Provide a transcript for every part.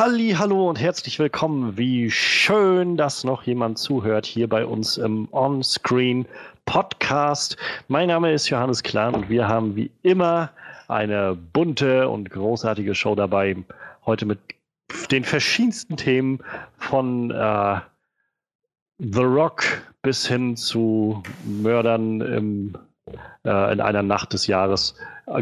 Halli, hallo und herzlich willkommen. Wie schön, dass noch jemand zuhört hier bei uns im On-Screen Podcast. Mein Name ist Johannes Klan und wir haben wie immer eine bunte und großartige Show dabei. Heute mit den verschiedensten Themen von äh, The Rock bis hin zu Mördern im, äh, in einer Nacht des Jahres.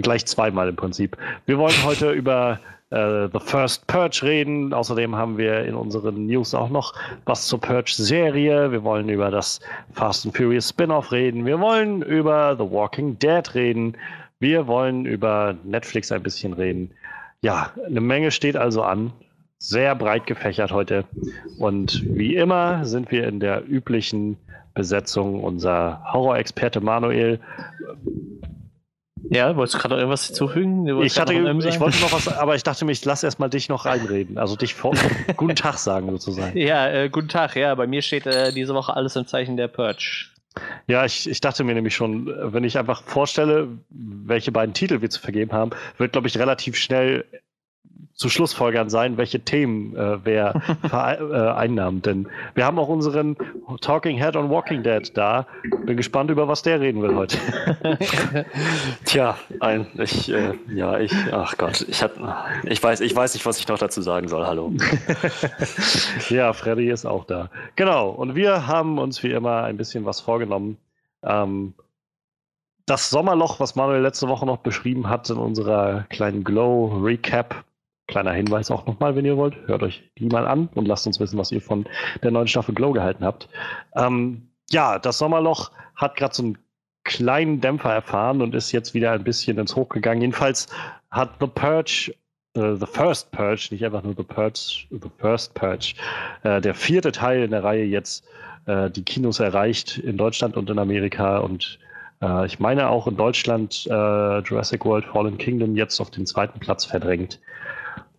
Gleich zweimal im Prinzip. Wir wollen heute über äh, The First Purge reden. Außerdem haben wir in unseren News auch noch was zur Purge-Serie. Wir wollen über das Fast and Furious Spin-off reden. Wir wollen über The Walking Dead reden. Wir wollen über Netflix ein bisschen reden. Ja, eine Menge steht also an. Sehr breit gefächert heute. Und wie immer sind wir in der üblichen Besetzung. Unser Horrorexperte Manuel ja, wolltest du gerade noch irgendwas hinzufügen? Ich, hatte, ich wollte noch was, aber ich dachte mir, ich lasse erstmal dich noch reinreden. Also dich vor guten Tag sagen sozusagen. Ja, äh, guten Tag. Ja, bei mir steht äh, diese Woche alles im Zeichen der Purge. Ja, ich, ich dachte mir nämlich schon, wenn ich einfach vorstelle, welche beiden Titel wir zu vergeben haben, wird, glaube ich, relativ schnell zu Schlussfolgern sein, welche Themen äh, wer vereinnahmt. Äh, Denn wir haben auch unseren Talking Head on Walking Dead da. Bin gespannt, über was der reden will heute. Tja, ein, ich, äh, ja, ich, ach Gott, ich, hab, ich, weiß, ich weiß nicht, was ich noch dazu sagen soll. Hallo. ja, Freddy ist auch da. Genau, und wir haben uns wie immer ein bisschen was vorgenommen. Ähm, das Sommerloch, was Manuel letzte Woche noch beschrieben hat in unserer kleinen Glow-Recap, Kleiner Hinweis auch nochmal, wenn ihr wollt. Hört euch die mal an und lasst uns wissen, was ihr von der neuen Staffel Glow gehalten habt. Ähm, ja, das Sommerloch hat gerade so einen kleinen Dämpfer erfahren und ist jetzt wieder ein bisschen ins Hoch gegangen. Jedenfalls hat The Purge, äh, The First Purge, nicht einfach nur The Purge, The First Purge, äh, der vierte Teil in der Reihe jetzt äh, die Kinos erreicht in Deutschland und in Amerika und äh, ich meine auch in Deutschland äh, Jurassic World Fallen Kingdom jetzt auf den zweiten Platz verdrängt.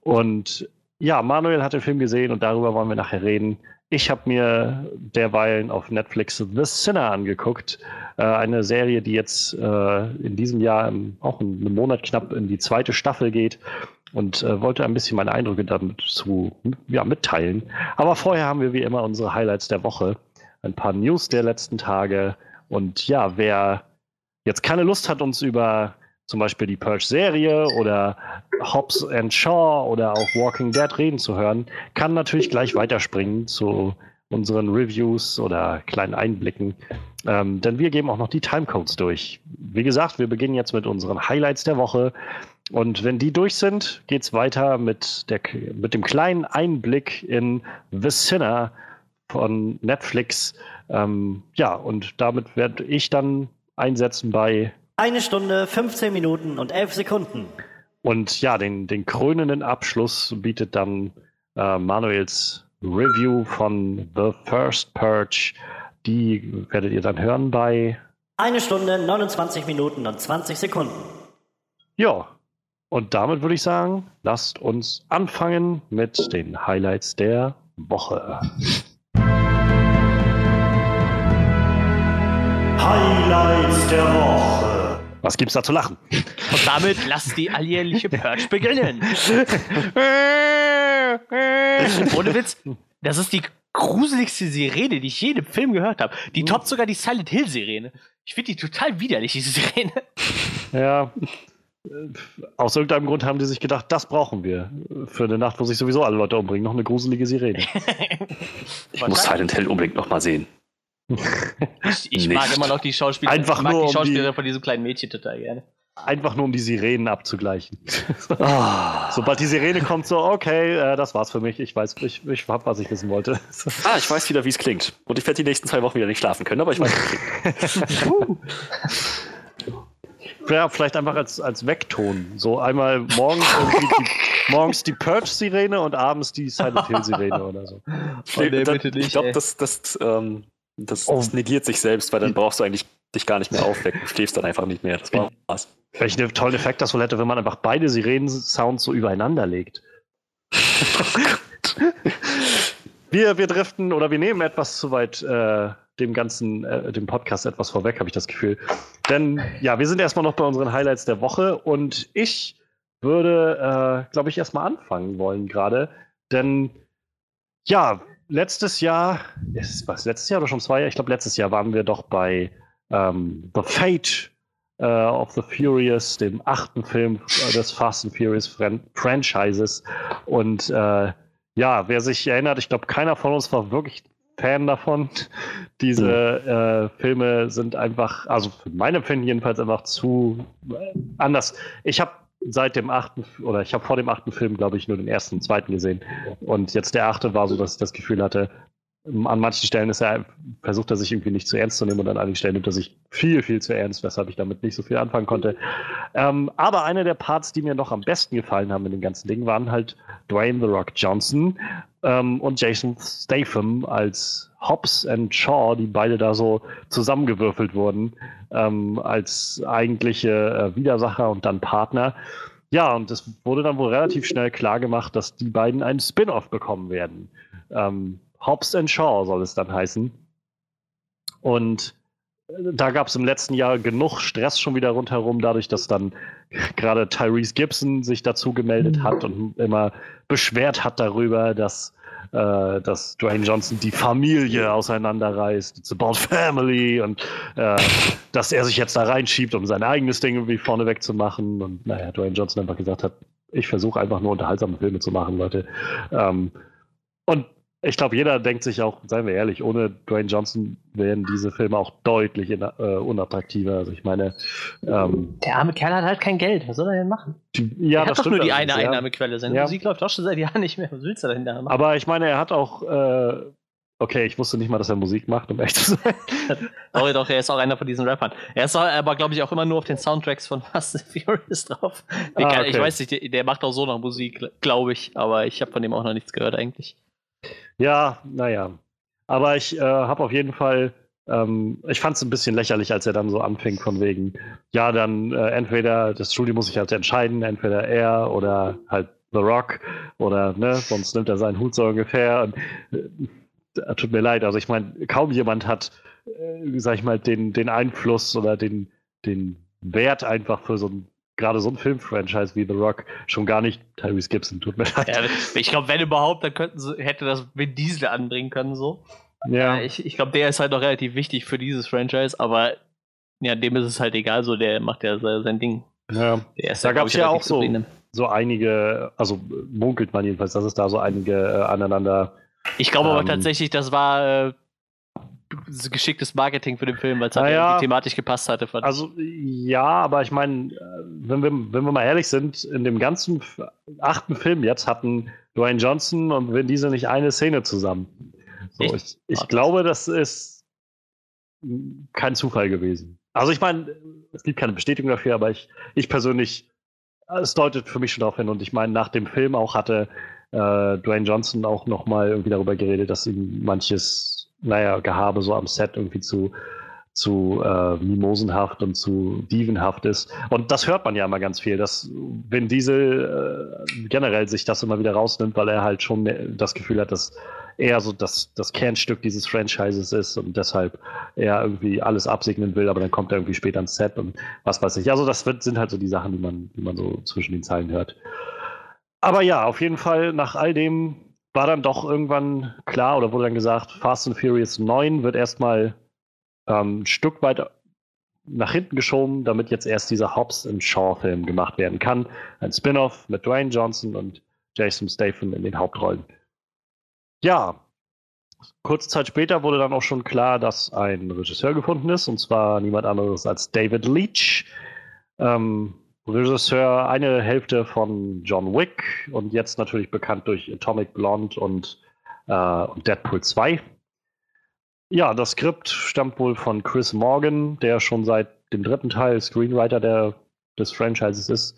Und ja, Manuel hat den Film gesehen und darüber wollen wir nachher reden. Ich habe mir derweilen auf Netflix The Sinner angeguckt. Äh, eine Serie, die jetzt äh, in diesem Jahr im, auch einen Monat knapp in die zweite Staffel geht und äh, wollte ein bisschen meine Eindrücke dazu ja, mitteilen. Aber vorher haben wir wie immer unsere Highlights der Woche, ein paar News der letzten Tage. Und ja, wer jetzt keine Lust hat, uns über zum Beispiel die Purge-Serie oder Hobbs and Shaw oder auch Walking Dead reden zu hören, kann natürlich gleich weiterspringen zu unseren Reviews oder kleinen Einblicken. Ähm, denn wir geben auch noch die Timecodes durch. Wie gesagt, wir beginnen jetzt mit unseren Highlights der Woche. Und wenn die durch sind, geht es weiter mit, der, mit dem kleinen Einblick in The Sinner von Netflix. Ähm, ja, und damit werde ich dann einsetzen bei eine Stunde, 15 Minuten und 11 Sekunden. Und ja, den, den krönenden Abschluss bietet dann äh, Manuels Review von The First Purge. Die werdet ihr dann hören bei. Eine Stunde, 29 Minuten und 20 Sekunden. Ja, und damit würde ich sagen, lasst uns anfangen mit den Highlights der Woche. Highlights der Woche. Was gibt's da zu lachen? Und damit lasst die alljährliche Purge beginnen. Ohne Witz, das ist die gruseligste Sirene, die ich je im Film gehört habe. Die toppt sogar die Silent Hill Sirene. Ich finde die total widerlich, diese Sirene. Ja. Aus irgendeinem Grund haben die sich gedacht, das brauchen wir für eine Nacht, wo sich sowieso alle Leute umbringen. Noch eine gruselige Sirene. ich muss Silent Hill unbedingt nochmal sehen. Ich, ich mag immer noch die Schauspielerin, Einfach mag nur die Schauspielerin um die, von diesem kleinen Mädchen total gerne. Einfach nur um die Sirenen abzugleichen. oh. Sobald die Sirene kommt, so, okay, äh, das war's für mich. Ich weiß, ich, ich hab, was ich wissen wollte. ah, ich weiß wieder, wie es klingt. Und ich werde die nächsten zwei Wochen wieder nicht schlafen können, aber ich weiß, wie es klingt. ja, vielleicht einfach als, als Wegton. So einmal morgens die, morgens die Purge-Sirene und abends die Silent Hill-Sirene oder so. Oh, nee, ich glaube, das, das ähm, das, oh. das, negiert sich selbst, weil dann brauchst du eigentlich dich gar nicht mehr aufwecken. Du schläfst dann einfach nicht mehr. Das war was. Welchen tollen Effekt das wohl hätte, wenn man einfach beide Sirenen-Sounds so übereinander legt. wir, wir driften oder wir nehmen etwas zu weit äh, dem ganzen, äh, dem Podcast etwas vorweg, habe ich das Gefühl. Denn ja, wir sind erstmal noch bei unseren Highlights der Woche und ich würde, äh, glaube ich, erstmal anfangen wollen gerade denn ja, letztes Jahr, ist was, letztes Jahr oder schon zwei Jahre? Ich glaube, letztes Jahr waren wir doch bei ähm, The Fate uh, of the Furious, dem achten Film des Fast and Furious Fran Franchises. Und äh, ja, wer sich erinnert, ich glaube, keiner von uns war wirklich Fan davon. Diese mhm. äh, Filme sind einfach, also für mein Empfinden jedenfalls einfach zu äh, anders. Ich habe seit dem achten, oder ich habe vor dem achten Film, glaube ich, nur den ersten und zweiten gesehen. Und jetzt der achte war so, dass ich das Gefühl hatte, an manchen Stellen ist er, versucht er sich irgendwie nicht zu ernst zu nehmen und an einigen Stellen nimmt er sich viel, viel zu ernst, weshalb ich damit nicht so viel anfangen konnte. Ähm, aber einer der Parts, die mir noch am besten gefallen haben in dem ganzen Ding, waren halt Dwayne The Rock Johnson ähm, und Jason Statham als Hobbs and Shaw, die beide da so zusammengewürfelt wurden, ähm, als eigentliche äh, Widersacher und dann Partner. Ja, und es wurde dann wohl relativ schnell klar gemacht, dass die beiden einen Spin-off bekommen werden. Ähm, Hobbs and Shaw soll es dann heißen. Und äh, da gab es im letzten Jahr genug Stress schon wieder rundherum, dadurch, dass dann gerade Tyrese Gibson sich dazu gemeldet hat und immer beschwert hat darüber, dass, äh, dass Dwayne Johnson die Familie auseinanderreißt. It's about family und äh, dass er sich jetzt da reinschiebt, um sein eigenes Ding irgendwie vorneweg zu machen. Und naja, Dwayne Johnson einfach gesagt hat, ich versuche einfach nur unterhaltsame Filme zu machen, Leute. Ähm, und ich glaube, jeder denkt sich auch, seien wir ehrlich, ohne Dwayne Johnson wären diese Filme auch deutlich in, äh, unattraktiver. Also ich meine, ähm, der arme Kerl hat halt kein Geld. Was soll er denn machen? Die, ja, er hat doch nur die eine Einnahmequelle. Seine ja. Musik läuft auch schon seit Jahren nicht mehr. Was willst du dahinter machen? Aber ich meine, er hat auch äh, Okay, ich wusste nicht mal, dass er Musik macht, um echt zu sein. Sorry, doch, er ist auch einer von diesen Rappern. Er ist aber, glaube ich, auch immer nur auf den Soundtracks von Fast and Furious drauf. Ah, okay. Ich weiß nicht, der, der, macht auch so noch Musik, glaube ich, aber ich habe von dem auch noch nichts gehört eigentlich. Ja, naja. Aber ich äh, habe auf jeden Fall, ähm, ich fand es ein bisschen lächerlich, als er dann so anfing von wegen, ja, dann äh, entweder, das Studio muss sich halt entscheiden, entweder er oder halt The Rock oder, ne, sonst nimmt er seinen Hut so ungefähr. Und, äh, tut mir leid, also ich meine, kaum jemand hat, äh, sag ich mal, den, den Einfluss oder den, den Wert einfach für so ein gerade so ein Filmfranchise wie The Rock schon gar nicht Tyrese Gibson, tut mir leid. Ja, ich glaube, wenn überhaupt, dann könnten sie, hätte das Vin Diesel anbringen können, so. Ja. Ich, ich glaube, der ist halt noch relativ wichtig für dieses Franchise, aber ja, dem ist es halt egal, so, der macht ja sein Ding. Ja, da gab es ja auch so, so einige, also munkelt man jedenfalls, dass es da so einige äh, aneinander. Ich glaube ähm, aber tatsächlich, das war äh, geschicktes Marketing für den Film, weil es halt ja, thematisch gepasst hatte. Also ja, aber ich meine, wenn wir, wenn wir mal ehrlich sind, in dem ganzen achten Film jetzt hatten Dwayne Johnson und Vin Diesel nicht eine Szene zusammen. So, ich, ich glaube, das ist kein Zufall gewesen. Also ich meine, es gibt keine Bestätigung dafür, aber ich, ich persönlich, es deutet für mich schon darauf hin und ich meine, nach dem Film auch hatte äh, Dwayne Johnson auch nochmal irgendwie darüber geredet, dass ihm manches naja, Gehabe so am Set irgendwie zu, zu äh, mimosenhaft und zu dievenhaft ist. Und das hört man ja immer ganz viel, dass wenn Diesel äh, generell sich das immer wieder rausnimmt, weil er halt schon das Gefühl hat, dass er so das, das Kernstück dieses Franchises ist und deshalb er irgendwie alles absegnen will, aber dann kommt er irgendwie später ans Set und was weiß ich. Also das wird, sind halt so die Sachen, die man, die man so zwischen den Zeilen hört. Aber ja, auf jeden Fall nach all dem war dann doch irgendwann klar oder wurde dann gesagt, Fast and Furious 9 wird erstmal ähm, ein Stück weit nach hinten geschoben, damit jetzt erst dieser Hobbs and Shaw-Film gemacht werden kann. Ein Spin-off mit Dwayne Johnson und Jason Statham in den Hauptrollen. Ja, kurze Zeit später wurde dann auch schon klar, dass ein Regisseur gefunden ist, und zwar niemand anderes als David Leach. Ähm, Regisseur, eine Hälfte von John Wick und jetzt natürlich bekannt durch Atomic Blonde und, äh, Deadpool 2. Ja, das Skript stammt wohl von Chris Morgan, der schon seit dem dritten Teil Screenwriter der, des Franchises ist.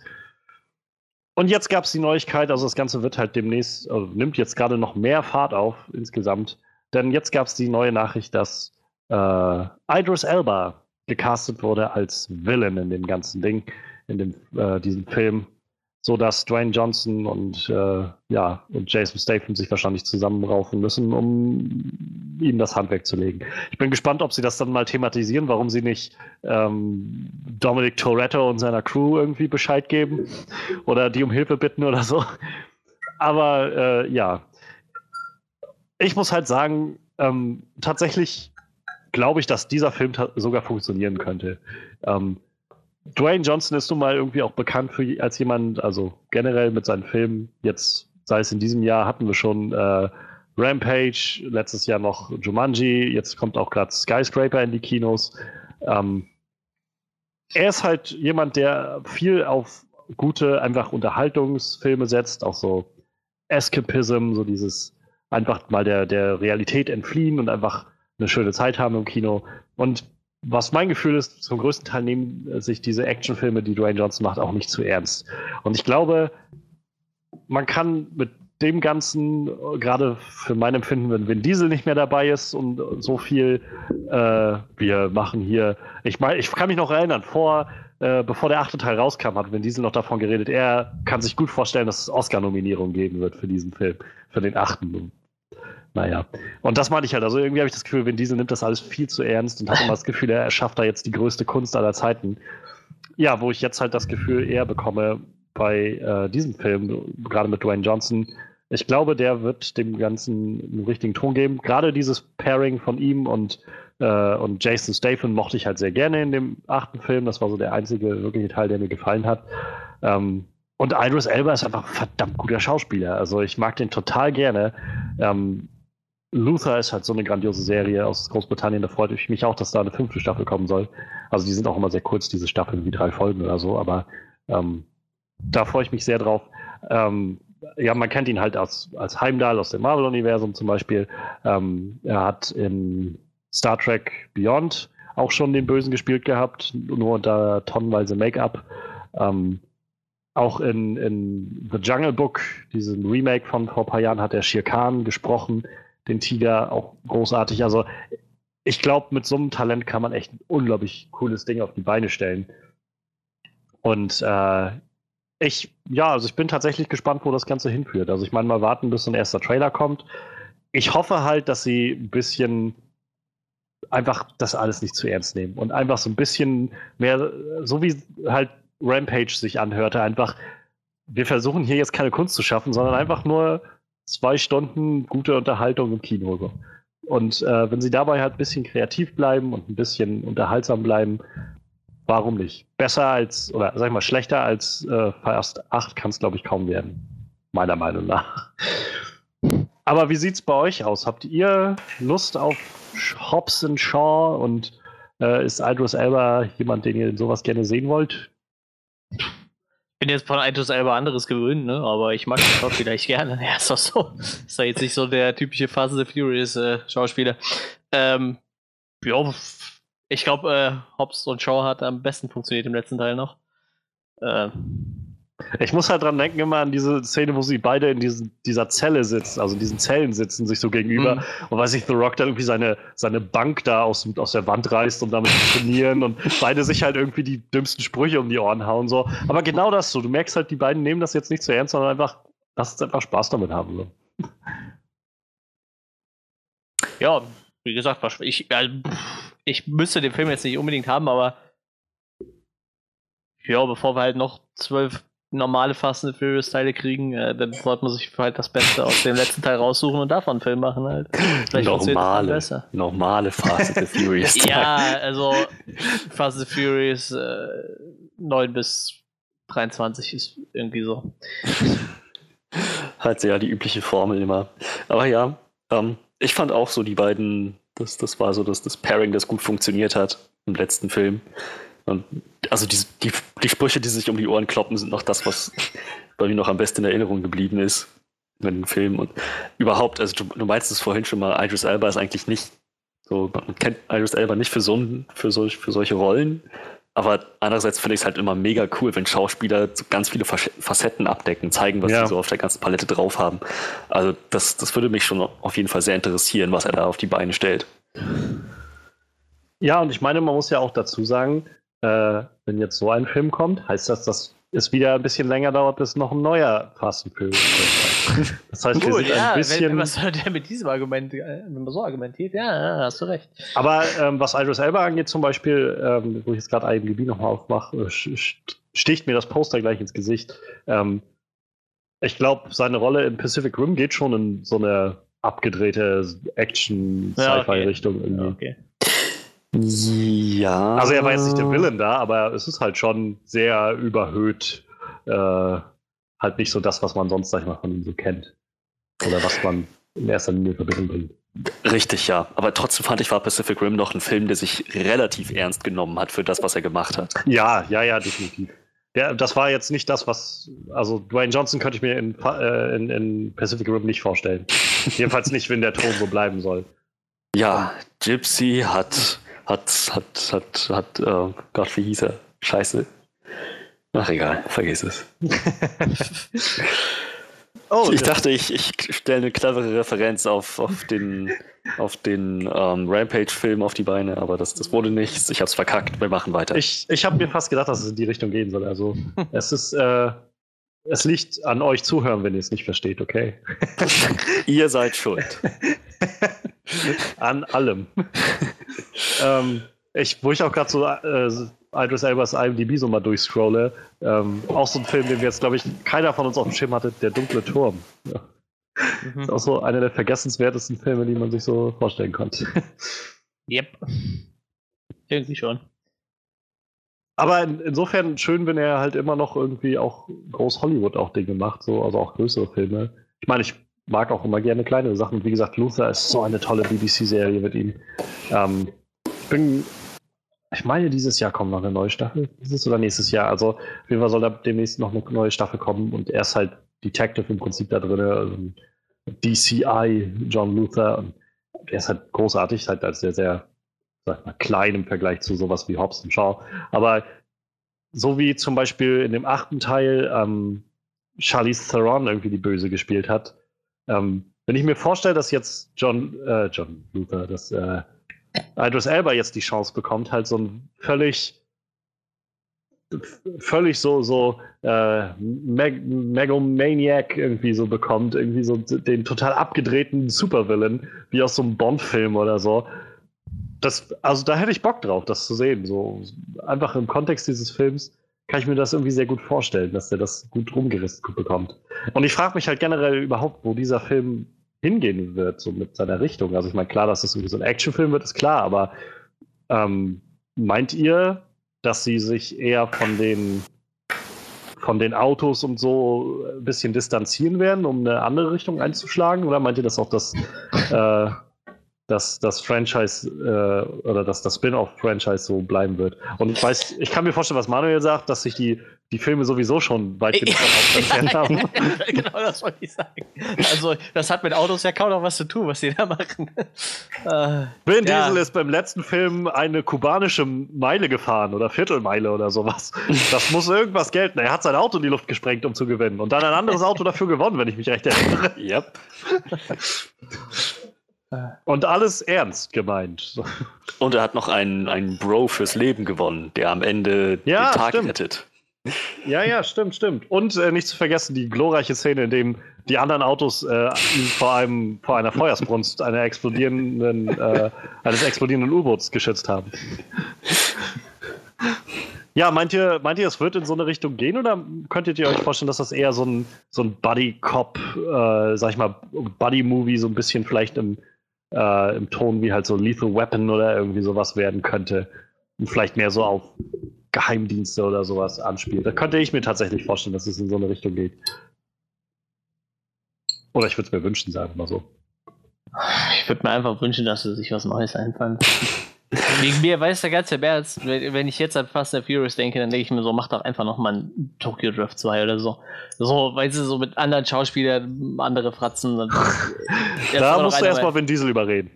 Und jetzt gab es die Neuigkeit, also das Ganze wird halt demnächst, also nimmt jetzt gerade noch mehr Fahrt auf insgesamt. Denn jetzt gab es die neue Nachricht, dass äh, Idris Elba gecastet wurde als Villain in dem ganzen Ding in dem, äh, diesem Film, so dass Dwayne Johnson und, äh, ja, und Jason Statham sich wahrscheinlich zusammenraufen müssen, um ihm das Handwerk zu legen. Ich bin gespannt, ob sie das dann mal thematisieren, warum sie nicht ähm, Dominic Toretto und seiner Crew irgendwie Bescheid geben oder die um Hilfe bitten oder so. aber äh, ja. Ich muss halt sagen, ähm, tatsächlich glaube ich, dass dieser Film sogar funktionieren könnte. Ähm, Dwayne Johnson ist nun mal irgendwie auch bekannt für, als jemand, also generell mit seinen Filmen, jetzt sei es in diesem Jahr, hatten wir schon äh, Rampage, letztes Jahr noch Jumanji, jetzt kommt auch gerade Skyscraper in die Kinos. Ähm, er ist halt jemand, der viel auf gute, einfach Unterhaltungsfilme setzt, auch so Escapism, so dieses einfach mal der, der Realität entfliehen und einfach eine schöne Zeit haben im Kino. Und was mein Gefühl ist, zum größten Teil nehmen sich diese Actionfilme, die Dwayne Johnson macht, auch nicht zu ernst. Und ich glaube, man kann mit dem Ganzen, gerade für mein Empfinden, wenn Vin Diesel nicht mehr dabei ist und so viel, äh, wir machen hier, ich meine, ich kann mich noch erinnern, vor, äh, bevor der achte Teil rauskam, hat Vin Diesel noch davon geredet, er kann sich gut vorstellen, dass es Oscar-Nominierung geben wird für diesen Film, für den achten. Naja. Und das meine ich halt. Also irgendwie habe ich das Gefühl, Vin Diesel nimmt das alles viel zu ernst und hat immer das Gefühl, er schafft da jetzt die größte Kunst aller Zeiten. Ja, wo ich jetzt halt das Gefühl eher bekomme bei äh, diesem Film, gerade mit Dwayne Johnson. Ich glaube, der wird dem Ganzen einen richtigen Ton geben. Gerade dieses Pairing von ihm und, äh, und Jason Statham mochte ich halt sehr gerne in dem achten Film. Das war so der einzige wirkliche Teil, der mir gefallen hat. Ähm, und Idris Elba ist einfach ein verdammt guter Schauspieler. Also ich mag den total gerne. Ähm, Luther ist halt so eine grandiose Serie aus Großbritannien. Da freut mich auch, dass da eine fünfte Staffel kommen soll. Also die sind auch immer sehr kurz, diese Staffeln, wie drei Folgen oder so. Aber ähm, da freue ich mich sehr drauf. Ähm, ja, man kennt ihn halt als, als Heimdall aus dem Marvel-Universum zum Beispiel. Ähm, er hat in Star Trek Beyond auch schon den Bösen gespielt gehabt, nur unter tonnenweise Make-up. Ähm, auch in, in The Jungle Book, diesem Remake von vor ein paar Jahren, hat er Shere Khan gesprochen den Tiger auch großartig. Also ich glaube, mit so einem Talent kann man echt ein unglaublich cooles Ding auf die Beine stellen. Und äh, ich, ja, also ich bin tatsächlich gespannt, wo das Ganze hinführt. Also ich meine, mal warten, bis ein erster Trailer kommt. Ich hoffe halt, dass sie ein bisschen einfach das alles nicht zu ernst nehmen und einfach so ein bisschen mehr, so wie halt Rampage sich anhörte, einfach, wir versuchen hier jetzt keine Kunst zu schaffen, sondern einfach nur zwei Stunden gute Unterhaltung im Kino. Und äh, wenn sie dabei halt ein bisschen kreativ bleiben und ein bisschen unterhaltsam bleiben, warum nicht? Besser als, oder sag ich mal, schlechter als äh, Fast 8 kann es, glaube ich, kaum werden. Meiner Meinung nach. Aber wie sieht es bei euch aus? Habt ihr Lust auf Hobbs und Shaw und äh, ist Idris Elba jemand, den ihr sowas gerne sehen wollt? Bin jetzt von Idris Elba anderes gewöhnt, ne? aber ich mag den Schauspieler echt gerne. Er ist doch so. Ist ja jetzt nicht so der typische Fast and the Furious äh, Schauspieler. Ähm, ja, ich glaube, äh, Hobbs und Shaw hat am besten funktioniert im letzten Teil noch. Ähm, ich muss halt dran denken immer an diese Szene, wo sie beide in diesen, dieser Zelle sitzen, also in diesen Zellen sitzen, sich so gegenüber. Mhm. Und weiß ich, The Rock dann irgendwie seine, seine Bank da aus, aus der Wand reißt, um damit zu trainieren und beide sich halt irgendwie die dümmsten Sprüche um die Ohren hauen. So. Aber genau das so. Du merkst halt, die beiden nehmen das jetzt nicht zu ernst, sondern einfach, lass uns einfach Spaß damit haben. So. Ja, wie gesagt, ich, ich müsste den Film jetzt nicht unbedingt haben, aber ja, bevor wir halt noch zwölf normale Fast and Furious Teile kriegen, äh, dann sollte man sich halt das Beste aus dem letzten Teil raussuchen und davon einen Film machen halt. Vielleicht normale, besser. normale Fast and Furious. ja, also Fast and Furious äh, 9 bis 23 ist irgendwie so. halt ja die übliche Formel immer. Aber ja, ähm, ich fand auch so die beiden, das, das war so das, das Pairing, das gut funktioniert hat im letzten Film. Und also die, die, die Sprüche, die sich um die Ohren kloppen, sind noch das, was bei mir noch am besten in Erinnerung geblieben ist mit dem Film. Und überhaupt, also du, du meinst es vorhin schon mal, Idris Elba ist eigentlich nicht so, man kennt Idris Elba nicht für, so, für, solch, für solche Rollen. Aber andererseits finde ich es halt immer mega cool, wenn Schauspieler so ganz viele Facetten abdecken, zeigen, was ja. sie so auf der ganzen Palette drauf haben. Also das, das würde mich schon auf jeden Fall sehr interessieren, was er da auf die Beine stellt. Ja, und ich meine, man muss ja auch dazu sagen, äh, wenn jetzt so ein Film kommt, heißt das, dass es wieder ein bisschen länger dauert, bis noch ein neuer Fast and Furious kommt. Das heißt, wir sind ja, ein bisschen. Wenn, was soll der mit diesem Argument, äh, wenn man so argumentiert? Ja, ja hast du recht. Aber ähm, was Idris Elba angeht, zum Beispiel, ähm, wo ich jetzt gerade IMDb nochmal aufmache, sticht mir das Poster gleich ins Gesicht. Ähm, ich glaube, seine Rolle in Pacific Rim geht schon in so eine abgedrehte Action-Sci-Fi-Richtung Ja, irgendwie. okay. Ja. Also er war jetzt nicht der Villain da, aber es ist halt schon sehr überhöht. Äh, halt nicht so das, was man sonst, sag ich mal, von ihm so kennt. Oder was man in erster Linie in Verbindung bringt. Richtig, ja. Aber trotzdem fand ich, war Pacific Rim noch ein Film, der sich relativ ernst genommen hat für das, was er gemacht hat. Ja, ja, ja, definitiv. Ja, das war jetzt nicht das, was. Also, Dwayne Johnson könnte ich mir in, äh, in, in Pacific Rim nicht vorstellen. Jedenfalls nicht, wenn der Ton so bleiben soll. Ja, Gypsy hat, hat, hat, hat, hat, äh, Gott, wie hieß er? Scheiße. Ach, egal, vergiss es. Oh, Ich dachte, ich, ich stelle eine clevere Referenz auf, auf den, auf den ähm, Rampage-Film auf die Beine, aber das, das wurde nichts. Ich hab's verkackt. Wir machen weiter. ich, ich habe mir fast gedacht, dass es in die Richtung gehen soll. Also, es ist. Äh, es liegt an euch zuhören, wenn ihr es nicht versteht, okay? Ihr seid schuld. An allem. ähm, ich, wo ich auch gerade so äh, Idris Elbas IMDb so mal durchscrolle, ähm, auch so ein Film, den wir jetzt, glaube ich, keiner von uns auf dem Schirm hatte, Der dunkle Turm. Ja. Mhm. Ist auch so einer der vergessenswertesten Filme, die man sich so vorstellen konnte. Yep. Irgendwie schon. Aber in, insofern schön, wenn er halt immer noch irgendwie auch groß Hollywood auch Dinge macht, so, also auch größere Filme. Ich meine, ich mag auch immer gerne kleinere Sachen. Wie gesagt, Luther ist so eine tolle BBC-Serie mit ihm. Ähm, ich bin, ich meine, dieses Jahr kommt noch eine neue Staffel. Dieses oder nächstes Jahr. Also auf jeden Fall soll da demnächst noch eine neue Staffel kommen und er ist halt Detective im Prinzip da drin. Also DCI, John Luther. Und er ist halt großartig, halt als sehr, sehr, sag mal, klein im Vergleich zu sowas wie Hobbs und Shaw. Aber so wie zum Beispiel in dem achten Teil ähm, Charlize Theron irgendwie die Böse gespielt hat, ähm, wenn ich mir vorstelle, dass jetzt John, äh, John Luther, dass äh, Idris Elba jetzt die Chance bekommt, halt so ein völlig völlig so so äh, Meg Megomaniac irgendwie so bekommt, irgendwie so den total abgedrehten Supervillain, wie aus so einem Bond-Film oder so. Das, also da hätte ich Bock drauf, das zu sehen. So einfach im Kontext dieses Films kann ich mir das irgendwie sehr gut vorstellen, dass der das gut rumgerissen bekommt. Und ich frage mich halt generell überhaupt, wo dieser Film hingehen wird, so mit seiner Richtung. Also ich meine, klar, dass das irgendwie so ein Actionfilm wird, ist klar, aber ähm, meint ihr, dass sie sich eher von den von den Autos und so ein bisschen distanzieren werden, um eine andere Richtung einzuschlagen? Oder meint ihr, dass auch das, äh, dass das Franchise äh, oder dass das Spin-off-Franchise so bleiben wird? Und ich weiß, ich kann mir vorstellen, was Manuel sagt, dass sich die, die Filme sowieso schon weit genug entfernt haben. genau das wollte ich sagen. Also, das hat mit Autos ja kaum noch was zu tun, was die da machen. Äh, Vin Ja. Diesel ist beim letzten Film eine kubanische Meile gefahren oder Viertelmeile oder sowas. Das muss irgendwas gelten. Er hat sein Auto in die Luft gesprengt, um zu gewinnen. Und dann ein anderes Auto dafür gewonnen, wenn ich mich recht erinnere. Yep. Und alles ernst gemeint. Und er hat noch einen, einen Bro fürs Leben gewonnen, der am Ende Ja, den Tag stimmt. rettet. Ja, ja, stimmt, stimmt. Und äh, nicht zu vergessen die glorreiche Szene, in dem die anderen Autos äh, ihn vor einem vor einer Feuersbrunst einer explodierenden, äh, eines explodierenden U-Boots geschützt haben. Ja, meint ihr, meint ihr, es wird in so eine Richtung gehen oder könntet ihr euch vorstellen, dass das eher so ein, so ein Buddy-Cop, äh, sag ich mal, Buddy-Movie, so ein bisschen vielleicht im, äh, im Ton wie halt so Lethal Weapon oder irgendwie sowas werden könnte? Und vielleicht mehr so auf Geheimdienste oder sowas anspielt. Da könnte ich mir tatsächlich vorstellen, dass es in so eine Richtung geht. Oder ich würde es mir wünschen, sagen wir mal so. ich würde mir einfach wünschen, dass sie sich was Neues einfallen. Wegen mir weiß der ganze März, wenn wenn ich jetzt an Fast and Furious denke, dann denke ich mir so, mach doch einfach nochmal ein Tokyo Drift 2 oder so. So, weil sie so mit anderen Schauspielern, andere Fratzen. Jetzt da musst du erstmal Vin Diesel überreden.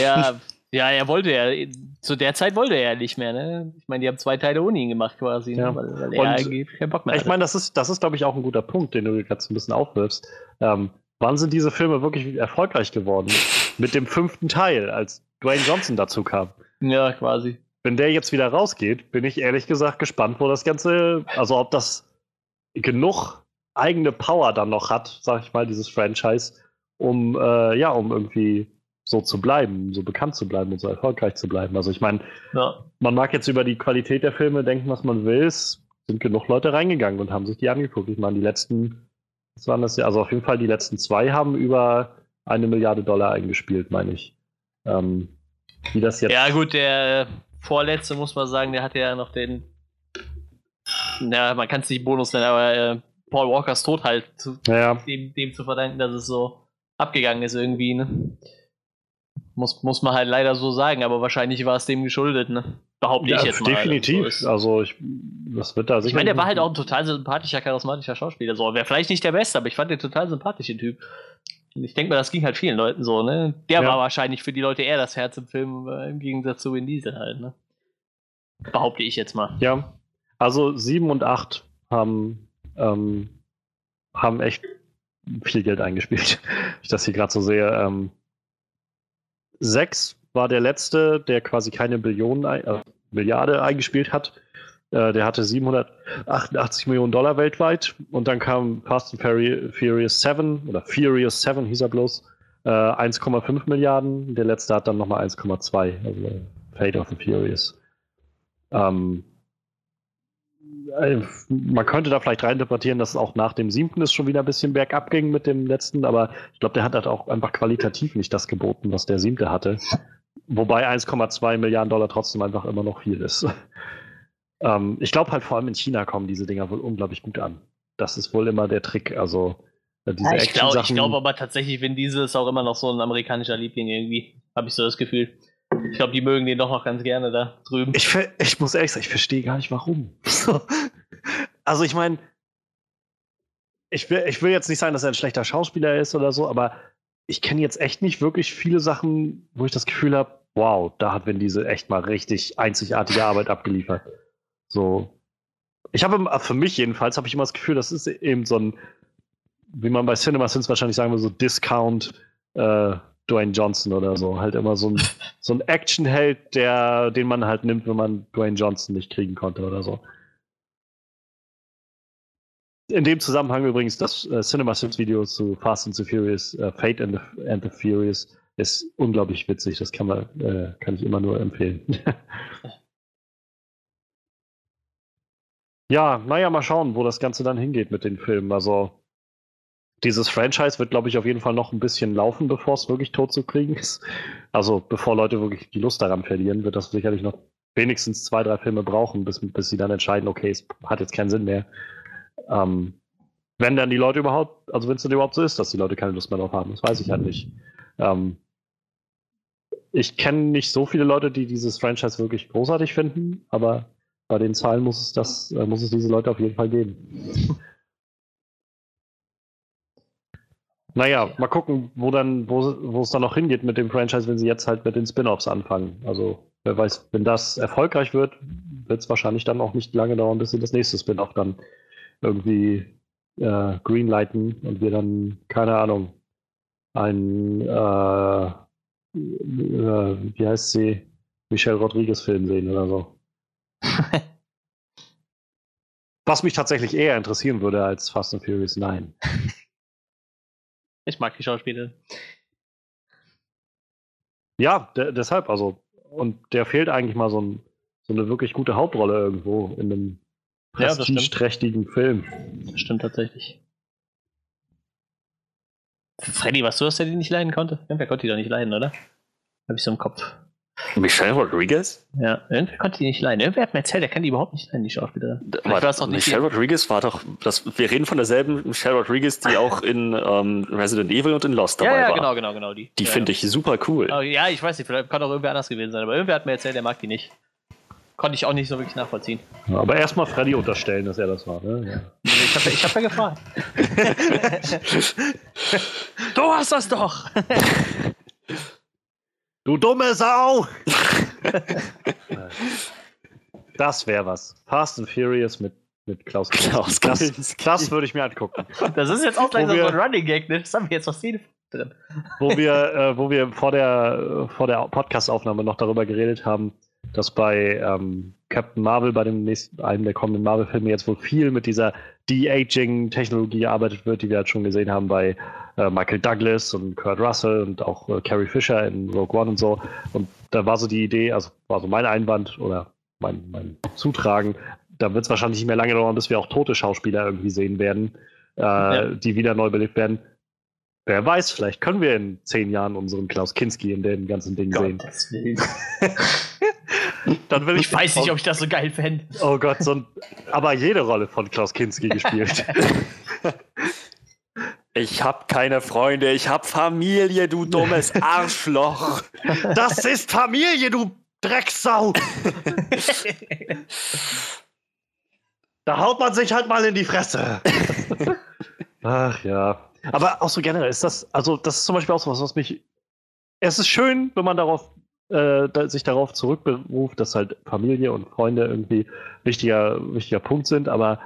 Ja, ja, er wollte ja, zu der Zeit wollte er ja nicht mehr, ne? Ich meine, die haben zwei Teile ohne ihn gemacht quasi, Ja. ne? weil, weil er eigentlich keinen Bock mehr Ich hatte. meine, das ist, das ist, glaube ich, auch ein guter Punkt, den du gerade so ein bisschen aufwirfst. Ähm, wann sind diese Filme wirklich erfolgreich geworden? Mit dem fünften Teil, als Dwayne Johnson dazu kam. Ja, quasi. Wenn der jetzt wieder rausgeht, bin ich ehrlich gesagt gespannt, wo das Ganze, also ob das genug eigene Power dann noch hat, sag ich mal, dieses Franchise, um, äh, ja, um irgendwie so zu bleiben, so bekannt zu bleiben und so erfolgreich zu bleiben. Also ich meine, Ja. man mag jetzt über die Qualität der Filme denken, was man will. Es sind genug Leute reingegangen und haben sich die angeguckt. Ich meine, die letzten Was waren das ja? Also auf jeden Fall die letzten zwei haben über eine Milliarde Dollar eingespielt, meine ich. Ähm, wie das jetzt. Ja, gut, der vorletzte, muss man sagen, der hatte ja noch den. Ja, man kann es nicht Bonus nennen, aber äh, Paul Walkers Tod halt zu, ja. dem, dem zu verdanken, dass es so abgegangen ist irgendwie, ne? Muss, muss man halt leider so sagen, aber wahrscheinlich war es dem geschuldet, ne? Behaupte ja, ich jetzt mal. Definitiv. So also, ich, das wird da sicher. ich meine, der war halt auch ein total sympathischer, charismatischer Schauspieler. So, wäre vielleicht nicht der Beste, aber ich fand den total sympathischen Typ. Ich denke mal, das ging halt vielen Leuten so, ne? Der Ja. war wahrscheinlich für die Leute eher das Herz im Film, äh, im Gegensatz zu Vin Diesel halt, ne? Behaupte ich jetzt mal. Ja, also 7 und 8 haben, ähm, haben echt viel Geld eingespielt. ich das hier gerade so sehe. Ähm, 6 war der letzte, der quasi keine Billionen, äh, Milliarde eingespielt hat. Äh, der hatte 788 Millionen Dollar weltweit. Und dann kam Fast and Furi- Furious 7 oder Furious 7 hieß er bloß. Äh, 1,5 Milliarden. Der letzte hat dann nochmal 1,2. Also äh, Fate of the Furious. Ähm, äh, man könnte da vielleicht reininterpretieren, dass auch nach dem siebten es schon wieder ein bisschen bergab ging mit dem letzten, aber ich glaube, der hat halt auch einfach qualitativ nicht das geboten, was der siebte hatte. Wobei 1,2 Milliarden Dollar trotzdem einfach immer noch viel ist. Ähm, ich glaube halt vor allem in China kommen diese Dinger wohl unglaublich gut an. Das ist wohl immer der Trick. Also äh, diese Ja, ich glaube glaub aber tatsächlich, Vin Diesel ist auch immer noch so ein amerikanischer Liebling irgendwie. Habe ich so das Gefühl. Ich glaube, die mögen den doch noch ganz gerne da drüben. Ich, ich muss ehrlich sagen, ich verstehe gar nicht, warum. So. Also ich meine, ich will, ich will jetzt nicht sagen, dass er ein schlechter Schauspieler ist oder so, aber ich kenne jetzt echt nicht wirklich viele Sachen, wo ich das Gefühl habe, wow, da hat Vin Diesel echt mal richtig einzigartige Arbeit abgeliefert. So. Ich habe, im- für mich jedenfalls, habe ich immer das Gefühl, das ist eben so ein, wie man bei Cinema Sins wahrscheinlich sagen würde, so Discount äh, Dwayne Johnson oder so. Halt immer so ein, so ein Actionheld, der, den man halt nimmt, wenn man Dwayne Johnson nicht kriegen konnte oder so. In dem Zusammenhang übrigens das äh, Cinema Sins Video zu Fast and the Furious, äh, Fate and the, and the Furious ist unglaublich witzig. Das kann man, äh, kann ich immer nur empfehlen. ja, naja, mal schauen, wo das Ganze dann hingeht mit den Filmen. Also dieses Franchise wird, glaube ich, auf jeden Fall noch ein bisschen laufen, bevor es wirklich tot zu kriegen ist. Also bevor Leute wirklich die Lust daran verlieren, wird das sicherlich noch wenigstens zwei, drei Filme brauchen, bis, bis sie dann entscheiden, okay, es hat jetzt keinen Sinn mehr. Ähm, wenn dann die Leute überhaupt, also wenn es dann überhaupt so ist, dass die Leute keine Lust mehr drauf haben, das weiß ich halt nicht. Ähm, ich kenne nicht so viele Leute, die dieses Franchise wirklich großartig finden, aber bei den Zahlen muss es das, äh, muss es diese Leute auf jeden Fall geben. Naja, mal gucken, wo dann, wo, es dann noch hingeht mit dem Franchise, wenn sie jetzt halt mit den Spin-offs anfangen. Also, wer weiß, wenn das erfolgreich wird, wird es wahrscheinlich dann auch nicht lange dauern, bis sie das nächste Spin-off dann irgendwie äh, greenlighten und wir dann, keine Ahnung, ein, äh, äh, wie heißt sie, Michelle Rodriguez Film sehen oder so. Was mich tatsächlich eher interessieren würde als Fast and Furious 9. Ich mag die Schauspieler. Ja, de deshalb, also, und der fehlt eigentlich mal so, ein, so eine wirklich gute Hauptrolle irgendwo in einem Ja, prestigeträchtigen Film. Das stimmt tatsächlich. Freddy, was du, dass er die nicht leiden konnte? Irgendwer konnte die doch nicht leiden, oder? Hab ich so im Kopf. Michelle Rodriguez? Ja, irgendwer konnte die nicht leiden. Irgendwer hat mir erzählt, der kann die überhaupt nicht leiden, die Schauspielerin. War nicht Michelle Rodriguez war doch, das, wir reden von derselben Michelle Rodriguez, die auch in ähm, Resident Evil und in Lost dabei Ja, ja, war. genau, genau, genau. Die, Die ja, finde ich super cool. ja. Oh, ja, ich weiß nicht, vielleicht kann auch irgendwer anders gewesen sein, aber irgendwer hat mir erzählt, der mag die nicht. Konnte ich auch nicht so wirklich nachvollziehen. Ja, aber erstmal Freddy unterstellen, dass er das war. Ne? Ja. Ich habe ich hab ja gefragt. du hast das doch! Du dumme Sau! das wäre was. Fast and Furious mit, mit Klaus Klaus. Das, das würde ich mir angucken. Das ist jetzt auch gleich so wir- ein Running Gag, ne? Das haben wir jetzt noch viele drin. wo wir, äh, wo wir vor der, vor der Podcast-Aufnahme noch darüber geredet haben, dass bei ähm, Captain Marvel, bei dem nächsten, einem der kommenden Marvel-Filme, jetzt wohl viel mit dieser De-Aging-Technologie gearbeitet wird, die wir halt schon gesehen haben bei äh, Michael Douglas und Kurt Russell und auch äh, Carrie Fisher in Rogue One und so. Und da war so die Idee, also war so mein Einwand oder mein, mein Zutragen, da wird es wahrscheinlich nicht mehr lange dauern, bis wir auch tote Schauspieler irgendwie sehen werden. äh, ja. die wieder neu belebt werden. Wer weiß, vielleicht können wir in zehn Jahren unseren Klaus Kinski in dem ganzen Ding sehen. Dann will ich, ich weiß nicht, ob ich das so geil fände. Oh Gott, so ein, aber jede Rolle von Klaus Kinski gespielt. Ich hab keine Freunde, ich hab Familie, du dummes Arschloch. Das ist Familie, du Drecksau. da haut man sich halt mal in die Fresse. Ach ja. Aber auch so generell ist das, also das ist zum Beispiel auch so was, was mich. Es ist schön, wenn man darauf, äh, sich darauf zurückberuft, dass halt Familie und Freunde irgendwie wichtiger, wichtiger Punkt sind, aber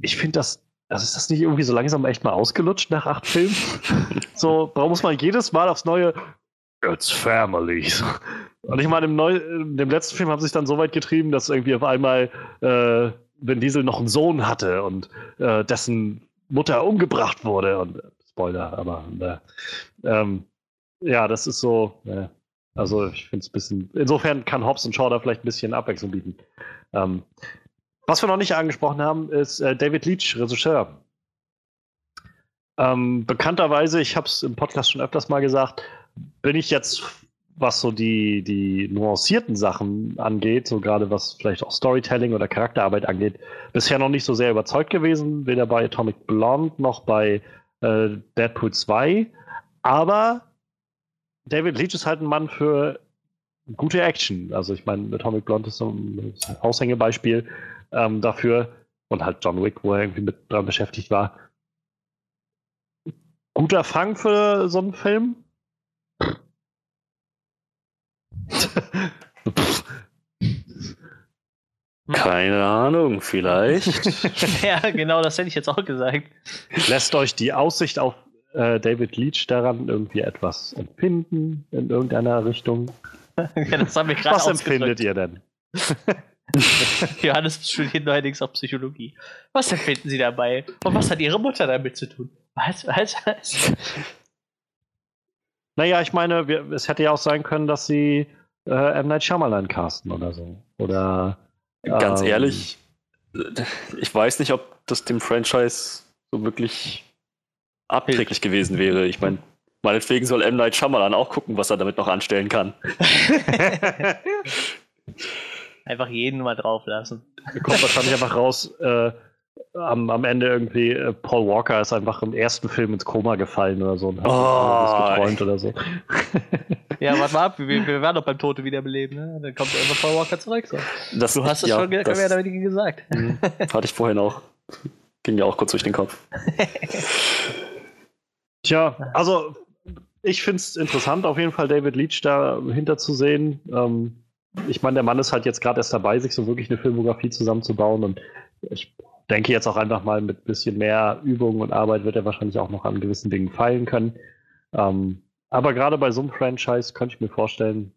ich finde das also ist das nicht irgendwie so langsam echt mal ausgelutscht nach acht Filmen? so, warum muss man jedes Mal aufs neue It's Family. Und ich meine, im, Neu dem letzten Film haben sie sich dann so weit getrieben, dass irgendwie auf einmal äh, Vin Diesel noch einen Sohn hatte und äh, dessen Mutter umgebracht wurde. Und Spoiler, aber äh, ähm, ja, das ist so. Äh, also ich finde es ein bisschen. Insofern kann Hobbs und Shaw da vielleicht ein bisschen Abwechslung bieten. Ähm, was wir noch nicht angesprochen haben, ist äh, David Leach, Regisseur. Ähm, bekannterweise, ich habe es im Podcast schon öfters mal gesagt, bin ich jetzt, was so die, die nuancierten Sachen angeht, so gerade was vielleicht auch Storytelling oder Charakterarbeit angeht, bisher noch nicht so sehr überzeugt gewesen, weder bei Atomic Blonde noch bei äh, Deadpool 2. Aber David Leach ist halt ein Mann für gute Action. Also ich meine, Atomic Blonde ist so ein Aushängebeispiel ähm, dafür und halt John Wick, wo er irgendwie mit dran beschäftigt war. Guter Fang für so einen Film. Keine Ahnung, vielleicht. ja, genau, das hätte ich jetzt auch gesagt. Lässt euch die Aussicht auf äh, David Leach daran irgendwie etwas empfinden in irgendeiner Richtung? ja, das haben wir gerade Was empfindet ihr denn? Johannes studiert neuerdings auch Psychologie. Was empfinden Sie dabei? Und was hat Ihre Mutter damit zu tun? Was, was, was? Naja, ich meine, wir, es hätte ja auch sein können, dass sie äh, M. Night Shyamalan casten oder so. Oder. Ganz ähm, ehrlich, ich weiß nicht, ob das dem Franchise so wirklich abträglich gewesen wäre. Ich meine, meinetwegen soll M. Night Shyamalan auch gucken, was er damit noch anstellen kann. Einfach jeden mal drauf lassen. Kommt wahrscheinlich einfach raus, äh, am, am Ende irgendwie, äh, Paul Walker ist einfach im ersten Film ins Koma gefallen oder so und hat oh, geträumt oder so. Ja, warte mal ab, wir, wir werden doch beim Tote wiederbeleben, ne? Dann kommt einfach Paul Walker zurück. So. Das, du hast es ja, schon mehr oder weniger gesagt. Mhm. Hatte ich vorhin auch. Ging mir auch kurz durch den Kopf. Tja, also ich finde es interessant, auf jeden Fall David Leach da hinter zu sehen. Ähm, ich meine, der Mann ist halt jetzt gerade erst dabei, sich so wirklich eine Filmografie zusammenzubauen und ich denke jetzt auch einfach mal mit ein bisschen mehr Übung und Arbeit wird er wahrscheinlich auch noch an gewissen Dingen feilen können. Ähm, aber gerade bei so einem Franchise könnte ich mir vorstellen,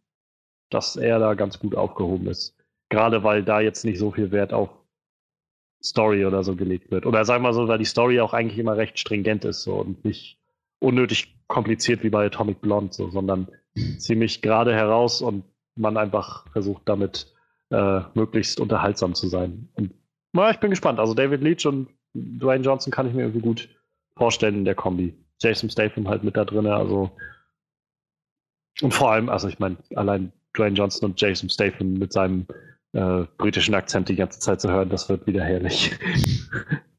dass er da ganz gut aufgehoben ist. Gerade weil da jetzt nicht so viel Wert auf Story oder so gelegt wird. Oder sagen wir mal so, weil die Story auch eigentlich immer recht stringent ist so, und nicht unnötig kompliziert wie bei Atomic Blonde, so, sondern ziemlich gerade heraus und man einfach versucht damit äh, möglichst unterhaltsam zu sein. Und na, ich bin gespannt. Also David Leach und Dwayne Johnson kann ich mir irgendwie gut vorstellen in der Kombi. Jason Statham halt mit da drin, also und vor allem, also ich meine, allein Dwayne Johnson und Jason Statham mit seinem äh, britischen Akzent die ganze Zeit zu hören, das wird wieder herrlich.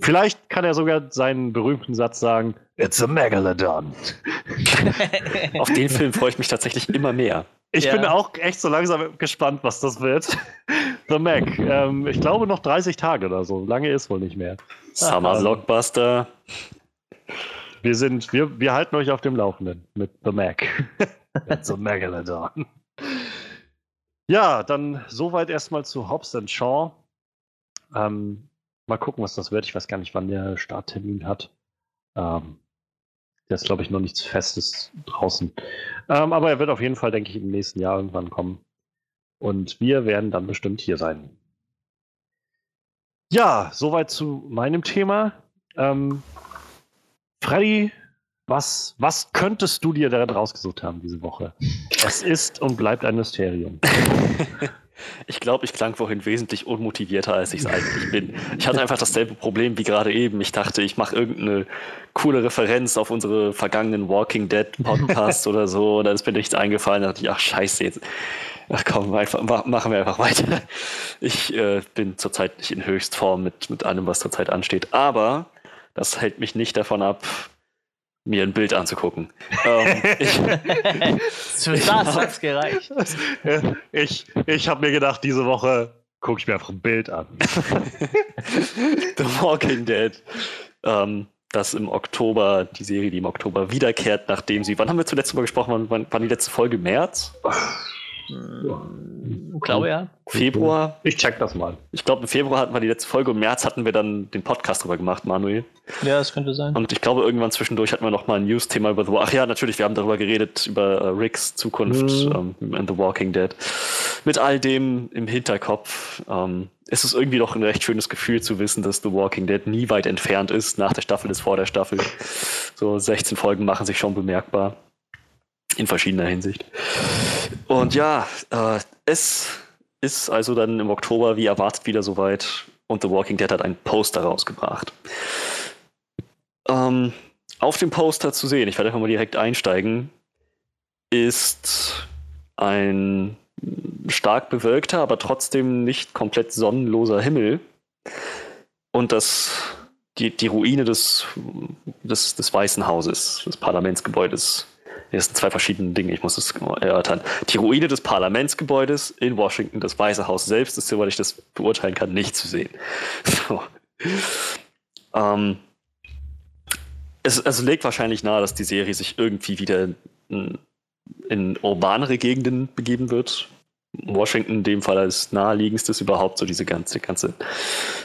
Vielleicht kann er sogar seinen berühmten Satz sagen: It's a Megalodon. Auf den Film freue ich mich tatsächlich immer mehr. Ich ja. bin auch echt so langsam gespannt, was das wird. The Mac. Ähm, ich glaube noch 30 Tage oder so. Lange ist wohl nicht mehr. Summer Blockbuster. Wir sind, wir, wir halten euch auf dem Laufenden mit The Mac. It's a Megalodon. Ja, dann soweit erstmal zu Hobbs and Shaw. Ähm, Mal gucken, was das wird. Ich weiß gar nicht, wann der Starttermin hat. Ähm, der ist, glaube ich, noch nichts Festes draußen. Ähm, aber er wird auf jeden Fall, denke ich, im nächsten Jahr irgendwann kommen. Und wir werden dann bestimmt hier sein. Ja, soweit zu meinem Thema. Ähm, Freddy, was, was könntest du dir daran rausgesucht haben diese Woche? Es ist und bleibt ein Mysterium. Ich glaube, ich klang vorhin wesentlich unmotivierter, als ich es eigentlich bin. Ich hatte einfach dasselbe Problem wie gerade eben. Ich dachte, ich mache irgendeine coole Referenz auf unsere vergangenen Walking Dead Podcasts oder so. Und dann ist mir nichts eingefallen. Da dachte ich, ach scheiße, jetzt. Ach komm, einfach, machen wir einfach weiter. Ich äh, bin zurzeit nicht in Höchstform mit, mit allem, was zurzeit ansteht. Aber das hält mich nicht davon ab, mir ein Bild anzugucken. ähm, ich, Für das hat's gereicht. Ich, ich habe mir gedacht, diese Woche gucke ich mir einfach ein Bild an. The Walking Dead. Ähm, das im Oktober, die Serie, die im Oktober wiederkehrt, nachdem sie. Wann haben wir zuletzt mal gesprochen? Wann, wann die letzte Folge? März? Ich glaube ja. Februar? Ich check das mal. Ich glaube, im Februar hatten wir die letzte Folge. Im März hatten wir dann den Podcast drüber gemacht, Manuel. Ja, das könnte sein. Und ich glaube, irgendwann zwischendurch hatten wir noch mal ein News-Thema über The Ach ja, natürlich, wir haben darüber geredet, über äh, Ricks Zukunft Mhm. ähm, in The Walking Dead. Mit all dem im Hinterkopf ähm, ist es irgendwie doch ein recht schönes Gefühl zu wissen, dass The Walking Dead nie weit entfernt ist. Nach der Staffel ist vor der Staffel. So 16 Folgen machen sich schon bemerkbar. In verschiedener Hinsicht. Und ja, äh, es ist also dann im Oktober wie erwartet wieder soweit und The Walking Dead hat einen Poster rausgebracht. Ähm, auf dem Poster zu sehen, ich werde einfach mal direkt einsteigen, ist ein stark bewölkter, aber trotzdem nicht komplett sonnenloser Himmel und das, die, die Ruine des, des, des Weißen Hauses, des Parlamentsgebäudes. Das sind zwei verschiedene Dinge, ich muss es erörtern. Die Ruine des Parlamentsgebäudes in Washington, das Weiße Haus selbst, ist, soweit ich das beurteilen kann, nicht zu sehen. So. Ähm, es also legt wahrscheinlich nahe, dass die Serie sich irgendwie wieder in, in urbanere Gegenden begeben wird. Washington in dem Fall als naheliegendstes überhaupt so diese ganze, ganze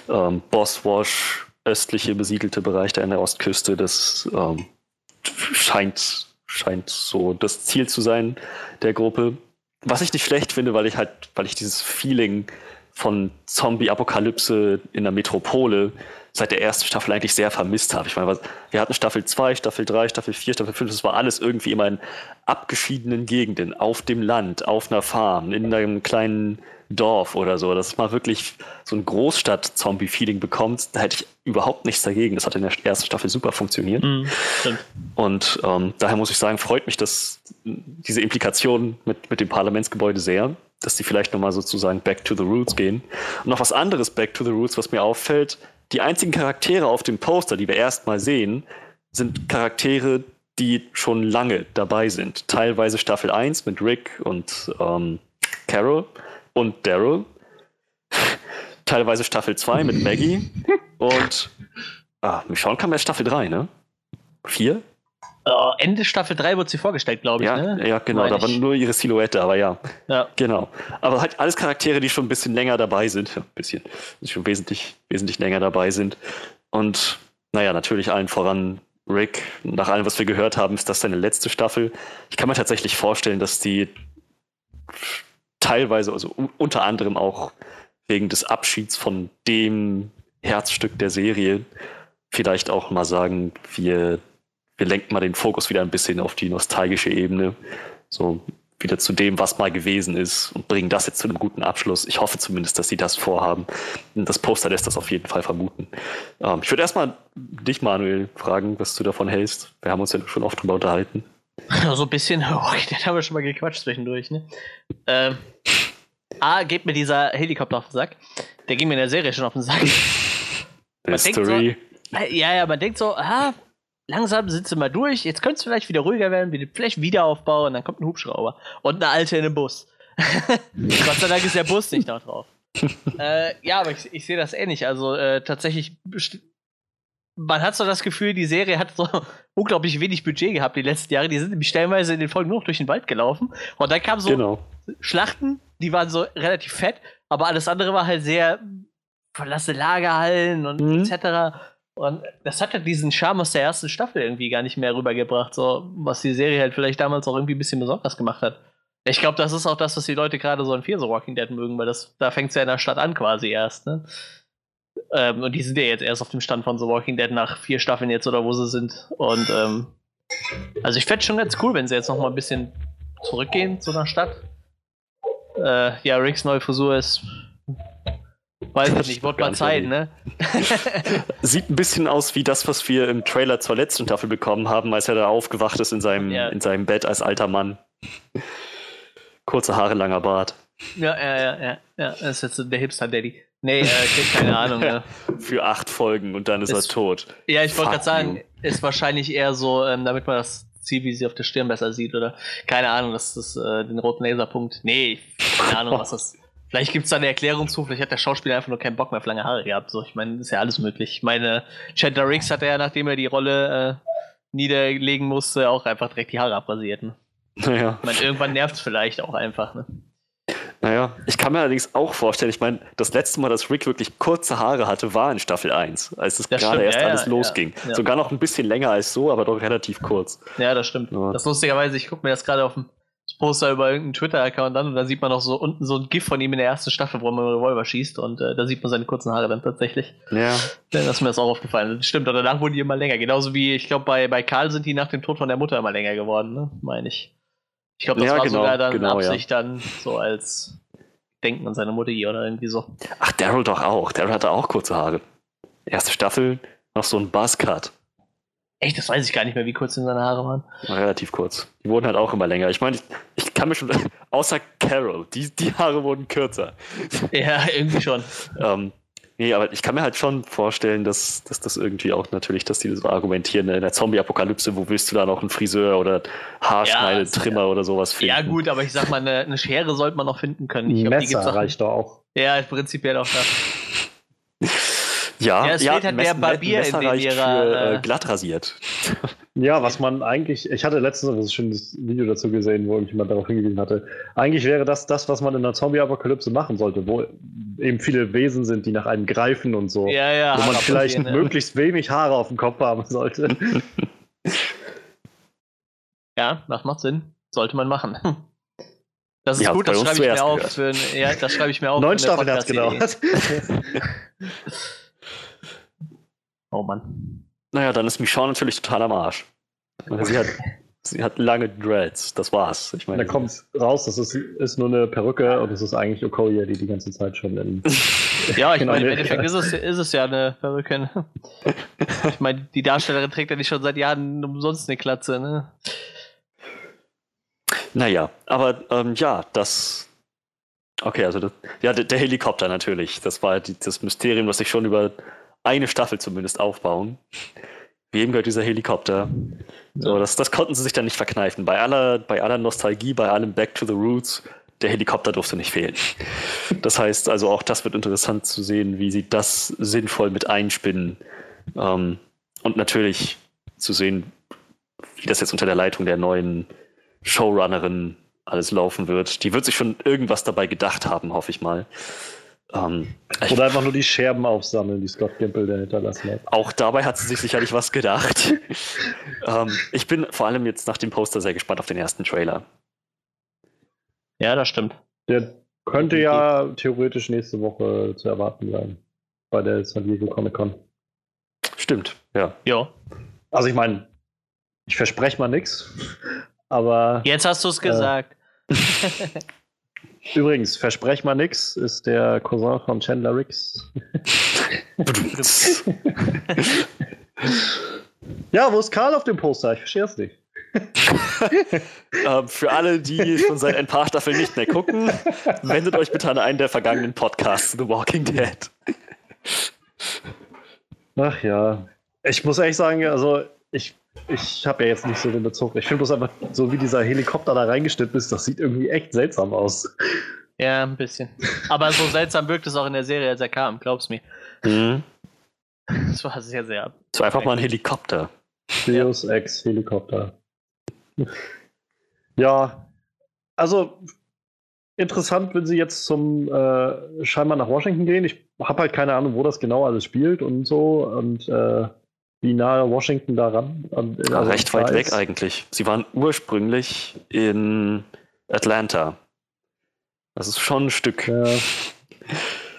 ähm, Boswash, östliche besiedelte Bereich da in der Ostküste, das ähm, scheint, scheint so das Ziel zu sein der Gruppe. Was ich nicht schlecht finde, weil ich halt, weil ich dieses Feeling von Zombie-Apokalypse in der Metropole seit der ersten Staffel eigentlich sehr vermisst habe. Ich meine, wir hatten Staffel 2, Staffel 3, Staffel 4, Staffel 5, das war alles irgendwie immer in abgeschiedenen Gegenden, auf dem Land, auf einer Farm, in einem kleinen Dorf oder so. Dass man wirklich so ein Großstadt-Zombie-Feeling bekommt, da hätte ich überhaupt nichts dagegen. Das hat in der ersten Staffel super funktioniert. Mhm. Und ähm, daher muss ich sagen, freut mich dass diese Implikation mit, mit dem Parlamentsgebäude sehr, dass die vielleicht nochmal sozusagen back to the roots gehen. Und noch was anderes back to the roots, was mir auffällt, die einzigen Charaktere auf dem Poster, die wir erstmal sehen, sind Charaktere, die schon lange dabei sind. Teilweise Staffel 1 mit Rick und ähm, Carol und Daryl. Teilweise Staffel 2 mit Maggie. Und ah, Michonne kam erst Staffel 3, ne? 4? Oh, Ende Staffel 3 wird sie vorgestellt, glaube ich. Ja, ne? ja, genau. Meine Da war nur ihre Silhouette, aber ja. Ja. Genau. Aber halt alles Charaktere, die schon ein bisschen länger dabei sind. Ein bisschen. Die schon wesentlich, wesentlich länger dabei sind. Und naja, natürlich allen voran Rick. Nach allem, was wir gehört haben, ist das seine letzte Staffel. Ich kann mir tatsächlich vorstellen, dass die teilweise, also unter anderem auch wegen des Abschieds von dem Herzstück der Serie, vielleicht auch mal sagen, wir, wir lenken mal den Fokus wieder ein bisschen auf die nostalgische Ebene. So wieder zu dem, was mal gewesen ist und bringen das jetzt zu einem guten Abschluss. Ich hoffe zumindest, dass sie das vorhaben. Das Poster lässt das auf jeden Fall vermuten. Ähm, ich würde erstmal dich, Manuel, fragen, was du davon hältst. Wir haben uns ja schon oft drüber unterhalten. So ein bisschen, oh, den haben wir schon mal gequatscht zwischendurch, ne? Ähm, A, geht mir dieser Helikopter auf den Sack. Der ging mir in der Serie schon auf den Sack. History. Äh, Ja, ja, man denkt so, ah, langsam sind sie mal durch, jetzt könnte es vielleicht wieder ruhiger werden, wieder, vielleicht Wiederaufbau und dann kommt ein Hubschrauber und eine Alte in einem Bus. Gott sei Dank ist der Bus nicht da drauf. äh, ja, aber ich, ich sehe das ähnlich. Also äh, tatsächlich, man hat so das Gefühl, die Serie hat so unglaublich wenig Budget gehabt die letzten Jahre. Die sind nämlich stellenweise in den Folgen nur noch durch den Wald gelaufen. Und dann kamen so Genau. Schlachten, die waren so relativ fett, aber alles andere war halt sehr verlassene Lagerhallen und Mhm. etc. Und das hat halt diesen Charme aus der ersten Staffel irgendwie gar nicht mehr rübergebracht, so was die Serie halt vielleicht damals auch irgendwie ein bisschen besonders gemacht hat. Ich glaube, das ist auch das, was die Leute gerade so an Fear the Walking Dead mögen, weil das, da fängt es ja in der Stadt an quasi erst, ne? Ähm, und die sind ja jetzt erst auf dem Stand von The Walking Dead nach vier Staffeln jetzt oder wo sie sind. Und ähm, also ich fände schon ganz cool, wenn sie jetzt noch mal ein bisschen zurückgehen zu einer Stadt. Äh, ja, Ricks neue Frisur ist. Weiß ich nicht, wird mal Zeit, ne? Sieht ein bisschen aus wie das, was wir im Trailer zur letzten Staffel bekommen haben, als er da aufgewacht ist in seinem, Ja. in seinem Bett als alter Mann. Kurze Haare, langer Bart. Ja, ja, ja, ja. ja. Das ist jetzt der Hipster-Daddy. Nee, äh, keine Ahnung. ne? Für acht Folgen und dann ist, Ist- er tot. Ja, ich wollte gerade sagen, ist wahrscheinlich eher so, ähm, damit man das Zielvisier auf der Stirn besser sieht, oder? Keine Ahnung, das ist äh, den roten Laserpunkt. Nee, keine Ahnung, was das. Vielleicht gibt es da eine Erklärung zu, vielleicht hat der Schauspieler einfach nur keinen Bock mehr auf lange Haare gehabt. So, ich meine, ist ja alles möglich. Ich meine, Chandler Riggs hat ja, nachdem er die Rolle äh, niederlegen musste, auch einfach direkt die Haare abrasiert. Ne? Naja. Ich meine, irgendwann nervt es vielleicht auch einfach. Ne? Naja, ich kann mir allerdings auch vorstellen, ich meine, das letzte Mal, dass Rick wirklich kurze Haare hatte, war in Staffel 1, als es Das gerade stimmt, erst ja, alles ja, losging. ja. Sogar noch ein bisschen länger als so, aber doch relativ kurz. Ja, das stimmt. Das lustigerweise, ich gucke mir das gerade auf dem Poster über irgendeinen Twitter-Account an und da sieht man noch so unten so ein GIF von ihm in der ersten Staffel, wo er mit dem Revolver schießt und äh, da sieht man seine kurzen Haare dann tatsächlich. Ja. Ja, Das ist mir das auch aufgefallen. Das stimmt, und danach wurden die immer länger. Genauso wie, ich glaube, bei, bei Karl sind die nach dem Tod von der Mutter immer länger geworden, ne? Meine ich. Ich glaube, das Ja, war genau, sogar dann genau, ja. Absicht dann so als Denken an seine Mutter oder irgendwie so. Ach, Daryl doch auch. Daryl hatte auch kurze Haare. Erste Staffel, noch so ein Buzzcut. Echt, das weiß ich gar nicht mehr, wie kurz denn seine Haare waren. War Relativ kurz. Die wurden halt auch immer länger. Ich meine, ich, ich kann mir schon, außer Carol, die, die Haare wurden kürzer. Ja, irgendwie schon. Ähm, nee, aber ich kann mir halt schon vorstellen, dass, dass das irgendwie auch natürlich, dass die so argumentieren, in der Zombie-Apokalypse, wo willst du da noch einen Friseur oder Haarschneide, Ja, Trimmer oder sowas finden? Ja, gut, aber ich sag mal, eine, eine Schere sollte man noch finden können. Ich Ein glaub, die gibt's Messer auch- reicht doch auch. Ja, prinzipiell auch das. Ja, Ja, es fehlt halt Mess- der Barbier Messer in den reicht ihrer, für äh, äh, glatt rasiert. Ja, was man eigentlich, ich hatte letztens ein schönes Video dazu gesehen, wo jemand darauf hingewiesen hatte. Eigentlich wäre das das, was man in der Zombie-Apokalypse machen sollte, wo eben viele Wesen sind, die nach einem greifen und so. Ja, ja. wo man vielleicht ja. möglichst wenig Haare auf dem Kopf haben sollte. Ja, das macht Sinn. Sollte man machen. Das ist Ja, gut, das schreibe ich mir auf. Für ein, ja, das schreibe ich mir auf. Neun Staffeln hat es gedauert. Oh Mann. Naja, dann ist Michonne natürlich total am Arsch. Sie hat, sie hat lange Dreads, das war's. Ich meine, Da kommt raus, das ist, ist nur eine Perücke und es ist eigentlich Okoye, die die ganze Zeit schon in. Ja, ich In meine, im. Endeffekt ist es, ist es ja eine Perücke. ne? Ich meine, die Darstellerin trägt ja nicht schon seit Jahren umsonst eine Klatze, ne? Naja, aber ähm, ja, das. Okay, also das, ja, der, der Helikopter natürlich. Das war die, das Mysterium, was sich schon über eine Staffel zumindest aufbauen. Wem gehört dieser Helikopter? So, das, das konnten sie sich dann nicht verkneifen. Bei aller, bei aller Nostalgie, bei allem Back to the Roots, der Helikopter durfte nicht fehlen. Das heißt also, auch das wird interessant zu sehen, wie sie das sinnvoll mit einspinnen. Ähm, und natürlich zu sehen, wie das jetzt unter der Leitung der neuen Showrunnerin alles laufen wird. Die wird sich schon irgendwas dabei gedacht haben, hoffe ich mal. Ähm, Oder einfach nur die Scherben aufsammeln, die Scott Gimple da hinterlassen hat. auch dabei hat sie sich sicherlich was gedacht. ähm, ich bin vor allem jetzt nach dem Poster sehr gespannt auf den ersten Trailer. Ja, das stimmt. Der könnte ja theoretisch nächste Woche zu erwarten sein. Bei der San Diego Comic Con. Stimmt, ja. Ja. Also ich meine, ich verspreche mal nichts. Aber Jetzt hast du es gesagt. übrigens, versprech mal nix ist der Cousin von Chandler Riggs. Ja, wo ist Karl auf dem Poster? Ich verstehe es nicht. ähm, für alle, die schon seit ein paar Staffeln nicht mehr gucken, wendet euch bitte an einen der vergangenen Podcasts The Walking Dead. Ach ja. Ich muss ehrlich sagen, also ich, ich habe ja jetzt nicht so den Bezug. Ich finde bloß einfach, so wie dieser Helikopter da reingeschnitten ist, das sieht irgendwie echt seltsam aus. Ja, ein bisschen. Aber so seltsam wirkt es auch in der Serie, als er kam, glaub's mir. Mhm. Das war sehr, sehr. So einfach mal ein Helikopter. Deus Ex Helikopter. Ja, also interessant, wenn sie jetzt zum äh, scheinbar nach Washington gehen. Ich habe halt keine Ahnung, wo das genau alles spielt und so und äh, wie nahe Washington daran. Ja, also recht weit weg eigentlich. Sie waren ursprünglich in Atlanta. Das ist schon ein Stück. Ja.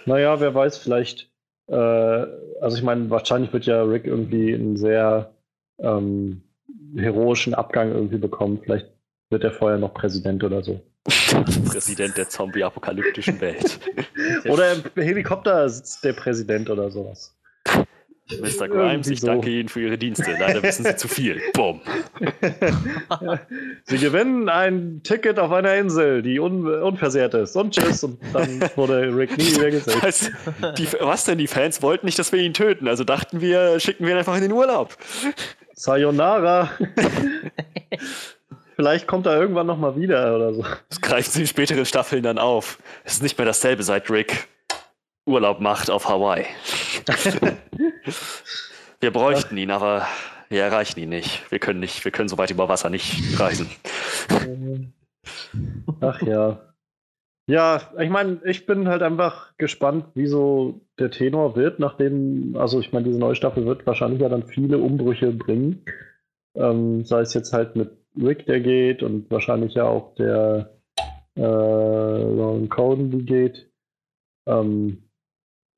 Naja, wer weiß, vielleicht. Äh, also, ich meine, wahrscheinlich wird ja Rick irgendwie einen sehr ähm, heroischen Abgang irgendwie bekommen. Vielleicht wird er vorher noch Präsident oder so. Präsident der zombie-apokalyptischen Welt. Oder im Helikopter sitzt der Präsident oder sowas. Mr. Grimes, ich danke Ihnen für Ihre Dienste. Leider wissen Sie zu viel. Bumm. Sie gewinnen ein Ticket auf einer Insel, die un unversehrt ist. Und tschüss. Und dann wurde Rick nie wieder gesehen. Was, die, was denn? Die Fans wollten nicht, dass wir ihn töten. Also dachten wir, schicken wir ihn einfach in den Urlaub. Sayonara. Vielleicht kommt er irgendwann nochmal wieder oder so. Das greifen sie in späteren Staffeln dann auf. Es ist nicht mehr dasselbe, seit Rick Urlaub macht auf Hawaii. wir bräuchten ihn, aber wir erreichen ihn nicht. Wir können nicht, wir können so weit über Wasser nicht reisen. Ach ja. Ja, ich meine, ich bin halt einfach gespannt, wie so der Tenor wird, nachdem, also ich meine, diese neue Staffel wird wahrscheinlich ja dann viele Umbrüche bringen. Ähm, sei es jetzt halt mit Rick, der geht, und wahrscheinlich ja auch der äh, Lauren Coden, die geht. Ähm,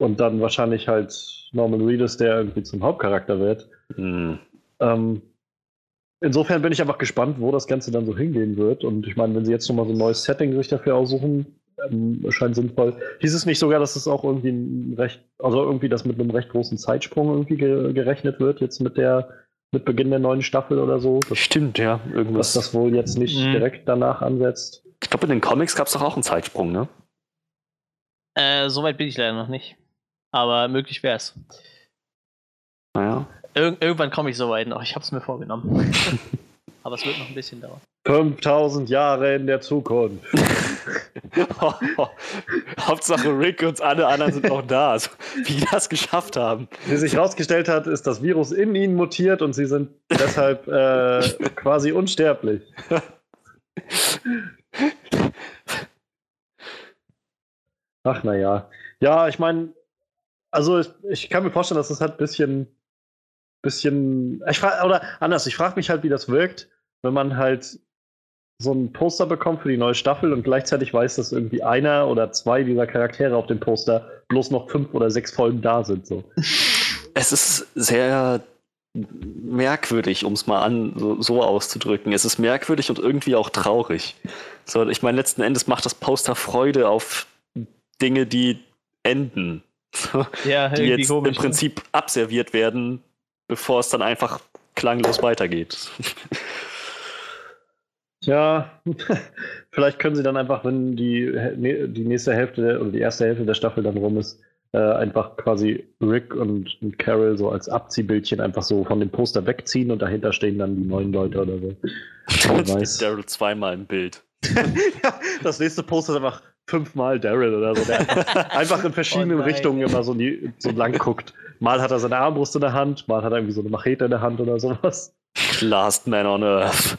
und dann wahrscheinlich halt Norman Reedus, der irgendwie zum Hauptcharakter wird. Hm. Ähm, insofern bin ich einfach gespannt, wo das Ganze dann so hingehen wird. Und ich meine, wenn sie jetzt nochmal so ein neues Setting sich dafür aussuchen, ähm, scheint sinnvoll. Hieß es nicht sogar, dass es auch irgendwie ein recht, also irgendwie das mit einem recht großen Zeitsprung irgendwie ge gerechnet wird, jetzt mit der, mit Beginn der neuen Staffel oder so? Dass, Stimmt, ja. dass Irgendwas. das wohl jetzt nicht Mhm. direkt danach ansetzt. ich glaube, in den Comics gab es doch auch einen Zeitsprung, ne? Äh, Soweit bin ich leider noch nicht. Aber möglich wäre es. Naja. Ir irgendwann komme ich so weit noch. Ich habe es mir vorgenommen. Aber es wird noch ein bisschen dauern. 5000 Jahre in der Zukunft. Hauptsache Rick und alle anderen sind auch da. Also, wie die das geschafft haben. Wie sich herausgestellt hat, ist das Virus in ihnen mutiert und sie sind deshalb äh, quasi unsterblich. Ach naja. Ja, ich meine, also ich, ich kann mir vorstellen, dass das halt ein bisschen, bisschen, ich frag, oder anders, ich frage mich halt, wie das wirkt, wenn man halt so ein Poster bekommt für die neue Staffel und gleichzeitig weiß, dass irgendwie einer oder zwei dieser Charaktere auf dem Poster bloß noch fünf oder sechs Folgen da sind. So. Es ist sehr merkwürdig, um es mal an so, so auszudrücken. Es ist merkwürdig und irgendwie auch traurig. So, ich meine, letzten Endes macht das Poster Freude auf Dinge, die enden. So, Ja, die jetzt komisch. im Prinzip abserviert werden, bevor es dann einfach klanglos weitergeht. Ja, vielleicht können sie dann einfach, wenn die, ne- die nächste Hälfte oder die erste Hälfte der Staffel dann rum ist, äh, einfach quasi Rick und, und Carol so als Abziehbildchen einfach so von dem Poster wegziehen und dahinter stehen dann die neuen Leute oder so. Daryl zweimal im Bild. ja, das nächste Poster ist einfach fünfmal Daryl oder so, der einfach, in verschiedenen Oh. Richtungen immer so, die, so lang guckt. Mal hat er seine Armbrust in der Hand, mal hat er irgendwie so eine Machete in der Hand oder sowas. Last Man on Earth.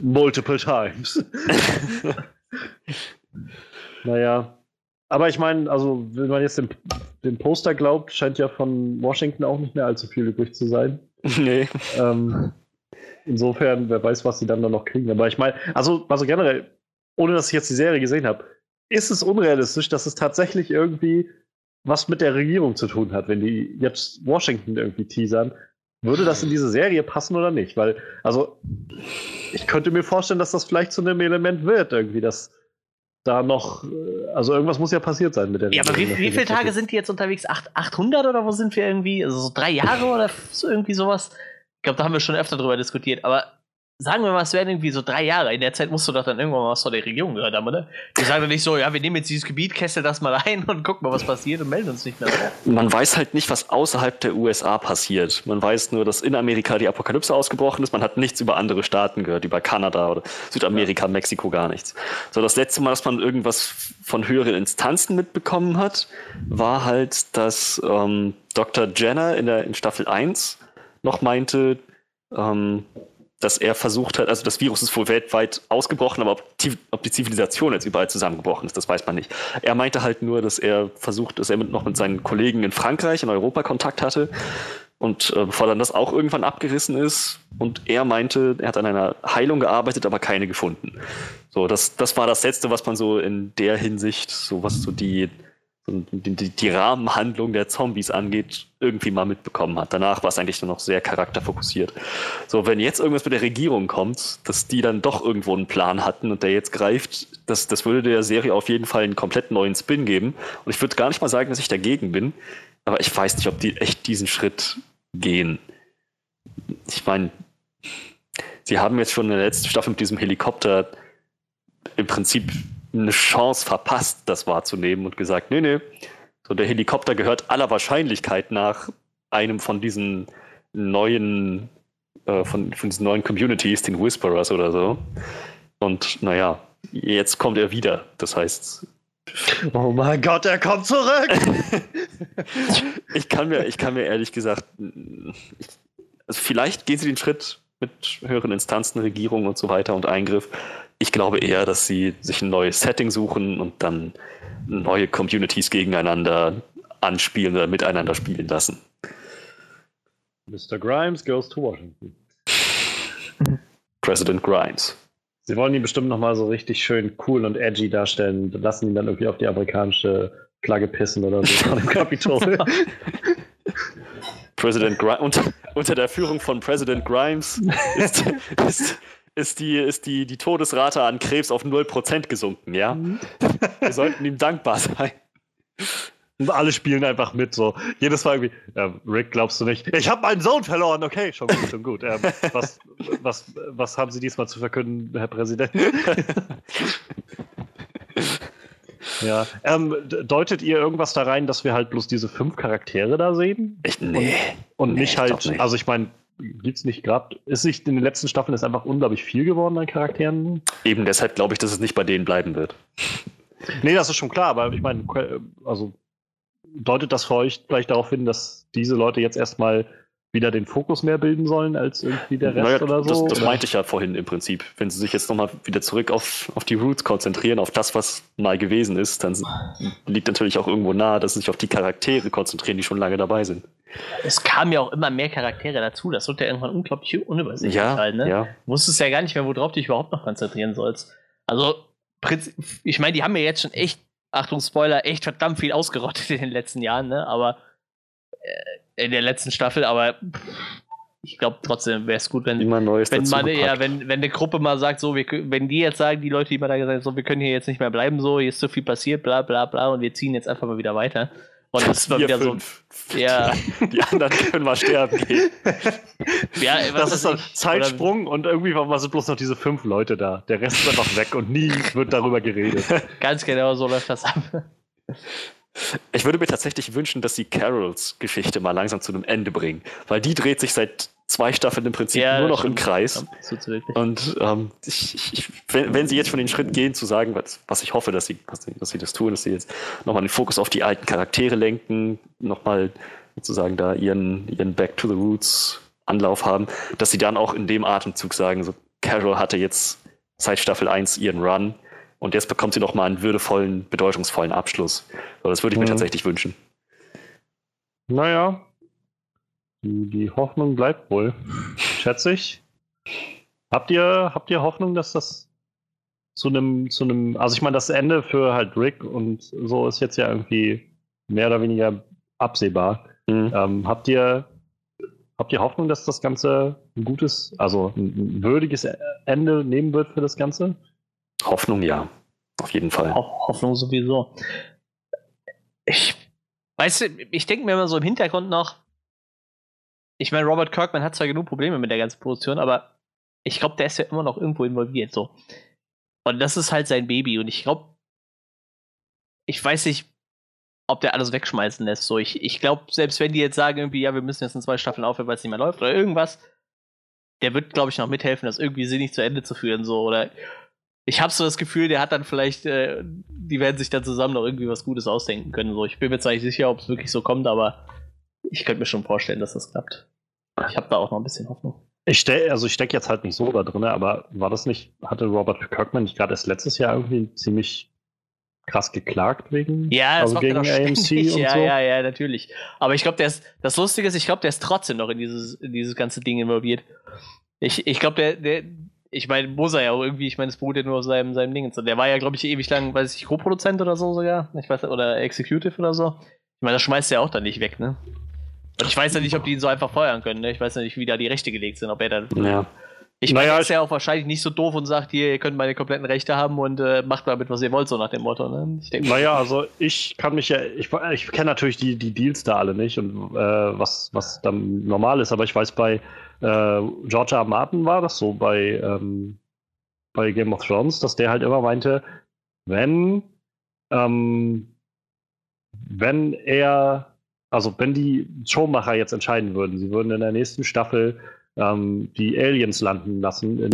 Multiple times. naja. Aber ich meine, also, wenn man jetzt dem, dem Poster glaubt, scheint ja von Washington auch nicht mehr allzu viel übrig zu sein. nee. Ähm, insofern, wer weiß, was sie dann da noch kriegen. Aber ich meine, also, also generell, ohne dass ich jetzt die Serie gesehen habe, ist es unrealistisch, dass es tatsächlich irgendwie was mit der Regierung zu tun hat, wenn die jetzt Washington irgendwie teasern. Würde das in diese Serie passen oder nicht? Weil, also, ich könnte mir vorstellen, dass das vielleicht zu einem Element wird, irgendwie, dass da noch, äh, also irgendwas muss ja passiert sein mit der Ja, aber wie, Regierung. wie viele Tage sind die jetzt unterwegs? Acht, 800 oder wo sind wir irgendwie? Also so drei Jahre oder so irgendwie sowas? Ich glaube, da haben wir schon öfter drüber diskutiert. Aber sagen wir mal, es wären irgendwie so drei Jahre. In der Zeit musst du doch dann irgendwann mal was von der Regierung gehört haben, oder? Die sagen doch nicht so, ja, wir nehmen jetzt dieses Gebiet, kessel das mal ein und gucken mal, was passiert und melden uns nicht mehr. Man weiß halt nicht, was außerhalb der USA passiert. Man weiß nur, dass in Amerika die Apokalypse ausgebrochen ist. Man hat nichts über andere Staaten gehört, über Kanada oder Südamerika, Mexiko gar nichts. So, das letzte Mal, dass man irgendwas von höheren Instanzen mitbekommen hat, war halt, dass ähm, Dr. Jenner in, der, in Staffel 1 noch meinte, ähm, dass er versucht hat, also das Virus ist wohl weltweit ausgebrochen, aber ob die, ob die Zivilisation jetzt überall zusammengebrochen ist, das weiß man nicht. Er meinte halt nur, dass er versucht, dass er mit, noch mit seinen Kollegen in Frankreich, in Europa Kontakt hatte und äh, bevor dann das auch irgendwann abgerissen ist und er meinte, er hat an einer Heilung gearbeitet, aber keine gefunden. So, das, das war das Letzte, was man so in der Hinsicht, so was so die die, die, Rahmenhandlung der Zombies angeht, irgendwie mal mitbekommen hat. Danach war es eigentlich nur noch sehr charakterfokussiert. So, wenn jetzt irgendwas mit der Regierung kommt, dass die dann doch irgendwo einen Plan hatten und der jetzt greift, das, das würde der Serie auf jeden Fall einen komplett neuen Spin geben. Und ich würde gar nicht mal sagen, dass ich dagegen bin, aber ich weiß nicht, ob die echt diesen Schritt gehen. Ich meine, sie haben jetzt schon in der letzten Staffel mit diesem Helikopter im Prinzip eine Chance verpasst, das wahrzunehmen und gesagt, nee, nee, so der Helikopter gehört aller Wahrscheinlichkeit nach einem von diesen neuen, äh, von, von diesen neuen Communities, den Whisperers oder so. Und naja, jetzt kommt er wieder. Das heißt. Oh mein Gott, er kommt zurück! ich, kann mir, ich kann mir ehrlich gesagt, ich, also vielleicht gehen sie den Schritt mit höheren Instanzen, Regierung und so weiter und Eingriff. Ich glaube eher, dass sie sich ein neues Setting suchen und dann neue Communities gegeneinander anspielen oder miteinander spielen lassen. Mr. Grimes goes to Washington. President Grimes. Sie wollen ihn bestimmt nochmal so richtig schön cool und edgy darstellen, lassen ihn dann irgendwie auf die amerikanische Flagge pissen oder so von dem Kapitol. President Grimes, unter, unter, der Führung von President Grimes ist, ist, ist die, ist die, die Todesrate an Krebs auf 0% gesunken, ja? Mhm. Wir sollten ihm dankbar sein. Und alle spielen einfach mit, so. Jedes Mal irgendwie, ja, Rick, glaubst du nicht? Ich habe meinen Sohn verloren, okay, schon gut, schon gut. Ähm, was, was, was haben Sie diesmal zu verkünden, Herr Präsident? ja. Ähm, deutet ihr irgendwas da rein, dass wir halt bloß diese fünf Charaktere da sehen? Ich, nee. Und, und nee, nicht halt, nicht. also ich meine, gibt es nicht gerade, ist nicht in den letzten Staffeln ist einfach unglaublich viel geworden an Charakteren? Eben deshalb glaube ich, dass es nicht bei denen bleiben wird. Nee, das ist schon klar, aber ich meine, also deutet das für euch vielleicht darauf hin, dass diese Leute jetzt erstmal wieder den Fokus mehr bilden sollen als irgendwie der Rest naja, oder so? Das, das meinte ich ja vorhin im Prinzip. Wenn sie sich jetzt nochmal wieder zurück auf, auf die Roots konzentrieren, auf das, was mal gewesen ist, dann liegt natürlich auch irgendwo nahe, dass sie sich auf die Charaktere konzentrieren, die schon lange dabei sind. Es kamen ja auch immer mehr Charaktere dazu. Das wird ja irgendwann unglaublich unübersichtlich ja, halt, ne? Ja. Du wusstest ja gar nicht mehr, worauf du dich überhaupt noch konzentrieren sollst. Also, ich meine, die haben ja jetzt schon echt, Achtung, Spoiler, echt verdammt viel ausgerottet in den letzten Jahren, ne? Aber äh, in der letzten Staffel, aber ich glaube trotzdem wäre es gut, wenn, Immer Neues wenn man ja, wenn, wenn eine Gruppe mal sagt, so, wir, wenn die jetzt sagen, die Leute, die mal da gesagt haben, so, wir können hier jetzt nicht mehr bleiben, so, hier ist so viel passiert, bla bla bla, und wir ziehen jetzt einfach mal wieder weiter. Und das war wieder fünf. so. Ja. Die anderen können mal sterben gehen. Ja, das ist so ein Zeitsprung und irgendwie waren sind bloß noch diese fünf Leute da. Der Rest ist einfach weg und nie wird darüber geredet. Ganz genau so läuft das ab. Ich würde mir tatsächlich wünschen, dass sie Carols Geschichte mal langsam zu einem Ende bringen, weil die dreht sich seit zwei Staffeln im Prinzip ja, nur noch im Kreis. Und ähm, ich, ich, wenn, wenn, sie jetzt schon den Schritt gehen, zu sagen, was, was ich hoffe, dass sie, dass sie das tun, dass sie jetzt nochmal den Fokus auf die alten Charaktere lenken, nochmal sozusagen da ihren, ihren Back to the Roots Anlauf haben, dass sie dann auch in dem Atemzug sagen, so Carol hatte jetzt seit Staffel 1 ihren Run und jetzt bekommt sie nochmal einen würdevollen, bedeutungsvollen Abschluss. So, das würde ich mir mhm. tatsächlich wünschen. Naja, die, die Hoffnung bleibt wohl, schätze ich. Habt ihr, habt ihr Hoffnung, dass das zu einem, zu einem, also ich meine, das Ende für halt Rick und so ist jetzt ja irgendwie mehr oder weniger absehbar. Mhm. Ähm, habt ihr, habt ihr Hoffnung, dass das Ganze ein gutes, also ein würdiges Ende nehmen wird für das Ganze? Hoffnung ja, auf jeden Fall. Hoffnung sowieso. Ich, weißt du, ich denke mir immer so im Hintergrund noch, ich meine, Robert Kirkman hat zwar genug Probleme mit der ganzen Produktion, aber ich glaube, der ist ja immer noch irgendwo involviert. So. Und das ist halt sein Baby. Und ich glaube, ich weiß nicht, ob der alles wegschmeißen lässt. So, ich, ich glaube, selbst wenn die jetzt sagen, irgendwie, ja, wir müssen jetzt in zwei Staffeln aufhören, weil es nicht mehr läuft oder irgendwas, der wird, glaube ich, noch mithelfen, das irgendwie sinnig zu Ende zu führen. So, oder ich habe so das Gefühl, der hat dann vielleicht, äh, die werden sich dann zusammen noch irgendwie was Gutes ausdenken können. So, ich bin mir zwar nicht sicher, ob es wirklich so kommt, aber ich könnte mir schon vorstellen, dass das klappt. Ich habe da auch noch ein bisschen Hoffnung. Ich stell, also ich stecke jetzt halt nicht so da drin, aber war das nicht, hatte Robert Kirkman nicht gerade erst letztes Jahr irgendwie ziemlich krass geklagt wegen ja, das also gegen AMC und ja, so? Ja, ja, natürlich. Aber ich glaube, der ist, das Lustige ist, ich glaube, der ist trotzdem noch in dieses, in dieses ganze Ding involviert. Ich, ich glaube, der, der, ich meine, muss er ja auch irgendwie, ich meine, es beruht ja nur auf seinem, seinem Ding. Der war ja, glaube ich, ewig lang, weiß ich, Co-Produzent oder so sogar. Ich weiß, oder Executive oder so. Ich meine, das schmeißt er auch dann nicht weg, ne? Und ich weiß ja nicht, ob die ihn so einfach feuern können, ne? Ich weiß ja nicht, wie da die Rechte gelegt sind, ob er dann. Ja. Ich meine, Naja, er ist ja auch wahrscheinlich nicht so doof und sagt, hier, ihr könnt meine kompletten Rechte haben und äh, macht damit, was ihr wollt, so nach dem Motto, ne? Ich denke, Naja, also ich kann mich ja, ich, ich kenne natürlich die, die Deals da alle nicht und äh, was, was dann normal ist, aber ich weiß, bei äh, George R. R. Martin war das so, bei, ähm, bei Game of Thrones, dass der halt immer meinte, wenn, ähm, wenn er, also wenn die Showmacher jetzt entscheiden würden, sie würden in der nächsten Staffel ähm, die Aliens landen lassen in,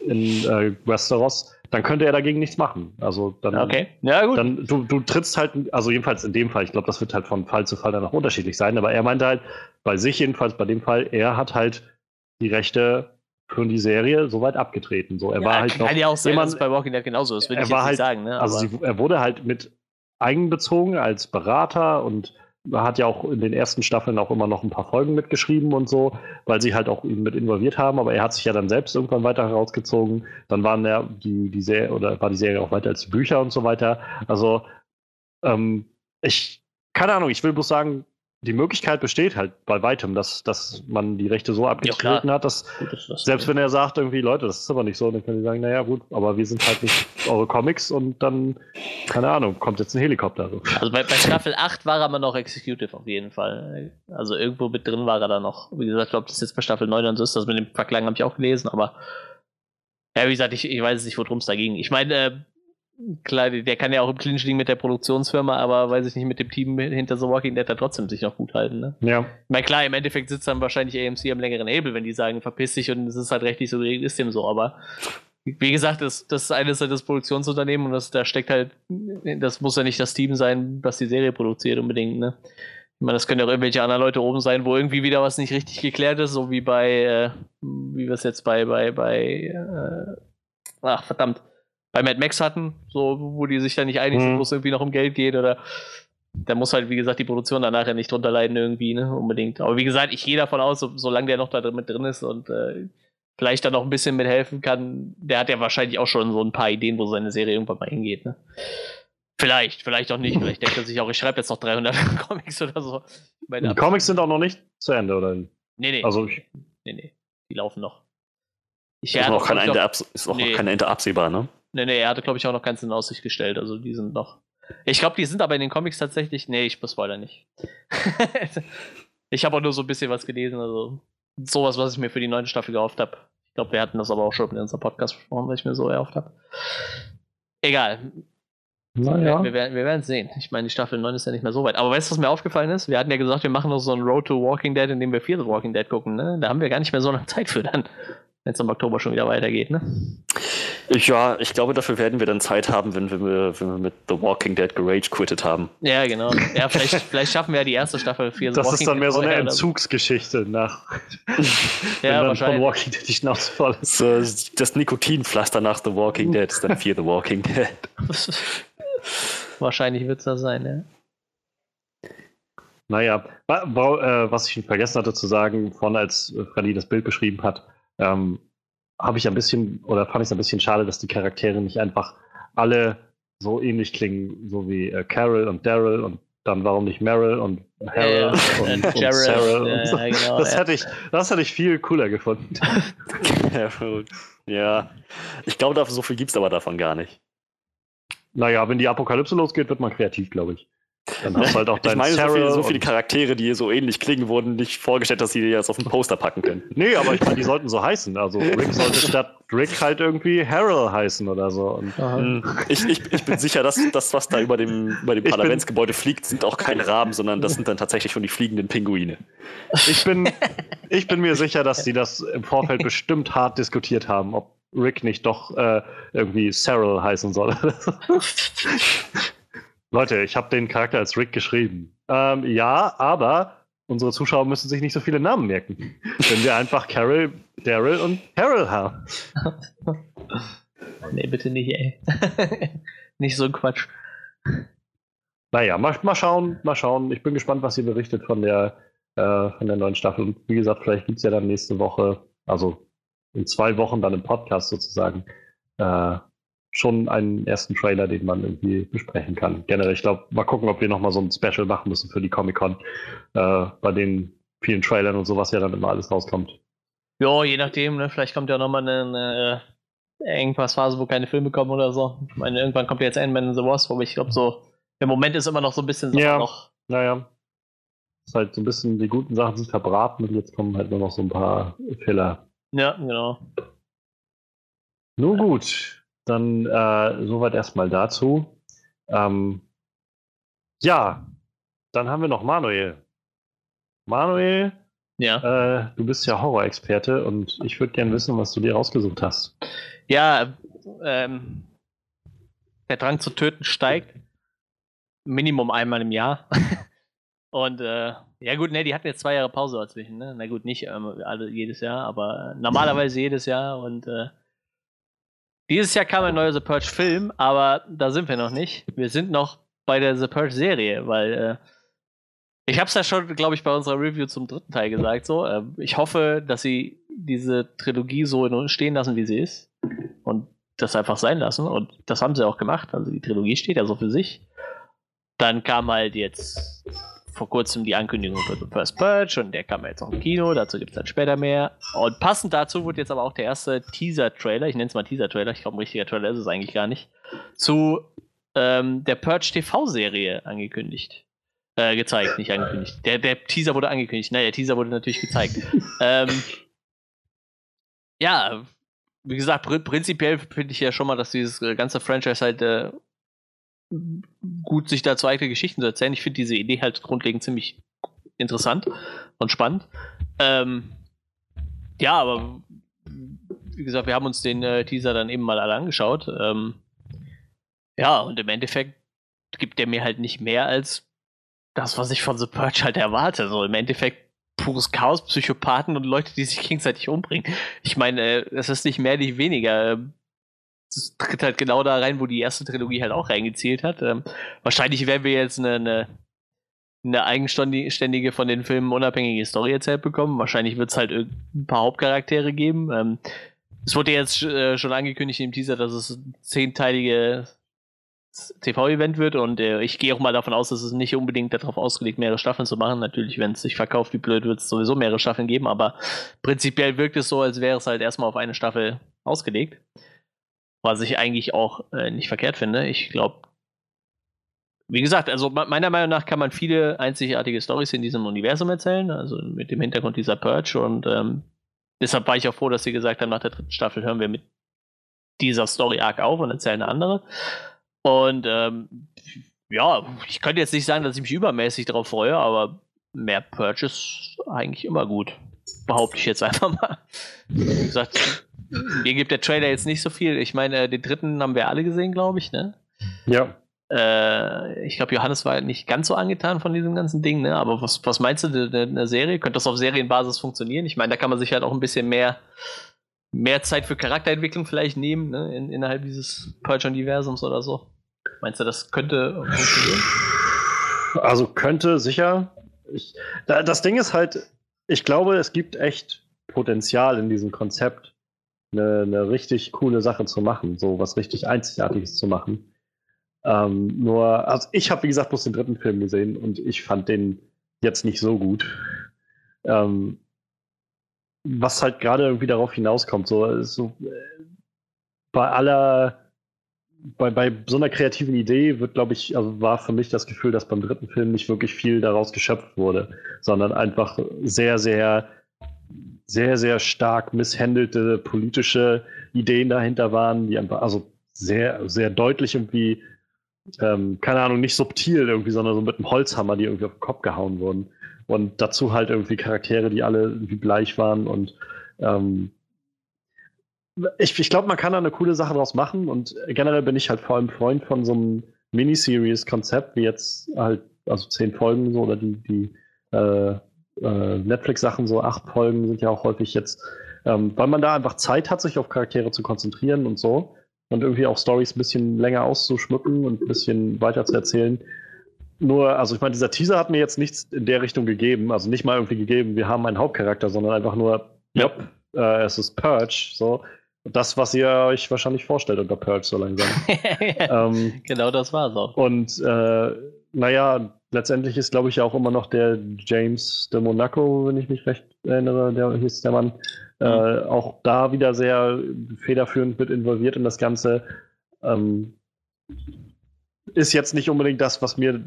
in äh, Westeros, dann könnte er dagegen nichts machen. Also dann, okay. Ja, gut. dann du, du trittst halt, also jedenfalls in dem Fall, ich glaube, das wird halt von Fall zu Fall dann auch unterschiedlich sein, aber er meinte halt, bei sich jedenfalls, bei dem Fall, er hat halt die Rechte für die Serie soweit abgetreten. So, er ja, war halt kann noch ja auch sein, jemand- dass bei Walking Dead genauso ist, würde er ich jetzt nicht halt- sagen, ne? also sie, er wurde halt mit einbezogen als Berater und hat ja auch in den ersten Staffeln auch immer noch ein paar Folgen mitgeschrieben und so, weil sie halt auch ihn mit involviert haben, aber er hat sich ja dann selbst irgendwann weiter herausgezogen. Dann waren ja die, die Serie oder war die Serie auch weiter als Bücher und so weiter. Also ähm, ich, keine Ahnung, ich will bloß sagen, die Möglichkeit besteht halt bei weitem, dass, dass man die Rechte so abgetreten hat, dass das- selbst wenn er sagt, irgendwie, Leute, das ist aber nicht so, dann können die sagen, naja, gut, aber wir sind halt nicht eure Comics und dann, keine Ahnung, kommt jetzt ein Helikopter. So. Also bei, bei Staffel 8 war er immer noch Executive auf jeden Fall. Also irgendwo mit drin war er da noch. Wie gesagt, ich glaube, das jetzt bei Staffel 9 und so ist. Das mit dem Verklagen habe ich auch gelesen, aber ja, wie gesagt, ich, ich weiß nicht, worum es da ging. Ich meine, äh, klar, der kann ja auch im Clinch liegen mit der Produktionsfirma, aber weiß ich nicht, mit dem Team hinter The Walking Dead da trotzdem sich noch gut halten, ne? Ja. Meine, klar, im Endeffekt sitzt dann wahrscheinlich AMC am längeren Hebel, wenn die sagen, verpiss dich und es ist halt rechtlich so geregelt, ist dem so, aber wie gesagt, das, das eine ist halt das Produktionsunternehmen und das, da steckt halt, das muss ja nicht das Team sein, das die Serie produziert unbedingt, ne? Ich meine, das können ja auch irgendwelche anderen Leute oben sein, wo irgendwie wieder was nicht richtig geklärt ist, so wie bei, äh, wie wir es jetzt bei, bei, bei, äh, ach, verdammt, bei Mad Max hatten, so, wo die sich da nicht einig sind, Mhm. wo es irgendwie noch um Geld geht oder da muss halt, wie gesagt, die Produktion danach ja nicht drunter leiden irgendwie, ne, unbedingt. Aber wie gesagt, ich gehe davon aus, so, solange der noch da drin, mit drin ist und äh, vielleicht da noch ein bisschen mithelfen kann, der hat ja wahrscheinlich auch schon so ein paar Ideen, wo seine Serie irgendwann mal hingeht, ne. Vielleicht, vielleicht auch nicht. Vielleicht denkt er sich auch, ich schreibe jetzt noch 300 Comics oder so. Meine Die Comics sind auch noch nicht zu Ende, oder? Nee, nee. Also, ich, nee, nee. Die laufen noch. Ich Ist, noch kein Ende ist auch Nee. noch kein Ende absehbar, ne? Nee, nee, er hatte, glaube ich, auch noch keins in Aussicht gestellt. Also die sind noch. Ich glaube, die sind aber in den Comics tatsächlich. Nee, ich spoiler nicht. ich habe auch nur so ein bisschen was gelesen. Also sowas, was ich mir für die neunte Staffel gehofft habe. Ich glaube, wir hatten das aber auch schon in unserem Podcast besprochen, was ich mir so erhofft habe. Egal. naja. Wir, werden, wir werden sehen. Ich meine, die Staffel 9 ist ja nicht mehr so weit. Aber weißt du, was mir aufgefallen ist? Wir hatten ja gesagt, wir machen noch so ein Road to Walking Dead, in dem wir the Walking Dead gucken. Ne? Da haben wir gar nicht mehr so lange Zeit für dann, wenn es im Oktober schon wieder weitergeht. Ne? Ja, ich glaube, dafür werden wir dann Zeit haben, wenn wir, wenn wir mit The Walking Dead gerage quittet haben. Ja, genau. Ja, vielleicht, vielleicht schaffen wir ja die erste Staffel Fear the Das Walking ist dann mehr so eine Entzugsgeschichte nach, wenn Ja, dann von. Walking Dead die Schnauze voll ist. So, das Nikotinpflaster nach The Walking Dead ist dann Fear the Walking Dead. wahrscheinlich wird es das sein, ja. Naja, äh, was ich vergessen hatte zu sagen, vorhin als Freddy das Bild beschrieben hat, ähm, habe ich ein bisschen, oder fand ich es ein bisschen schade, dass die Charaktere nicht einfach alle so ähnlich klingen, so wie äh, Carol und Daryl und dann warum nicht Meryl und Harold Ja, und, äh, und Gerald, Sarah. ja, und so. ja, genau, das, ja. hätte ich, das hätte ich viel cooler gefunden. ja, ich glaube, dafür- so viel gibt es aber davon gar nicht. naja, wenn die Apokalypse losgeht, wird man kreativ, glaube ich. Dann hast du halt auch Ich deinen meine, so viele, so viele Charaktere, die so ähnlich klingen, wurden nicht vorgestellt, dass sie die jetzt auf den Poster packen können. Nee, aber ich meine, die sollten so heißen. Also Rick sollte statt Rick halt irgendwie Harold heißen oder so. Und Hm, Ich, ich, ich bin sicher, dass das, was da über dem, über dem Ich Parlamentsgebäude fliegt, sind auch keine Raben, sondern das sind dann tatsächlich schon die fliegenden Pinguine. ich bin, ich bin mir sicher, dass die das im Vorfeld bestimmt hart diskutiert haben, ob Rick nicht doch äh, irgendwie Cyril heißen soll. Leute, ich habe den Charakter als Rick geschrieben. Ähm, ja, aber unsere Zuschauer müssen sich nicht so viele Namen merken. Wenn wir einfach Carol, Daryl und Harold haben. Nee, bitte nicht, ey. nicht so ein Quatsch. Naja, mal, mal schauen, mal schauen. Ich bin gespannt, was ihr berichtet von der, äh, von der neuen Staffel. Und wie gesagt, vielleicht gibt es ja dann nächste Woche, also in zwei Wochen dann im Podcast sozusagen äh, schon einen ersten Trailer, den man irgendwie besprechen kann. Generell, ich glaube, mal gucken, ob wir nochmal so ein Special machen müssen für die Comic-Con, äh, bei den vielen Trailern und sowas ja dann immer alles rauskommt. Ja, je nachdem, ne? vielleicht kommt ja nochmal eine, äh, irgendwas Phase, wo keine Filme kommen oder so. Ich meine, irgendwann kommt ja jetzt Ant-Man and the Wasp, aber ich glaube so, im Moment ist immer noch so ein bisschen ja. noch. Naja. Ist halt so ein bisschen, die guten Sachen sind verbraten und jetzt kommen halt nur noch so ein paar Filler. Ja, genau. Nun gut, dann äh, soweit erstmal dazu. Ähm, ja, dann haben wir noch Manuel. Manuel, ja. Äh, du bist ja Horror-Experte und ich würde gerne wissen, was du dir rausgesucht hast. Ja, ähm, der Drang zu töten steigt. Minimum einmal im Jahr. und äh, ja gut, ne, die hatten jetzt zwei Jahre Pause dazwischen. Ne? Na gut, nicht ähm, alle, jedes Jahr, aber normalerweise jedes Jahr. Und äh, dieses Jahr kam ein neuer The Purge-Film, aber da sind wir noch nicht. Wir sind noch bei der The Purge-Serie, weil äh, ich habe es ja schon, glaube ich, bei unserer Review zum dritten Teil gesagt. So, äh, ich hoffe, dass sie diese Trilogie so stehen lassen, wie sie ist und das einfach sein lassen. Und das haben sie auch gemacht. Also die Trilogie steht ja so für sich. Dann kam halt jetzt vor kurzem die Ankündigung für The First Purge und der kam jetzt auch im Kino. Dazu gibt es dann später mehr. Und passend dazu wurde jetzt aber auch der erste Teaser-Trailer, ich nenne es mal Teaser-Trailer, ich glaube, ein richtiger Trailer ist es eigentlich gar nicht, zu ähm, der Purge TV-Serie angekündigt. Äh, gezeigt, nicht angekündigt. Der, der Teaser wurde angekündigt. Naja, der Teaser wurde natürlich gezeigt. ähm, ja, wie gesagt, pr prinzipiell finde ich ja schon mal, dass dieses ganze Franchise halt äh, gut sich dazu eigene Geschichten zu erzählen. Ich finde diese Idee halt grundlegend ziemlich interessant und spannend. Ähm, ja, aber wie gesagt, wir haben uns den äh, Teaser dann eben mal alle angeschaut. Ähm, ja, und im Endeffekt gibt der mir halt nicht mehr als das, was ich von The Purge halt erwarte. So im Endeffekt pures Chaos, Psychopathen und Leute, die sich gegenseitig umbringen. Ich meine, äh, es ist nicht mehr, nicht weniger. Es tritt halt genau da rein, wo die erste Trilogie halt auch reingezielt hat. Ähm, wahrscheinlich werden wir jetzt eine, eine, eine eigenständige, von den Filmen unabhängige Story erzählt bekommen. Wahrscheinlich wird es halt ein paar Hauptcharaktere geben. Ähm, es wurde jetzt äh, schon angekündigt im Teaser, dass es zehnteilige TV-Event wird und äh, ich gehe auch mal davon aus, dass es nicht unbedingt darauf ausgelegt, mehrere Staffeln zu machen. Natürlich, wenn es sich verkauft, wie blöd, wird es sowieso mehrere Staffeln geben, aber prinzipiell wirkt es so, als wäre es halt erstmal auf eine Staffel ausgelegt. Was ich eigentlich auch äh, nicht verkehrt finde. Ich glaube, wie gesagt, also meiner Meinung nach kann man viele einzigartige Stories in diesem Universum erzählen, also mit dem Hintergrund dieser Purge und ähm, deshalb war ich auch froh, dass sie gesagt haben, nach der dritten Staffel hören wir mit dieser Story-Arc auf und erzählen eine andere. Und ähm, ja, ich könnte jetzt nicht sagen, dass ich mich übermäßig darauf freue, aber mehr Purchase eigentlich immer gut. Behaupte ich jetzt einfach mal. Wie gesagt, mir gibt der Trailer jetzt nicht so viel. Ich meine, den dritten haben wir alle gesehen, glaube ich, ne? Ja. Äh, ich glaube, Johannes war nicht ganz so angetan von diesem ganzen Ding, ne? Aber was, was meinst du der, der Serie? Könnte das auf Serienbasis funktionieren? Ich meine, da kann man sich halt auch ein bisschen mehr mehr Zeit für Charakterentwicklung vielleicht nehmen, ne, in, innerhalb dieses Purge-Universums oder so? Meinst du, das könnte funktionieren? Also könnte sicher. Ich, da, das Ding ist halt, ich glaube, es gibt echt Potenzial in diesem Konzept, eine, eine richtig coole Sache zu machen, so was richtig Einzigartiges zu machen. Ähm, nur, also ich habe wie gesagt bloß den dritten Film gesehen und ich fand den jetzt nicht so gut. Ähm, was halt gerade irgendwie darauf hinauskommt. So, so äh, bei aller, bei, bei so einer kreativen Idee wird, glaube ich, also war für mich das Gefühl, dass beim dritten Film nicht wirklich viel daraus geschöpft wurde, sondern einfach sehr, sehr, sehr, sehr stark misshandelte politische Ideen dahinter waren, die einfach, also sehr, sehr deutlich irgendwie, ähm, keine Ahnung, nicht subtil irgendwie, sondern so mit einem Holzhammer, die irgendwie auf den Kopf gehauen wurden. Und dazu halt irgendwie Charaktere, die alle irgendwie gleich waren. Und ähm, ich, ich glaube, man kann da eine coole Sache draus machen. Und generell bin ich halt vor allem Freund von so einem Miniseries-Konzept, wie jetzt halt, also zehn Folgen so oder die, die äh, äh, Netflix-Sachen, so acht Folgen sind ja auch häufig jetzt, ähm, weil man da einfach Zeit hat, sich auf Charaktere zu konzentrieren und so und irgendwie auch Stories ein bisschen länger auszuschmücken und ein bisschen weiter zu erzählen. Nur, also ich meine, dieser Teaser hat mir jetzt nichts in der Richtung gegeben, also nicht mal irgendwie gegeben, wir haben einen Hauptcharakter, sondern einfach nur, ja, äh, es ist Purge, so. Das, was ihr euch wahrscheinlich vorstellt unter Purge so langsam. ähm, genau das war so. Und äh, naja, letztendlich ist, glaube ich, ja auch immer noch der James de Monaco, wenn ich mich recht erinnere, der hieß der Mann, äh, auch da wieder sehr federführend mit involviert in das Ganze. Ähm, ist jetzt nicht unbedingt das, was mir,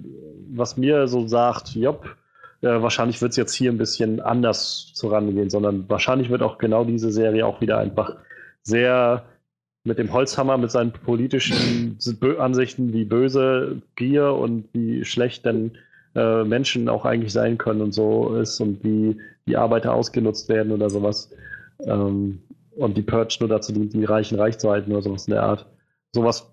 was mir so sagt, jopp, äh, wahrscheinlich wird es jetzt hier ein bisschen anders zurangehen, sondern wahrscheinlich wird auch genau diese Serie auch wieder einfach sehr mit dem Holzhammer, mit seinen politischen Ansichten, wie böse Gier und wie schlecht denn äh, Menschen auch eigentlich sein können und so ist und wie die Arbeiter ausgenutzt werden oder sowas. Ähm, und die Purge nur dazu dient, die Reichen reich zu halten oder sowas in der Art. Sowas,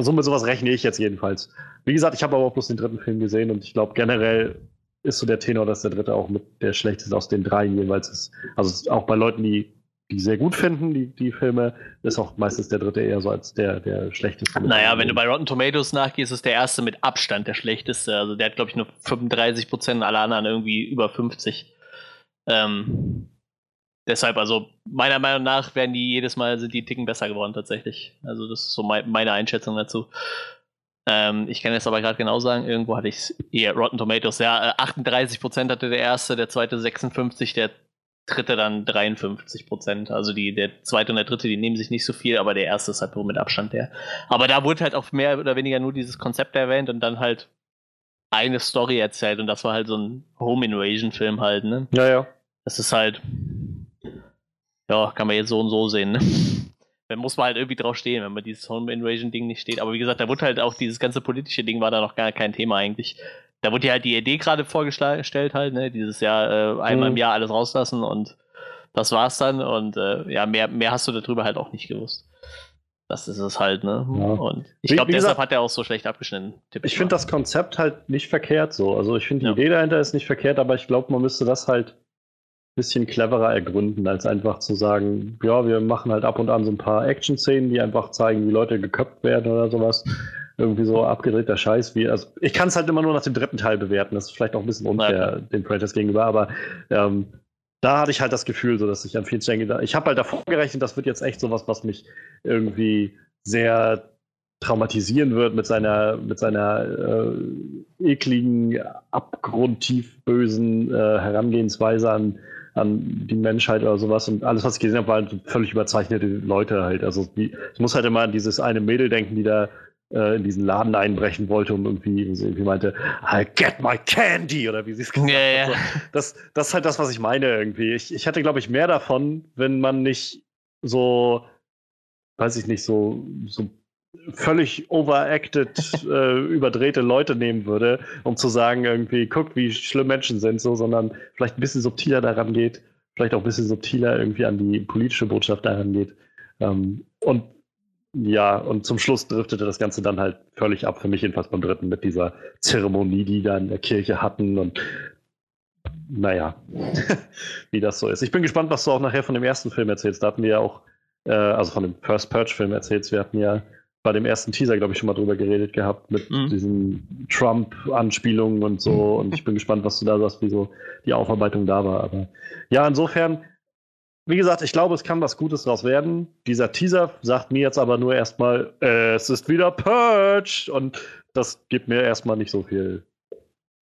so mit sowas rechne ich jetzt jedenfalls. Wie gesagt, ich habe aber auch bloß den dritten Film gesehen und ich glaube generell ist so der Tenor, dass der dritte auch mit der schlechteste aus den dreien jeweils ist. Also auch bei Leuten, die die sehr gut finden, die, die Filme, ist auch meistens der dritte eher so als der, der schlechteste. Naja, wenn du bei Rotten Tomatoes nachgehst, ist der erste mit Abstand der schlechteste. Also der hat, glaube ich, nur 35 Prozent, alle anderen irgendwie über 50. Ähm, deshalb, also meiner Meinung nach werden die jedes Mal sind die Ticken besser geworden tatsächlich. Also das ist so mein, meine Einschätzung dazu. Ähm, ich kann jetzt aber gerade genau sagen, irgendwo hatte ich hier Rotten Tomatoes, ja, 38 Prozent hatte der erste, der zweite 56, der dritte dann 53 Prozent. Also die, der zweite und der dritte, die nehmen sich nicht so viel, aber der erste ist halt nur mit Abstand der. Aber da wurde halt auch mehr oder weniger nur dieses Konzept erwähnt und dann halt eine Story erzählt und das war halt so ein Home Invasion Film halt, ne? Ja, ja. Das ist halt, ja, kann man jetzt so und so sehen, ne? Da muss man halt irgendwie drauf stehen, wenn man dieses Home Invasion Ding nicht steht. Aber wie gesagt, da wurde halt auch dieses ganze politische Ding war da noch gar kein Thema eigentlich da wurde ja halt die Idee gerade vorgestellt halt, ne, dieses Jahr äh, einmal mhm. im Jahr alles rauslassen und das war's dann und äh, ja, mehr, mehr hast du darüber halt auch nicht gewusst. Das ist es halt, ne? Ja. Und ich glaube, deshalb hat er auch so schlecht abgeschnitten. Ich finde das Konzept halt nicht verkehrt so. Also ich finde die ja. Idee dahinter ist nicht verkehrt, aber ich glaube, man müsste das halt bisschen cleverer ergründen, als einfach zu sagen, ja, wir machen halt ab und an so ein paar Action-Szenen, die einfach zeigen, wie Leute geköpft werden oder sowas irgendwie so abgedrehter Scheiß wie. Also ich kann es halt immer nur nach dem dritten Teil bewerten. Das ist vielleicht auch ein bisschen unfair den Predators gegenüber, aber ähm, da hatte ich halt das Gefühl, so dass ich an vielen Stellen gedacht, ich habe halt davor gerechnet, das wird jetzt echt sowas, was mich irgendwie sehr traumatisieren wird mit seiner mit seiner äh, ekligen, abgrundtief bösen äh, Herangehensweise an an die Menschheit oder sowas. Und alles, was ich gesehen habe, waren völlig überzeichnete Leute halt. Also die, ich muss halt immer an dieses eine Mädel denken, die da äh, in diesen Laden einbrechen wollte und irgendwie, irgendwie meinte, I get my candy oder wie sie es gesagt ja. hat. Das, das ist halt das, was ich meine irgendwie. Ich, ich hätte, glaube ich, mehr davon, wenn man nicht so, weiß ich nicht, so, so völlig overacted, äh, überdrehte Leute nehmen würde, um zu sagen, irgendwie, guck, wie schlimm Menschen sind, so, sondern vielleicht ein bisschen subtiler daran geht, vielleicht auch ein bisschen subtiler irgendwie an die politische Botschaft daran geht. Ähm, und ja, und zum Schluss driftete das Ganze dann halt völlig ab, für mich jedenfalls beim dritten, mit dieser Zeremonie, die da in der Kirche hatten und naja, wie das so ist. Ich bin gespannt, was du auch nachher von dem ersten Film erzählst. Da hatten wir ja auch, äh, also von dem First Purge-Film erzählst. Wir hatten ja bei dem ersten Teaser, glaube ich, schon mal drüber geredet gehabt, mit mhm. diesen Trump-Anspielungen und so. Und ich bin gespannt, was du da sagst, wie so die Aufarbeitung da war. Aber ja, insofern, wie gesagt, ich glaube, es kann was Gutes draus werden. Dieser Teaser sagt mir jetzt aber nur erstmal, äh, es ist wieder Purge. Und das gibt mir erstmal nicht so viel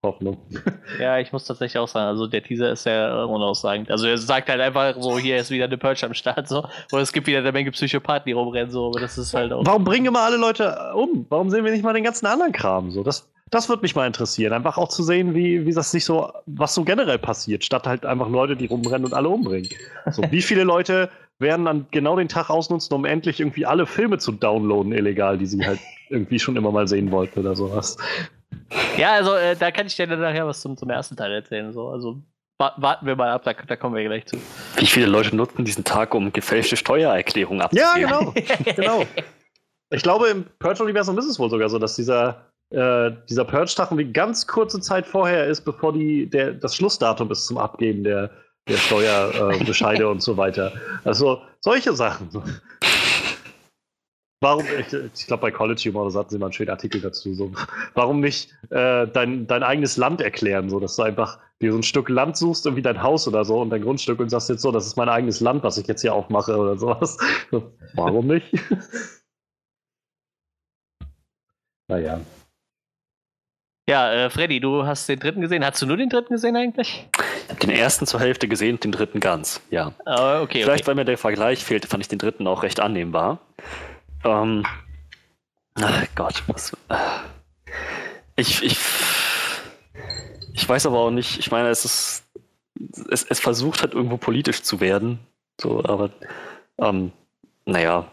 Hoffnung. Ja, ich muss tatsächlich auch sagen, also der Teaser ist ja unaussagend. Also er sagt halt einfach so, hier ist wieder eine Purge am Start, so. Und es gibt wieder eine Menge Psychopathen, die rumrennen, so. Aber das ist halt auch. Warum bringen immer alle Leute um? Warum sehen wir nicht mal den ganzen anderen Kram so? Das, das würde mich mal interessieren. Einfach auch zu sehen, wie, wie das sich so, was so generell passiert, statt halt einfach Leute, die rumrennen und alle umbringen. So, wie viele Leute werden dann genau den Tag ausnutzen, um endlich irgendwie alle Filme zu downloaden, illegal, die sie halt irgendwie schon immer mal sehen wollten oder sowas. Ja, also äh, da kann ich dir dann nachher was zum, zum ersten Teil erzählen. So. Also warten wir mal ab, da, da, kommen wir gleich zu. Wie viele Leute nutzen diesen Tag, um gefälschte Steuererklärungen abzugeben? Ja, genau. genau. Ich glaube, im Purge-Universum ist es wohl sogar so, dass dieser äh, dieser Purge-Tag irgendwie ganz kurze Zeit vorher ist, bevor die, der, das Schlussdatum ist zum Abgeben der, der Steuerbescheide äh, und so weiter. Also solche Sachen. Warum, ich, ich glaube, bei College Humor hatten sie mal einen schönen Artikel dazu. So, warum nicht äh, dein, dein eigenes Land erklären, so dass du einfach dir so ein Stück Land suchst, irgendwie dein Haus oder so und dein Grundstück und sagst jetzt so, das ist mein eigenes Land, was ich jetzt hier aufmache oder sowas. Warum nicht? naja. Ja, äh, Freddy, du hast den dritten gesehen. Hast du nur den dritten gesehen eigentlich? Ich habe den ersten zur Hälfte gesehen, den dritten ganz, ja. Uh, okay, Vielleicht, okay. weil mir der Vergleich fehlte, fand ich den dritten auch recht annehmbar. Ähm, ach Gott, was. Äh, ich, ich, ich weiß aber auch nicht, ich meine, es ist. Es, es versucht halt irgendwo politisch zu werden. So, aber ähm, naja,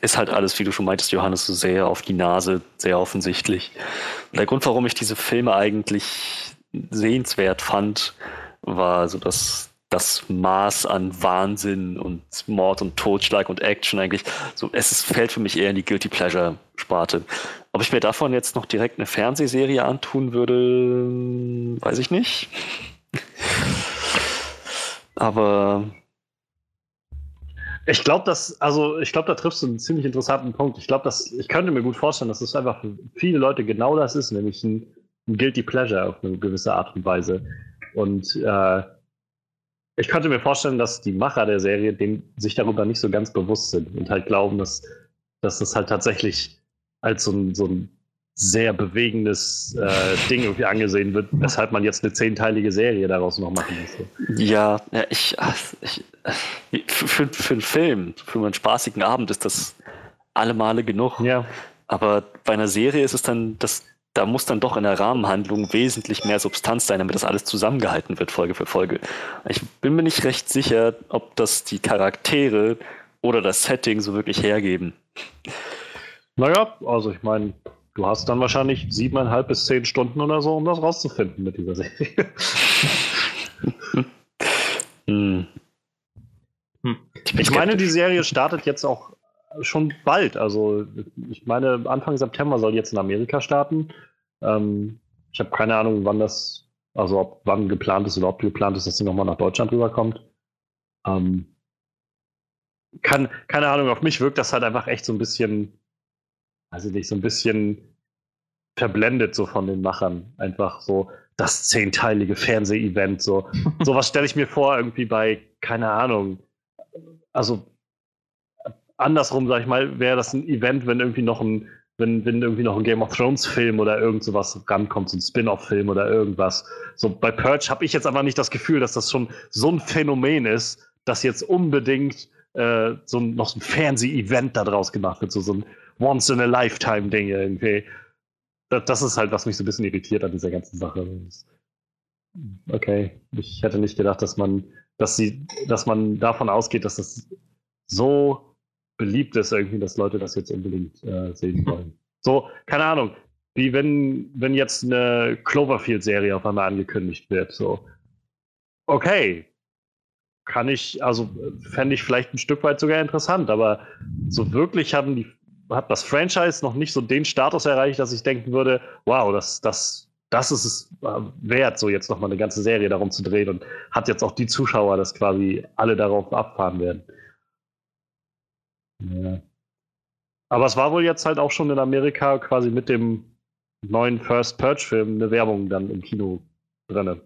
ist halt alles, wie du schon meintest, Johannes, so sehr auf die Nase, sehr offensichtlich. Und der Grund, warum ich diese Filme eigentlich sehenswert fand, war so das, das Maß an Wahnsinn und Mord und Totschlag und Action eigentlich. So, es ist, fällt für mich eher in die Guilty Pleasure-Sparte. Ob ich mir davon jetzt noch direkt eine Fernsehserie antun würde, weiß ich nicht. Aber Ich glaube, dass, also ich glaube, da triffst du einen ziemlich interessanten Punkt. Ich glaube, dass, ich könnte mir gut vorstellen, dass es einfach für viele Leute genau das ist, nämlich ein, ein Guilty Pleasure auf eine gewisse Art und Weise. Und äh, ich könnte mir vorstellen, dass die Macher der Serie dem, sich darüber nicht so ganz bewusst sind und halt glauben, dass, dass das halt tatsächlich als so ein, so ein sehr bewegendes äh, Ding irgendwie angesehen wird, weshalb man jetzt eine zehnteilige Serie daraus noch machen müsste. Ja, ja ich, ich für, für einen Film, für einen spaßigen Abend ist das alle Male genug. Ja. Aber bei einer Serie ist es dann, das, da muss dann doch in der Rahmenhandlung wesentlich mehr Substanz sein, damit das alles zusammengehalten wird, Folge für Folge. Ich bin mir nicht recht sicher, ob das die Charaktere oder das Setting so wirklich hergeben. Naja, also ich meine, du hast dann wahrscheinlich siebeneinhalb bis zehn Stunden oder so, um das rauszufinden mit dieser Serie. hm. Hm. Ich meine, die Serie startet jetzt auch schon bald. Also ich meine, Anfang September soll jetzt in Amerika starten. Ähm, ich habe keine Ahnung, wann das, also ob wann geplant ist oder ob geplant ist, dass sie nochmal nach Deutschland rüberkommt. Ähm, kann, keine Ahnung, auf mich wirkt das halt einfach echt so ein bisschen, weiß ich nicht, so ein bisschen verblendet so von den Machern. Einfach so das zehnteilige Fernseh-Event. So. Sowas stelle ich mir vor, irgendwie bei, keine Ahnung, also andersrum, sag ich mal, wäre das ein Event, wenn irgendwie noch ein, wenn, wenn irgendwie noch ein Game of Thrones Film oder irgend sowas rankommt, so ein Spin-off-Film oder irgendwas. So bei Purge habe ich jetzt aber nicht das Gefühl, dass das schon so ein Phänomen ist, dass jetzt unbedingt äh, so ein, noch so ein Fernseh-Event daraus gemacht wird, so, so ein Once-in-a-Lifetime-Ding irgendwie. Das, das ist halt, was mich so ein bisschen irritiert an dieser ganzen Sache. Okay, ich hätte nicht gedacht, dass man, dass sie, dass man davon ausgeht, dass das so beliebt ist irgendwie, dass Leute das jetzt unbedingt äh, sehen wollen. So, keine Ahnung, wie wenn, wenn jetzt eine Cloverfield-Serie auf einmal angekündigt wird. So, okay, kann ich, also fände ich vielleicht ein Stück weit sogar interessant, aber so wirklich haben die, hat das Franchise noch nicht so den Status erreicht, dass ich denken würde, wow, das, das, das ist es wert, so jetzt nochmal eine ganze Serie darum zu drehen und hat jetzt auch die Zuschauer, dass quasi alle darauf abfahren werden. Ja. Aber es war wohl jetzt halt auch schon in Amerika quasi mit dem neuen First Purge-Film eine Werbung dann im Kino drin.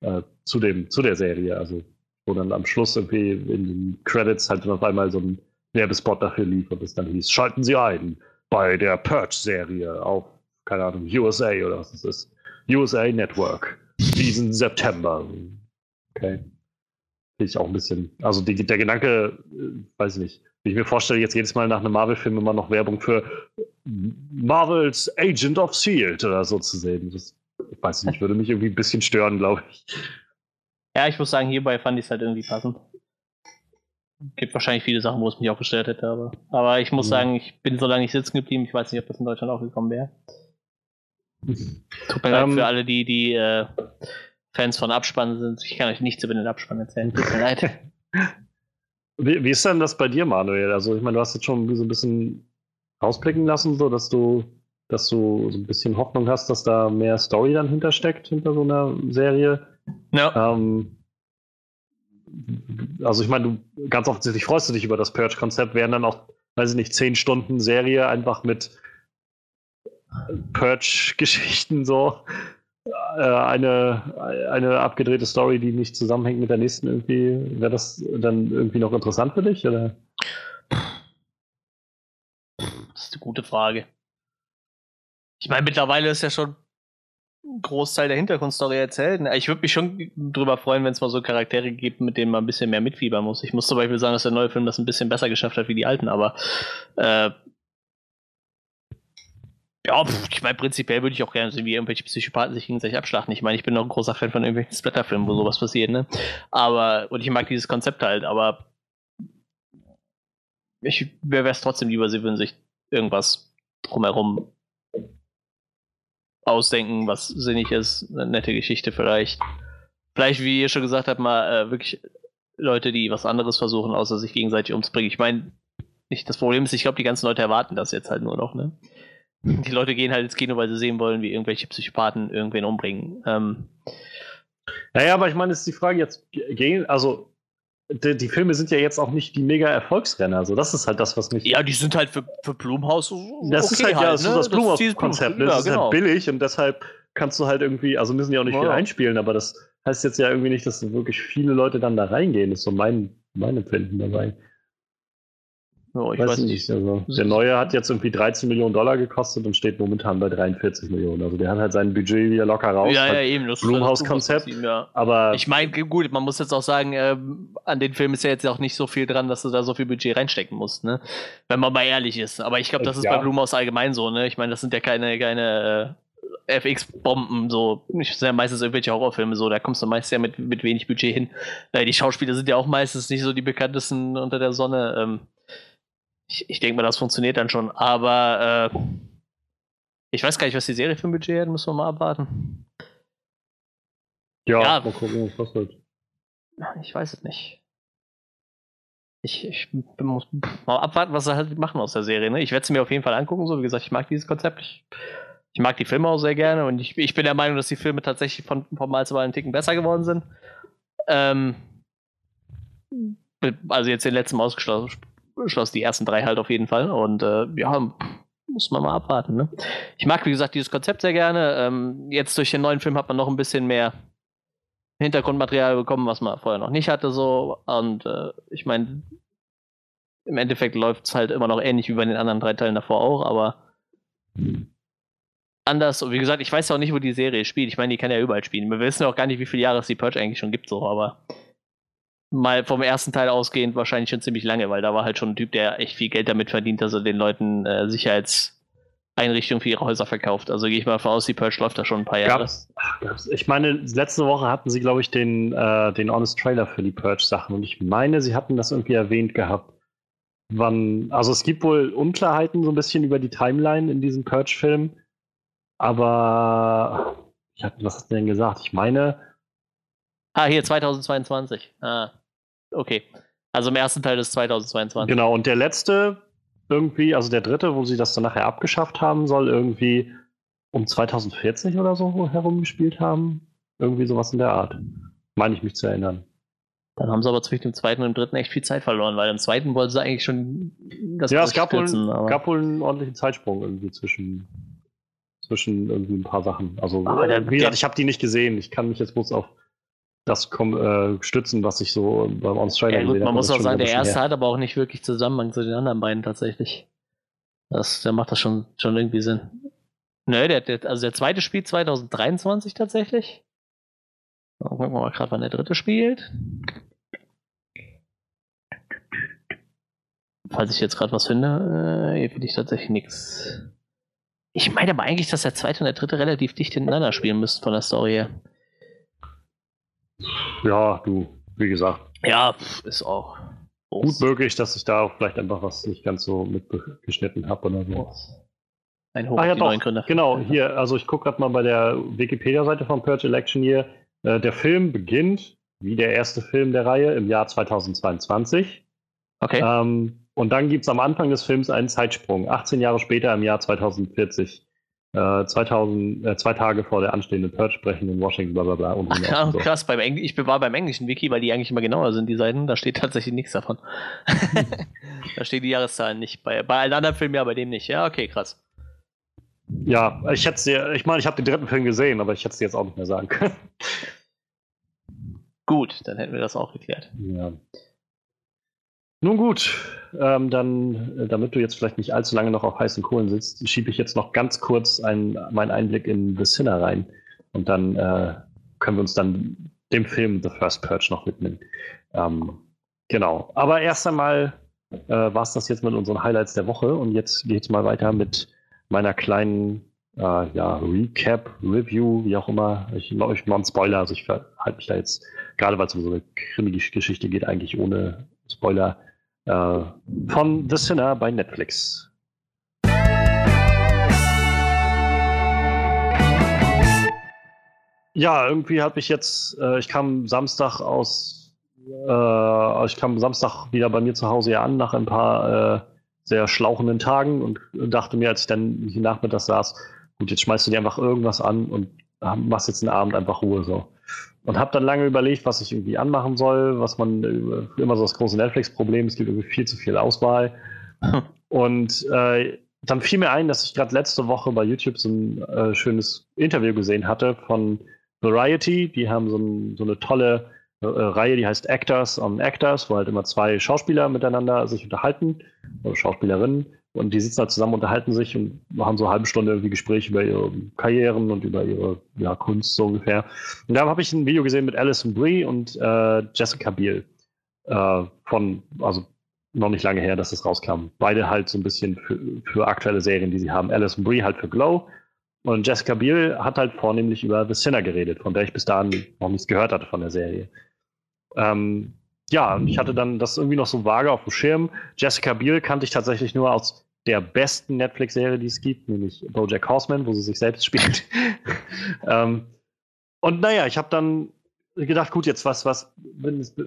Äh, zu, zu der Serie. Also, wo dann am Schluss irgendwie in den Credits halt auf einmal so ein Werbespot dafür lief und es dann hieß: Schalten Sie ein bei der Purge-Serie auf, keine Ahnung, USA oder was es ist. USA Network. Diesen September. Okay. Finde ich auch ein bisschen. Also die, der Gedanke, äh, weiß ich nicht wie ich mir vorstelle, jetzt jedes Mal nach einem Marvel-Film immer noch Werbung für Marvels Agent of S.H.I.E.L.D. oder so zu sehen. Das, ich weiß nicht, würde mich irgendwie ein bisschen stören, glaube ich. Ja, ich muss sagen, hierbei fand ich es halt irgendwie passend. Gibt wahrscheinlich viele Sachen, wo es mich auch gestört hätte, aber, aber ich muss mhm. sagen, ich bin so lange nicht sitzen geblieben, ich weiß nicht, ob das in Deutschland auch gekommen wäre. Tut mir leid um, für alle, die, die äh, Fans von Abspann sind. Ich kann euch nichts über den Abspann erzählen. Tut mir leid. Wie, wie, ist denn das bei dir, Manuel? Also, ich meine, du hast jetzt schon so ein bisschen ausblicken lassen, so dass du, dass du so ein bisschen Hoffnung hast, dass da mehr Story dann hintersteckt, hinter so einer Serie. Ja. Ähm, also, ich meine, du ganz offensichtlich freust du dich über das Purge-Konzept. Wären dann auch weiß ich nicht, 10 Stunden Serie einfach mit Purge-Geschichten so. Äh, eine, eine abgedrehte Story, die nicht zusammenhängt mit der nächsten irgendwie. Wäre das dann irgendwie noch interessant für dich? Oder? Das ist eine gute Frage. Ich meine, mittlerweile ist ja schon ein Großteil der Hintergrundstory erzählt. Ich würde mich schon drüber freuen, wenn es mal so Charaktere gibt, mit denen man ein bisschen mehr mitfiebern muss. Ich muss zum Beispiel sagen, dass der neue Film das ein bisschen besser geschafft hat wie die alten, aber äh, ja, ich meine, prinzipiell würde ich auch gerne sehen, wie irgendwelche Psychopathen sich gegenseitig abschlachten. Ich meine, ich bin noch ein großer Fan von irgendwelchen Splatterfilmen, wo sowas passiert, ne? Aber, und ich mag dieses Konzept halt, aber ich wäre es trotzdem lieber, sie würden sich irgendwas drumherum ausdenken, was sinnig ist, eine nette Geschichte vielleicht. Vielleicht, wie ihr schon gesagt habt, mal äh, wirklich Leute, die was anderes versuchen, außer sich gegenseitig umzubringen. Ich meine, das Problem ist, ich glaube, die ganzen Leute erwarten das jetzt halt nur noch, ne? Die Leute gehen halt ins Kino, weil sie sehen wollen, wie irgendwelche Psychopathen irgendwen umbringen. Ähm, naja, aber ich meine, ist die Frage jetzt, also die, die, Filme sind ja jetzt auch nicht die mega Erfolgsrenner. Also das ist halt das, was mich. Ja, die sind halt für, für Blumhaus. Das okay ist halt, halt ja ne? das Blumhaus-Konzept. Das, das ist genau. halt billig und deshalb kannst du halt irgendwie, also müssen ja auch nicht ja. viel einspielen, aber das heißt jetzt ja irgendwie nicht, dass wirklich viele Leute dann da reingehen. Das ist so mein, mein Empfinden dabei. Ja, ich weiß, weiß nicht. Also, der neue hat jetzt irgendwie 13 Millionen Dollar gekostet und steht momentan bei 43 Millionen. Also der hat halt sein Budget wieder locker raus. Ja, ja, halt eben. Das Blumhaus-Konzept. Ja. Aber ich meine, gut, man muss jetzt auch sagen, äh, an den Film ist ja jetzt auch nicht so viel dran, dass du da so viel Budget reinstecken musst, ne? Wenn man mal ehrlich ist. Aber ich glaube, das ist ja. bei Blumhaus allgemein so, ne? Ich meine, das sind ja keine, keine äh, FX-Bomben, so. Ich sind ja meistens irgendwelche Horrorfilme, so. Da kommst du meistens ja mit, mit wenig Budget hin. Äh, die Schauspieler sind ja auch meistens nicht so die bekanntesten unter der Sonne. Ähm, ich, ich denke mal, das funktioniert dann schon. Aber äh, ich weiß gar nicht, was die Serie für ein Budget hat. Müssen wir mal abwarten. Ja, ja mal gucken, was kostet. Ich weiß es nicht. Ich, ich muss mal abwarten, was sie halt machen aus der Serie. Ne? Ich werde sie mir auf jeden Fall angucken. So wie gesagt, ich mag dieses Konzept. Ich, ich mag die Filme auch sehr gerne und ich, ich bin der Meinung, dass die Filme tatsächlich von, von Mal zu Mal einen Ticken besser geworden sind. Ähm, also jetzt den letzten ausgeschlossen, schloss die ersten drei halt auf jeden Fall. Und äh, ja, muss man mal abwarten. Ne? Ich mag, wie gesagt, dieses Konzept sehr gerne. Ähm, jetzt durch den neuen Film hat man noch ein bisschen mehr Hintergrundmaterial bekommen, was man vorher noch nicht hatte. So. Und äh, ich meine, im Endeffekt läuft es halt immer noch ähnlich wie bei den anderen drei Teilen davor auch, aber anders. Und wie gesagt, ich weiß ja auch nicht, wo die Serie spielt. Ich meine, die kann ja überall spielen. Wir wissen auch gar nicht, wie viele Jahre es die Purge eigentlich schon gibt, so, aber mal vom ersten Teil ausgehend wahrscheinlich schon ziemlich lange, weil da war halt schon ein Typ, der echt viel Geld damit verdient, dass er den Leuten äh, Sicherheitseinrichtungen für ihre Häuser verkauft. Also gehe ich mal voraus, die Purge läuft da schon ein paar Jahre. Gab's, gab's, ich meine, letzte Woche hatten sie, glaube ich, den, äh, den Honest Trailer für die Purge-Sachen und ich meine, sie hatten das irgendwie erwähnt gehabt. Wann, also es gibt wohl Unklarheiten so ein bisschen über die Timeline in diesem Purge-Film, aber ich hab, was hast du denn gesagt? Ich meine. Ah, hier 2022. Ah. Okay. Also im ersten Teil des 2022. Genau, und der letzte irgendwie, also der dritte, wo sie das dann nachher abgeschafft haben, soll irgendwie um 2040 oder so herum gespielt haben. Irgendwie sowas in der Art. Meine ich mich zu erinnern. Dann haben sie aber zwischen dem zweiten und dem dritten echt viel Zeit verloren, weil im zweiten wollten sie eigentlich schon das Ja, es gab wohl, gab wohl einen ordentlichen Zeitsprung irgendwie zwischen, zwischen irgendwie ein paar Sachen. Also, der, wie gesagt, ich habe die nicht gesehen. Ich kann mich jetzt bloß auf das äh, stützen, was ich so beim On-Straight ja, gut, Man muss auch sagen, der erste her. hat aber auch nicht wirklich Zusammenhang zu den anderen beiden tatsächlich. Das, der macht das schon, schon irgendwie Sinn. Nö, der, der, also der zweite spielt 2023 tatsächlich. Dann gucken wir mal gerade, wann der dritte spielt. Falls ich jetzt gerade was finde, äh, hier finde ich tatsächlich nichts. Ich meine aber eigentlich, dass der zweite und der dritte relativ dicht hintereinander spielen müssten von der Story her. Ja, du, wie gesagt. Ja, ist auch. Gut möglich, dass ich da vielleicht einfach was nicht ganz so mitgeschnitten habe oder so. Ein Hoch Ach, ja, doch, Genau, hier, also ich gucke gerade mal bei der Wikipedia-Seite von Purge Election hier. Äh, der Film beginnt, wie der erste Film der Reihe, im Jahr 2022. Okay. Ähm, und dann gibt es am Anfang des Films einen Zeitsprung, 18 Jahre später im Jahr 2040. äh, 2000, äh, zwei Tage vor der anstehenden Purge sprechen in Washington, bla bla bla. Und Ach, so. krass, beim Engl ich war beim englischen Wiki, weil die eigentlich immer genauer sind, die Seiten. Da steht tatsächlich nichts davon. da stehen die Jahreszahlen nicht. Bei, bei allen anderen Filmen ja, bei dem nicht. Ja, okay, krass. Ja, ich hätte dir, ich meine, ich habe den dritten Film gesehen, aber ich hätte es dir jetzt auch nicht mehr sagen können. Gut, dann hätten wir das auch geklärt. Ja. Nun gut, ähm, dann, äh, damit du jetzt vielleicht nicht allzu lange noch auf heißen Kohlen sitzt, schiebe ich jetzt noch ganz kurz einen, meinen Einblick in The Sinner rein. Und dann äh, können wir uns dann dem Film The First Purge noch widmen. Ähm, genau. Aber erst einmal äh, war es das jetzt mit unseren Highlights der Woche. Und jetzt geht es mal weiter mit meiner kleinen äh, ja, Recap, Review, wie auch immer. Ich mache euch mal einen Spoiler, also ich halte mich da jetzt, gerade weil es um so eine Krimi-Geschichte geht, eigentlich ohne Spoiler äh, von The Sinner bei Netflix. Ja, irgendwie habe ich jetzt, äh, ich kam Samstag aus, äh, ich kam Samstag wieder bei mir zu Hause an nach ein paar äh, sehr schlauchenden Tagen und dachte mir, als ich dann hier nachmittags saß, gut, jetzt schmeißt du dir einfach irgendwas an und machst jetzt einen Abend einfach Ruhe so. Und habe dann lange überlegt, was ich irgendwie anmachen soll, was man äh, immer so das große Netflix-Problem, es gibt irgendwie viel zu viel Auswahl. Und äh, dann fiel mir ein, dass ich gerade letzte Woche bei YouTube so ein äh, schönes Interview gesehen hatte von Variety. Die haben so, ein, so eine tolle äh, Reihe, die heißt Actors on Actors, wo halt immer zwei Schauspieler miteinander sich unterhalten, oder Schauspielerinnen. Und die sitzen halt zusammen, unterhalten sich und haben so eine halbe Stunde irgendwie Gespräche über ihre Karrieren und über ihre ja, Kunst so ungefähr. Und da habe ich ein Video gesehen mit Alison Brie und äh, Jessica Biel. Äh, von, also noch nicht lange her, dass das rauskam. Beide halt so ein bisschen für, für aktuelle Serien, die sie haben. Alison Brie halt für Glow und Jessica Biel hat halt vornehmlich über The Sinner geredet, von der ich bis dahin noch nichts gehört hatte von der Serie. Ähm, ja, und ich hatte dann das irgendwie noch so vage auf dem Schirm. Jessica Biel kannte ich tatsächlich nur aus der besten Netflix-Serie, die es gibt, nämlich BoJack Horseman, wo sie sich selbst spielt. ähm, und naja, ich habe dann gedacht, gut, jetzt was, was,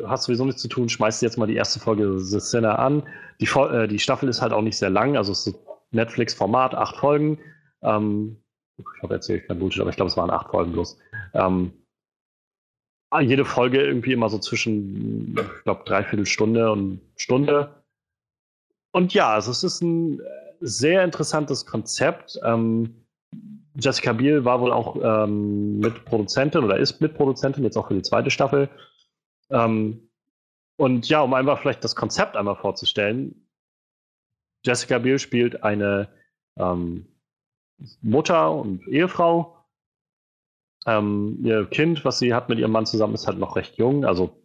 hast sowieso nichts zu tun, schmeißt jetzt mal die erste Folge The Sinner an. Die, äh, die Staffel ist halt auch nicht sehr lang, also es ist Netflix-Format, acht Folgen. Ähm, ich hoffe, erzähle ich kein Bullshit, aber ich glaube, es waren acht Folgen bloß. Ähm, jede Folge irgendwie immer so zwischen, ich glaube, dreiviertel Stunde und Stunde. Und ja, also es ist ein sehr interessantes Konzept. Ähm, Jessica Biel war wohl auch ähm, Mitproduzentin oder ist Mitproduzentin, jetzt auch für die zweite Staffel. Ähm, und ja, um einfach vielleicht das Konzept einmal vorzustellen. Jessica Biel spielt eine ähm, Mutter und Ehefrau, ähm, ihr Kind, was sie hat mit ihrem Mann zusammen, ist halt noch recht jung, also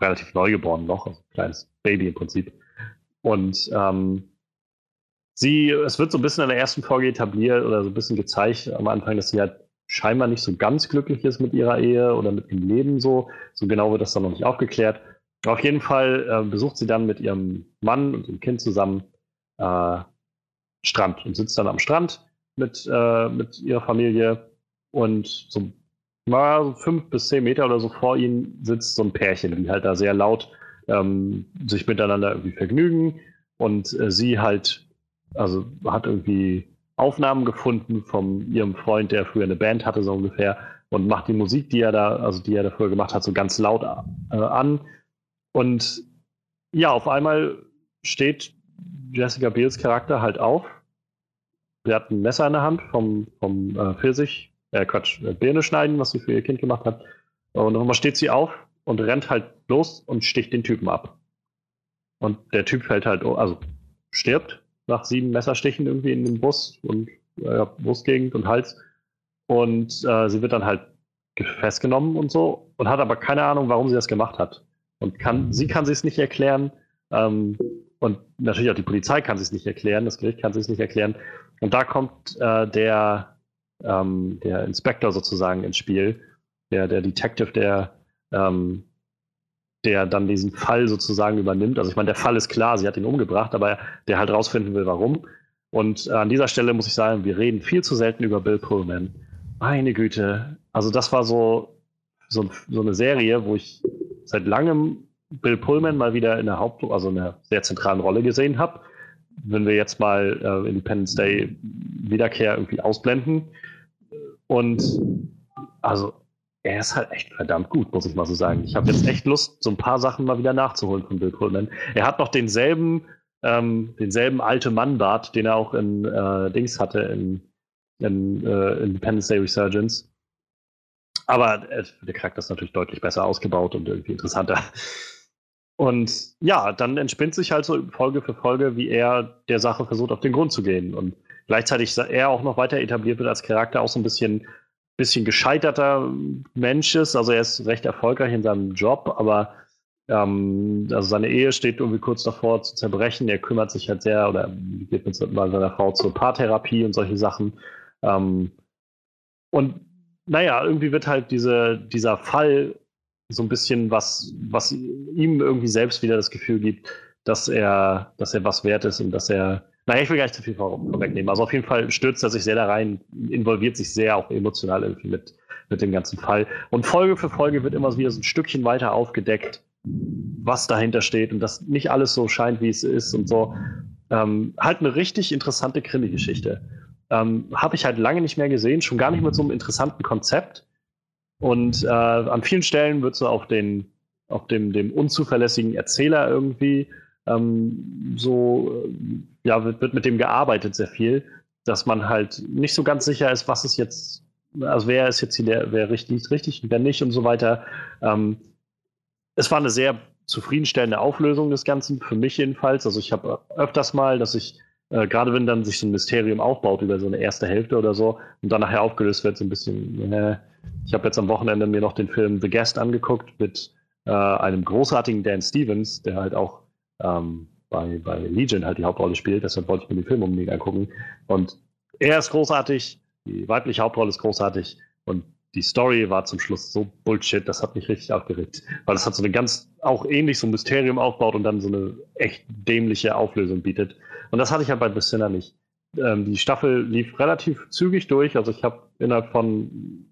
relativ neugeboren noch, also ein kleines Baby im Prinzip. Und ähm, sie, es wird so ein bisschen in der ersten Folge etabliert oder so ein bisschen gezeigt am Anfang, dass sie halt scheinbar nicht so ganz glücklich ist mit ihrer Ehe oder mit dem Leben so. So genau wird das dann noch nicht aufgeklärt. Auf jeden Fall äh, besucht sie dann mit ihrem Mann und dem Kind zusammen äh, Strand und sitzt dann am Strand mit, äh, mit ihrer Familie und so mal fünf bis zehn Meter oder so vor ihnen sitzt so ein Pärchen, die halt da sehr laut ähm, sich miteinander irgendwie vergnügen. Und äh, sie halt, also hat irgendwie Aufnahmen gefunden von ihrem Freund, der früher eine Band hatte, so ungefähr, und macht die Musik, die er da, also die er da früher gemacht hat, so ganz laut äh, an. Und ja, auf einmal steht Jessica Biels Charakter halt auf. Sie hat ein Messer in der Hand vom, vom äh, Pfirsich, äh, Quatsch, äh, Birne schneiden, was sie für ihr Kind gemacht hat. Und nochmal steht sie auf und rennt halt los und sticht den Typen ab. Und der Typ fällt halt, also stirbt nach sieben Messerstichen irgendwie in den Bus und äh, Brustgegend und Hals. Und äh, sie wird dann halt festgenommen und so und hat aber keine Ahnung, warum sie das gemacht hat. Und kann, sie kann sich es nicht erklären. Ähm, und natürlich auch die Polizei kann sich es nicht erklären, das Gericht kann sich es nicht erklären. Und da kommt äh, der ähm, der Inspektor sozusagen ins Spiel, der, der Detective, der, ähm, der dann diesen Fall sozusagen übernimmt. Also ich meine, der Fall ist klar, sie hat ihn umgebracht, aber der halt rausfinden will, warum. Und äh, an dieser Stelle muss ich sagen, wir reden viel zu selten über Bill Pullman. Meine Güte. Also das war so, so, so eine Serie, wo ich seit langem Bill Pullman mal wieder in der Haupt-, also in einer sehr zentralen Rolle gesehen habe. wenn wir jetzt mal äh, Independence Day Wiederkehr irgendwie ausblenden. Und also er ist halt echt verdammt gut, muss ich mal so sagen. Ich habe jetzt echt Lust, so ein paar Sachen mal wieder nachzuholen von Bill Pullman. Er hat noch denselben, ähm, denselben alte Mann-Bart, den er auch in äh, Dings hatte, in, in äh, Independence Day Resurgence. Aber äh, der Charakter ist natürlich deutlich besser ausgebaut und irgendwie interessanter. Und ja, dann entspinnt sich halt so Folge für Folge, wie er der Sache versucht, auf den Grund zu gehen. Und gleichzeitig er auch noch weiter etabliert wird als Charakter, auch so ein bisschen, bisschen gescheiterter Mensch ist. Also er ist recht erfolgreich in seinem Job, aber ähm, also seine Ehe steht irgendwie kurz davor zu zerbrechen. Er kümmert sich halt sehr oder geht mit seiner Frau zur Paartherapie und solche Sachen. Ähm, und naja, irgendwie wird halt diese, dieser Fall so ein bisschen was, was ihm irgendwie selbst wieder das Gefühl gibt, dass er, dass er was wert ist und dass er, naja, ich will gar nicht zu viel vorwegnehmen. Also auf jeden Fall stürzt er sich sehr da rein, involviert sich sehr auch emotional irgendwie mit, mit dem ganzen Fall. Und Folge für Folge wird immer wieder so ein Stückchen weiter aufgedeckt, was dahinter steht und dass nicht alles so scheint, wie es ist und so. Ähm, halt eine richtig interessante Krimi-Geschichte. Ähm, Habe ich halt lange nicht mehr gesehen, schon gar nicht mit so einem interessanten Konzept. Und äh, an vielen Stellen wird so auf den, auf dem, dem unzuverlässigen Erzähler irgendwie ähm, so, ja, wird, wird mit dem gearbeitet sehr viel, dass man halt nicht so ganz sicher ist, was ist jetzt, also wer ist jetzt hier der, wer richtig, richtig und wer nicht und so weiter. Ähm, es war eine sehr zufriedenstellende Auflösung des Ganzen, für mich jedenfalls. Also ich habe öfters mal, dass ich äh, gerade wenn dann sich so ein Mysterium aufbaut über so eine erste Hälfte oder so und dann nachher aufgelöst wird, so ein bisschen, äh, ich habe jetzt am Wochenende mir noch den Film The Guest angeguckt mit äh, einem großartigen Dan Stevens, der halt auch ähm, bei, bei Legion halt die Hauptrolle spielt. Deshalb wollte ich mir den Film unbedingt angucken. Und er ist großartig, die weibliche Hauptrolle ist großartig und die Story war zum Schluss so Bullshit, das hat mich richtig aufgeregt. Weil das hat so eine ganz, auch ähnlich so ein Mysterium aufbaut und dann so eine echt dämliche Auflösung bietet. Und das hatte ich halt bei The Sinner nicht. Ähm, die Staffel lief relativ zügig durch. Also ich habe innerhalb von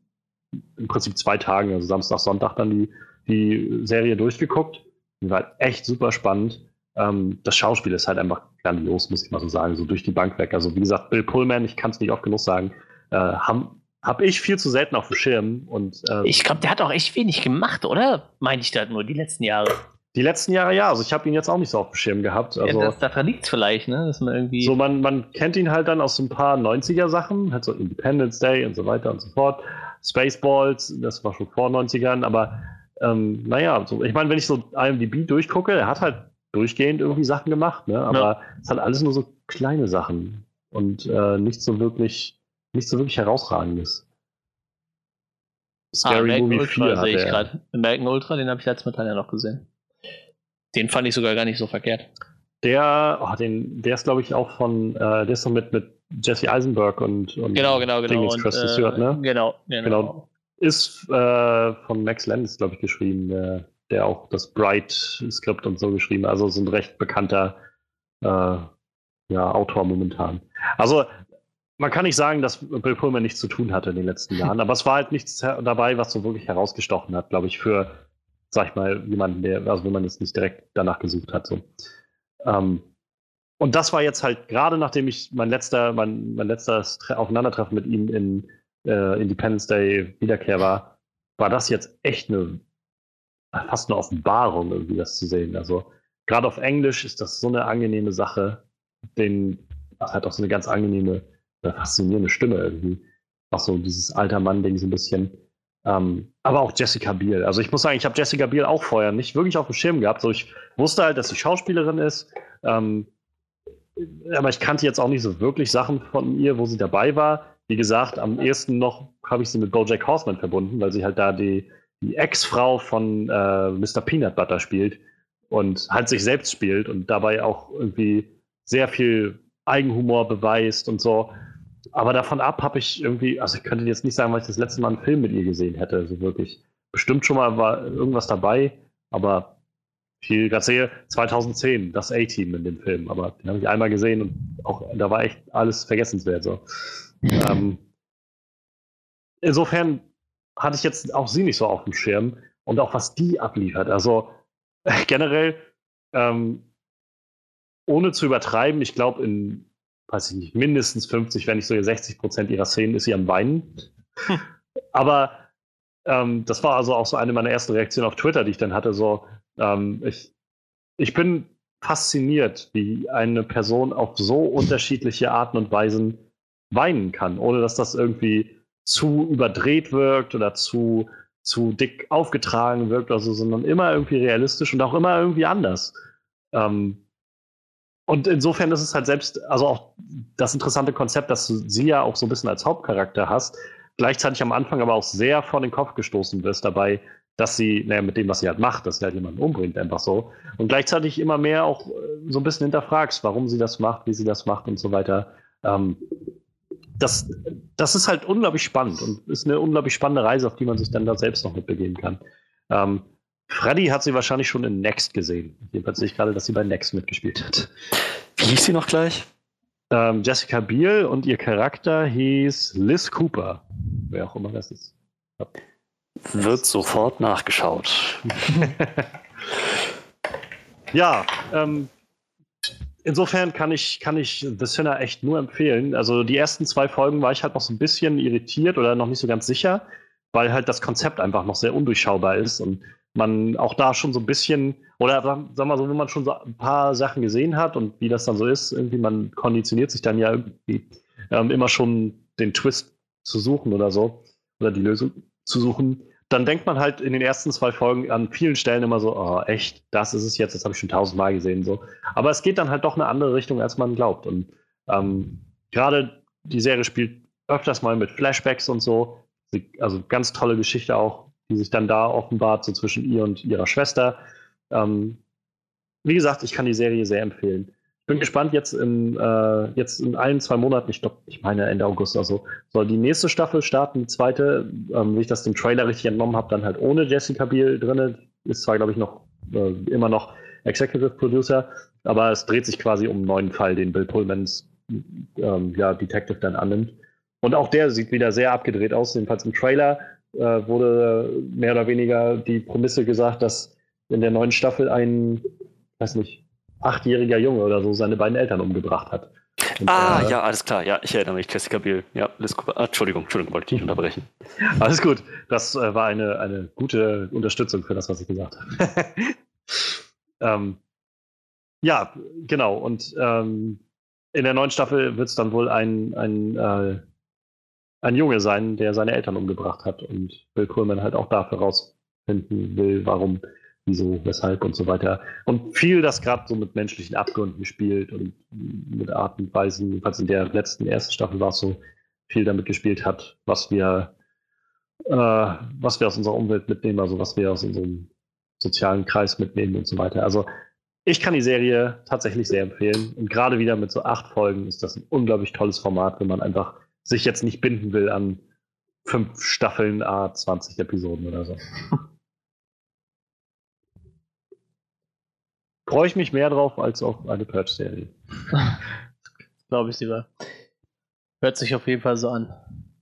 im Prinzip zwei Tagen, also Samstag, Sonntag, dann die, die Serie durchgeguckt. Die war echt super spannend. Ähm, das Schauspiel ist halt einfach grandios, muss ich mal so sagen, so durch die Bank weg. Also wie gesagt, Bill Pullman, ich kann es nicht oft genug sagen, äh, haben habe ich viel zu selten auf dem Schirm. Und, äh, ich glaube, der hat auch echt wenig gemacht, oder? Meine ich da nur die letzten Jahre. Die letzten Jahre ja, also ich habe ihn jetzt auch nicht so auf dem Schirm gehabt. Also, ja, das, da verliegt es vielleicht, ne? Dass man irgendwie. So, man, man kennt ihn halt dann aus so ein paar 90er-Sachen, halt so Independence Day und so weiter und so fort. Spaceballs, das war schon vor 90ern, aber ähm, naja, so, ich meine, wenn ich so IMDb durchgucke, er hat halt durchgehend irgendwie Sachen gemacht, ne? aber ja. es hat alles nur so kleine Sachen und äh, nicht so wirklich, nicht so wirklich herausragendes. Scary ah, Movie Ultra 4 sehe ich gerade. American Ultra, den habe ich letztes Mal ja noch gesehen. Den fand ich sogar gar nicht so verkehrt. Der, oh, den, der ist, glaube ich, auch von, äh, der ist noch mit, mit Jesse Eisenberg und, und genau, genau, genau. Dingens, und, äh, Stewart, ne? Genau, genau. genau. Ist äh, von Max Landis, glaube ich, geschrieben, der, der auch das Bright-Skript und so geschrieben hat. Also so ein recht bekannter äh, ja, Autor momentan. Also man kann nicht sagen, dass Bill Pullman nichts zu tun hatte in den letzten Jahren, aber es war halt nichts dabei, was so wirklich herausgestochen hat, glaube ich, für, sag ich mal, jemanden, der, also wenn man jetzt nicht direkt danach gesucht hat. So. Ähm, und das war jetzt halt gerade nachdem ich mein letzter, mein, mein letztes Aufeinandertreffen mit ihm in äh, Independence Day Wiederkehr war, war das jetzt echt eine fast eine Offenbarung, irgendwie das zu sehen. Also gerade auf Englisch ist das so eine angenehme Sache. Den hat auch so eine ganz angenehme, faszinierende Stimme irgendwie. Auch so dieses alter Mann-Ding so ein bisschen. Ähm, aber auch Jessica Biel. Also ich muss sagen, ich habe Jessica Biel auch vorher nicht wirklich auf dem Schirm gehabt. So ich wusste halt, dass sie Schauspielerin ist. Ähm, aber ich kannte jetzt auch nicht so wirklich Sachen von ihr, wo sie dabei war. Wie gesagt, am ehesten noch habe ich sie mit Bojack Horseman verbunden, weil sie halt da die, die Ex-Frau von äh, Mr. Peanut Butter spielt und halt sich selbst spielt und dabei auch irgendwie sehr viel Eigenhumor beweist und so. Aber davon ab habe ich irgendwie, also ich könnte jetzt nicht sagen, weil ich das letzte Mal einen Film mit ihr gesehen hätte, also wirklich. Bestimmt schon mal war irgendwas dabei, aber viel gerade sehe, 2010, das A-Team in dem Film, aber den habe ich einmal gesehen und auch da war echt alles vergessenswert. So. Ähm, insofern hatte ich jetzt auch sie nicht so auf dem Schirm und auch was die abliefert. Also generell, ähm, ohne zu übertreiben, ich glaube, in, weiß ich nicht, mindestens 50, wenn nicht sogar 60 Prozent ihrer Szenen ist sie am Weinen. Hm. Aber ähm, das war also auch so eine meiner ersten Reaktionen auf Twitter, die ich dann hatte. So, ähm, ich, ich bin fasziniert, wie eine Person auf so unterschiedliche Arten und Weisen weinen kann, ohne dass das irgendwie zu überdreht wirkt oder zu, zu dick aufgetragen wirkt, also, sondern immer irgendwie realistisch und auch immer irgendwie anders. Ähm, und insofern ist es halt selbst, also auch das interessante Konzept, dass du sie ja auch so ein bisschen als Hauptcharakter hast, gleichzeitig am Anfang aber auch sehr vor den Kopf gestoßen wirst dabei, dass sie, naja, mit dem, was sie halt macht, dass sie halt jemanden umbringt, einfach so. Und gleichzeitig immer mehr auch äh, so ein bisschen hinterfragst, warum sie das macht, wie sie das macht und so weiter. Ähm, das, das ist halt unglaublich spannend und ist eine unglaublich spannende Reise, auf die man sich dann da selbst noch mitbegeben kann. Ähm, Freddy hat sie wahrscheinlich schon in Next gesehen. Jedenfalls sehe ich gerade, dass sie bei Next mitgespielt hat. Wie hieß sie noch gleich? Ähm, Jessica Biel und ihr Charakter hieß Liz Cooper. Wer auch immer das ist. Ja. Wird sofort nachgeschaut. ja, ähm, insofern kann ich, kann ich The Sinner echt nur empfehlen. Also die ersten zwei Folgen war ich halt noch so ein bisschen irritiert oder noch nicht so ganz sicher, weil halt das Konzept einfach noch sehr undurchschaubar ist und man auch da schon so ein bisschen, oder sagen wir mal so, wenn man schon so ein paar Sachen gesehen hat und wie das dann so ist, irgendwie man konditioniert sich dann ja irgendwie ähm, immer schon den Twist zu suchen oder so, oder die Lösung zu suchen, dann denkt man halt in den ersten zwei Folgen an vielen Stellen immer so, oh, echt, das ist es jetzt, das habe ich schon tausendmal gesehen. So. Aber es geht dann halt doch eine andere Richtung, als man glaubt. Und ähm, gerade die Serie spielt öfters mal mit Flashbacks und so. Also ganz tolle Geschichte auch, die sich dann da offenbart, so zwischen ihr und ihrer Schwester. Ähm, wie gesagt, ich kann die Serie sehr empfehlen bin gespannt, jetzt in, äh, jetzt in ein, zwei Monaten, ich glaube, ich meine Ende August also, soll die nächste Staffel starten, die zweite, ähm, wie ich das dem Trailer richtig entnommen habe, dann halt ohne Jessica Biel drin. Ist zwar, glaube ich, noch äh, immer noch Executive Producer, aber es dreht sich quasi um einen neuen Fall, den Bill Pullmans ähm, ja, Detective dann annimmt. Und auch der sieht wieder sehr abgedreht aus. Jedenfalls im Trailer äh, wurde mehr oder weniger die Prämisse gesagt, dass in der neuen Staffel ein, weiß nicht, achtjähriger Junge oder so seine beiden Eltern umgebracht hat. Und, ah, äh, ja, alles klar. Ja, ich erinnere mich. Jessica Biel. Ja, Liz Cooper. Ah, Entschuldigung, Entschuldigung, wollte ich nicht unterbrechen. Alles gut. Das äh, war eine, eine gute Unterstützung für das, was ich gesagt habe. ähm, ja, genau. Und ähm, in der neuen Staffel wird es dann wohl ein, ein, äh, ein Junge sein, der seine Eltern umgebracht hat. Und Bill Pullman halt auch dafür rausfinden will, warum wieso, weshalb und so weiter. Und viel, das gerade so mit menschlichen Abgründen spielt und mit Arten und Weisen, jedenfalls in der letzten ersten Staffel war es so, viel damit gespielt hat, was wir, äh, was wir aus unserer Umwelt mitnehmen, also was wir aus unserem sozialen Kreis mitnehmen und so weiter. Also ich kann die Serie tatsächlich sehr empfehlen. Und gerade wieder mit so acht Folgen ist das ein unglaublich tolles Format, wenn man einfach sich jetzt nicht binden will an fünf Staffeln, a 20 Episoden oder so. freue ich mich mehr drauf als auf eine Purge-Serie. Glaube ich lieber. Hört sich auf jeden Fall so an.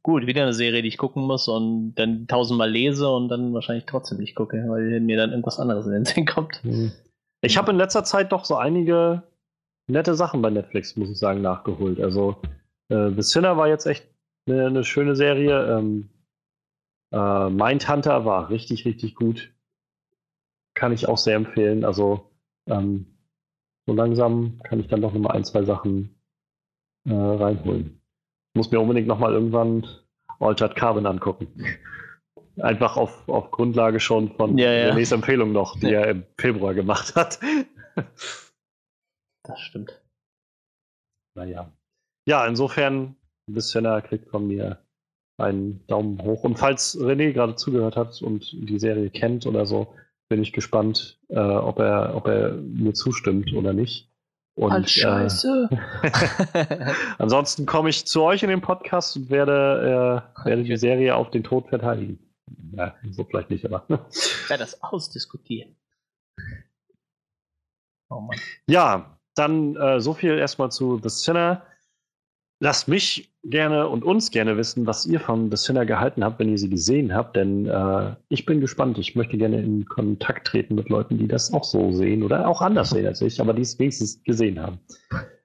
Gut, wieder eine Serie, die ich gucken muss und dann tausendmal lese und dann wahrscheinlich trotzdem nicht gucke, weil mir dann irgendwas anderes in den Sinn kommt. Hm. Ich habe in letzter Zeit doch so einige nette Sachen bei Netflix, muss ich sagen, nachgeholt. Also äh, The Sinner war jetzt echt eine, eine schöne Serie. Ähm, äh, Mindhunter war richtig, richtig gut. Kann ich auch sehr empfehlen. Also ähm, so langsam kann ich dann doch nochmal ein, zwei Sachen äh, reinholen. Ich muss mir unbedingt nochmal irgendwann Altered Carbon angucken. Einfach auf, auf Grundlage schon von ja, ja. Renés Empfehlung noch, die ja. er im Februar gemacht hat. das stimmt. Naja. Ja, insofern, ein bisschen er kriegt von mir einen Daumen hoch. Und falls René gerade zugehört hat und die Serie kennt oder so, bin ich gespannt, äh, ob, er, ob er mir zustimmt oder nicht. Und, All Scheiße. Äh, ansonsten komme ich zu euch in den Podcast und werde, äh, werde die Serie auf den Tod verteidigen. Ja, so vielleicht nicht, aber. Ich werde das ausdiskutieren. Oh Mann. Ja, dann äh, so viel erstmal zu The Sinner. Lasst mich gerne und uns gerne wissen, was ihr von The Sinner gehalten habt, wenn ihr sie gesehen habt, denn äh, ich bin gespannt. Ich möchte gerne in Kontakt treten mit Leuten, die das auch so sehen oder auch anders sehen als ich, aber die es wenigstens gesehen haben.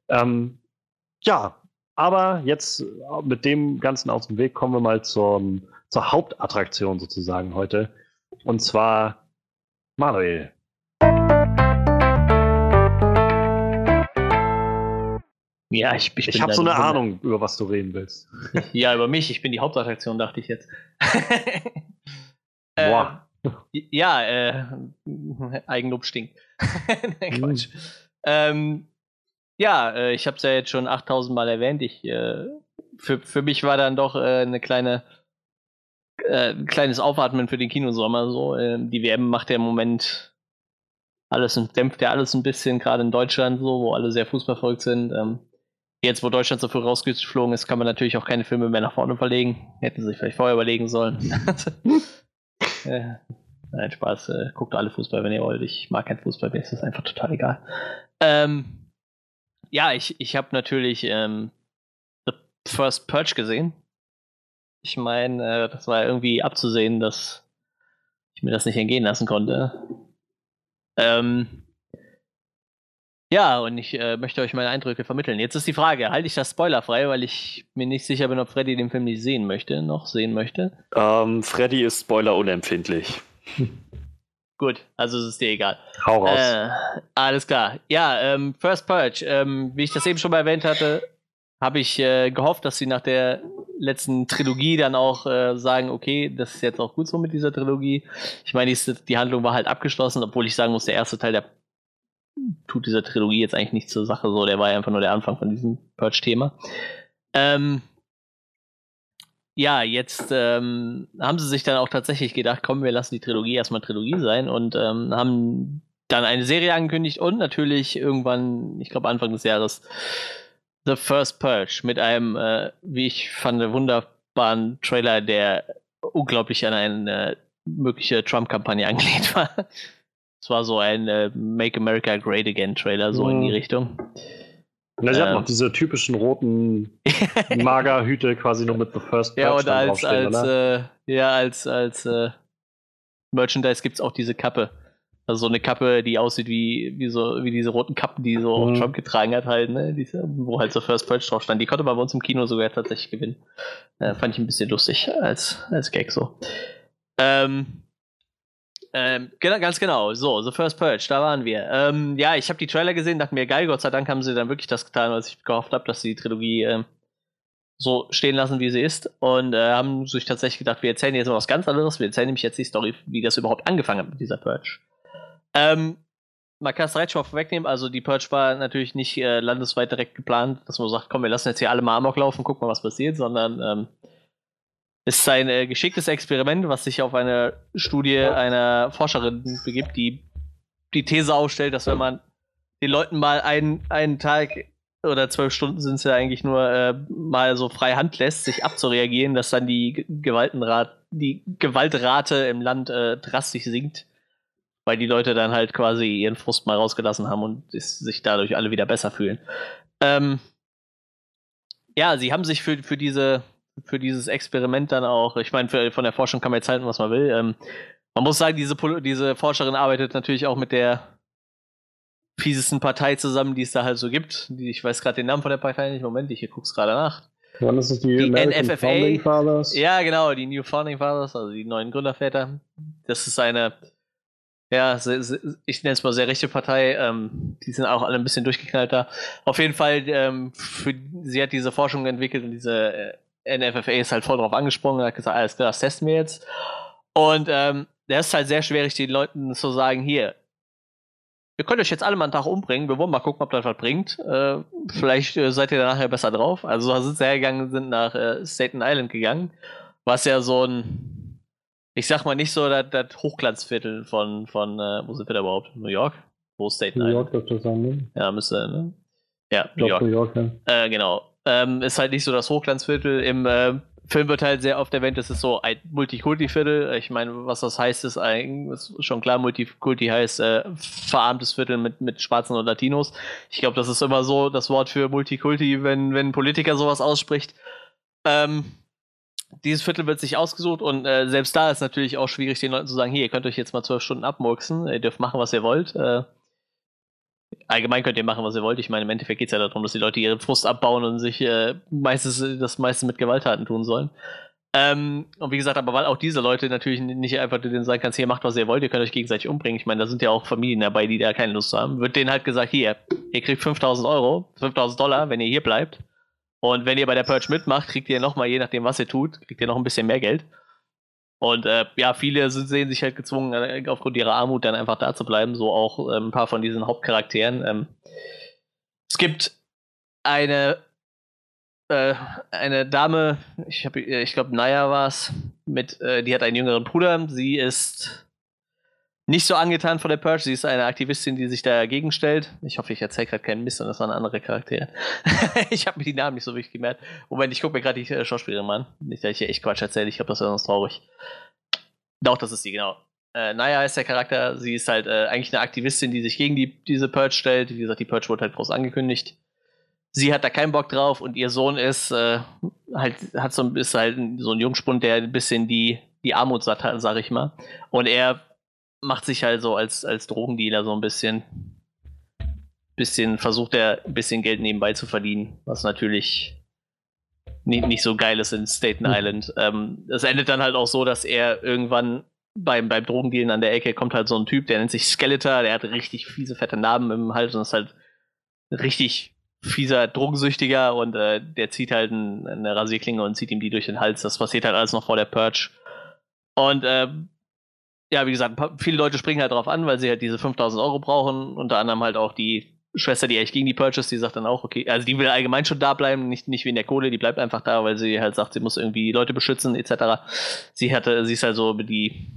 Ähm, ja, aber jetzt äh, mit dem Ganzen aus dem Weg kommen wir mal zum, zur Hauptattraktion sozusagen heute. Und zwar Manuel. Ja, ich, ich, Ich habe so eine Ahnung, über was du reden willst. Ja, über mich. Ich bin die Hauptattraktion, dachte ich jetzt. Boah. Äh, ja, äh, Eigenlob stinkt. Nee, Quatsch. Ähm, ja, äh, ich habe es ja jetzt schon 8000 Mal erwähnt. Ich, äh, für, für mich war dann doch äh, eine kleine, äh, ein kleines Aufatmen für den Kinosommer. So, äh, die WM macht ja im Moment alles und dämpft ja alles ein bisschen, gerade in Deutschland so, wo alle sehr fußballverrückt sind. Ähm, jetzt, wo Deutschland so früh rausgeflogen ist, kann man natürlich auch keine Filme mehr nach vorne verlegen. Hätten sie sich vielleicht vorher überlegen sollen. äh, nein, Spaß. Äh, guckt alle Fußball, wenn ihr wollt. Ich mag keinen Fußball, mir ist das einfach total egal. Ähm, ja, ich, ich habe natürlich ähm, The First Purge gesehen. Ich meine, äh, das war irgendwie abzusehen, dass ich mir das nicht entgehen lassen konnte. Ähm, ja, und ich äh, möchte euch meine Eindrücke vermitteln. Jetzt ist die Frage, halte ich das spoilerfrei, weil ich mir nicht sicher bin, ob Freddy den Film nicht sehen möchte, noch sehen möchte. Ähm, Freddy ist Spoiler unempfindlich. Gut, also es ist dir egal. Hau raus. Äh, alles klar. Ja, ähm, First Purge. Ähm, wie ich das eben schon mal erwähnt hatte, habe ich äh, gehofft, dass sie nach der letzten Trilogie dann auch äh, sagen, okay, das ist jetzt auch gut so mit dieser Trilogie. Ich meine, die, die Handlung war halt abgeschlossen, obwohl ich sagen muss, der erste Teil, der tut dieser Trilogie jetzt eigentlich nicht zur Sache so, der war ja einfach nur der Anfang von diesem Purge-Thema. Ähm, ja, jetzt ähm, haben sie sich dann auch tatsächlich gedacht, komm, wir lassen die Trilogie erstmal Trilogie sein und ähm, haben dann eine Serie angekündigt und natürlich irgendwann, ich glaube Anfang des Jahres, The First Purge mit einem, äh, wie ich fand, wunderbaren Trailer, der unglaublich an eine mögliche Trump-Kampagne angelehnt war. Es war so ein äh, Make America Great Again Trailer, so in die Mhm. Richtung. Na, sie hat ähm, noch diese typischen roten Magerhüte quasi nur mit The First Ja, Purge und dann als, als, äh, ja, als, als äh, Merchandise gibt es auch diese Kappe. Also so eine Kappe, die aussieht wie, wie, so, wie diese roten Kappen, die so Mhm. Trump getragen hat, halt, ne? Diese, wo halt so First Purge drauf stand. Die konnte man bei uns im Kino sogar tatsächlich gewinnen. Äh, fand ich ein bisschen lustig als, als Gag so. Ähm, ähm, genau, ganz genau. So, The First Purge, da waren wir. Ähm, ja, ich habe die Trailer gesehen, dachte mir, geil, Gott sei Dank haben sie dann wirklich das getan, was ich gehofft habe, dass sie die Trilogie ähm, so stehen lassen, wie sie ist. Und äh, haben sich tatsächlich gedacht, wir erzählen jetzt mal was ganz anderes. Wir erzählen nämlich jetzt die Story, wie das überhaupt angefangen hat mit dieser Purge. Ähm, man kann es direkt schon mal vorwegnehmen. Also, die Purge war natürlich nicht äh, landesweit direkt geplant, dass man sagt, komm, wir lassen jetzt hier alle mal Amok laufen, gucken mal, was passiert, sondern ähm, ist ein äh, geschicktes Experiment, was sich auf eine Studie einer Forscherin begibt, die die These aufstellt, dass wenn man den Leuten mal einen, einen Tag oder zwölf Stunden sind es ja eigentlich nur äh, mal so frei Hand lässt, sich abzureagieren, dass dann die Ge- Gewaltenrat, die Gewaltrate im Land äh, drastisch sinkt, weil die Leute dann halt quasi ihren Frust mal rausgelassen haben und es, sich dadurch alle wieder besser fühlen. Ähm, ja, sie haben sich für, für diese für dieses Experiment dann auch, ich meine, von der Forschung kann man jetzt halten, was man will. Ähm, man muss sagen, diese, diese Forscherin arbeitet natürlich auch mit der fiesesten Partei zusammen, die es da halt so gibt. Die, ich weiß gerade den Namen von der Partei nicht. Moment, ich guck's gerade nach. Wann ist es die, die American NFFA? Founding Fathers? Ja, genau, die New Founding Fathers, also die neuen Gründerväter. Das ist eine, ja, ich nenne es mal sehr rechte Partei. Ähm, die sind auch alle ein bisschen durchgeknallter. Auf jeden Fall, ähm, für, sie hat diese Forschung entwickelt und diese äh, NFFA ist halt voll drauf angesprungen und hat gesagt, alles klar, das testen wir jetzt. Und ähm, der ist halt sehr schwierig, den Leuten zu sagen, hier, ihr könnt euch jetzt alle mal einen Tag umbringen, wir wollen mal gucken, ob das was bringt. Äh, vielleicht äh, seid ihr dann nachher besser drauf. Also da sind sie hergegangen, sind nach äh, Staten Island gegangen, was ja so ein, ich sag mal nicht so das, das Hochglanzviertel von, von äh, wo sind wir da überhaupt? New York? Wo ist Staten New Island? York dürfte das sein, ne? Ja, müsste, ne? Ja, New York. New York, ja. Äh, genau. Ähm, ist halt nicht so das Hochglanzviertel. Im äh, Film wird halt sehr oft erwähnt, das ist so ein Multikulti-Viertel. Ich meine, was das heißt, ist eigentlich ist schon klar, Multikulti heißt äh, verarmtes Viertel mit, mit Schwarzen und Latinos. Ich glaube, das ist immer so das Wort für Multikulti, wenn, wenn ein Politiker sowas ausspricht. Ähm, dieses Viertel wird sich ausgesucht und äh, selbst da ist natürlich auch schwierig, den Leuten zu sagen, hier, ihr könnt euch jetzt mal zwölf Stunden abmurksen, ihr dürft machen, was ihr wollt. Äh, allgemein könnt ihr machen, was ihr wollt. Ich meine, im Endeffekt geht es ja darum, dass die Leute ihren Frust abbauen und sich äh, meistens das meiste mit Gewalttaten tun sollen. Ähm, und wie gesagt, aber weil auch diese Leute natürlich nicht einfach denen sagen kannst, hier macht, was ihr wollt, ihr könnt euch gegenseitig umbringen. Ich meine, da sind ja auch Familien dabei, die da keine Lust haben. Wird denen halt gesagt, hier, ihr kriegt 5000 Euro, 5000 Dollar, wenn ihr hier bleibt. Und wenn ihr bei der Purge mitmacht, kriegt ihr nochmal, je nachdem, was ihr tut, kriegt ihr noch ein bisschen mehr Geld. Und äh, ja, viele sehen sich halt gezwungen, äh, aufgrund ihrer Armut dann einfach da zu bleiben. So auch äh, ein paar von diesen Hauptcharakteren. Ähm, es gibt eine äh, eine Dame, ich, hab, ich glaube Naya war es, mit, äh, die hat einen jüngeren Bruder. Sie ist nicht so angetan von der Purge. Sie ist eine Aktivistin, die sich dagegen stellt. Ich hoffe, ich erzähle gerade keinen Mist, sondern das waren andere Charaktere. ich habe mir die Namen nicht so wirklich gemerkt. Moment, ich gucke mir gerade die äh, Schauspielerin an. Nicht, dass ich hier echt Quatsch erzähle. Ich glaube, das wäre sonst traurig. Doch, das ist sie, genau. Äh, Naya ist der Charakter. Sie ist halt äh, eigentlich eine Aktivistin, die sich gegen die, diese Purge stellt. Wie gesagt, die Purge wurde halt groß angekündigt. Sie hat da keinen Bock drauf und ihr Sohn ist äh, halt, hat so, ist halt so ein Jungspund, der ein bisschen die, die Armut satt hat, sag ich mal. Und er macht sich halt so als, als Drogendealer so ein bisschen, bisschen, versucht er ein bisschen Geld nebenbei zu verdienen, was natürlich nicht, nicht so geil ist in Staten. Island. Ähm, es endet dann halt auch so, dass er irgendwann beim, beim Drogendealen an der Ecke kommt halt so ein Typ, der nennt sich Skeletor, der hat richtig fiese, fette Narben im Hals und ist halt richtig fieser Drogensüchtiger und äh, der zieht halt ein, eine Rasierklinge und zieht ihm die durch den Hals. Das passiert halt alles noch vor der Purge. Und äh, ja, wie gesagt, viele Leute springen halt drauf an, weil sie halt diese 5000 Euro brauchen. Unter anderem halt auch die Schwester, die eigentlich gegen die Purchase, die sagt dann auch, okay, also die will allgemein schon da bleiben, nicht, nicht wegen der Kohle, die bleibt einfach da, weil sie halt sagt, sie muss irgendwie Leute beschützen, etc. Sie hatte, sie ist halt so die,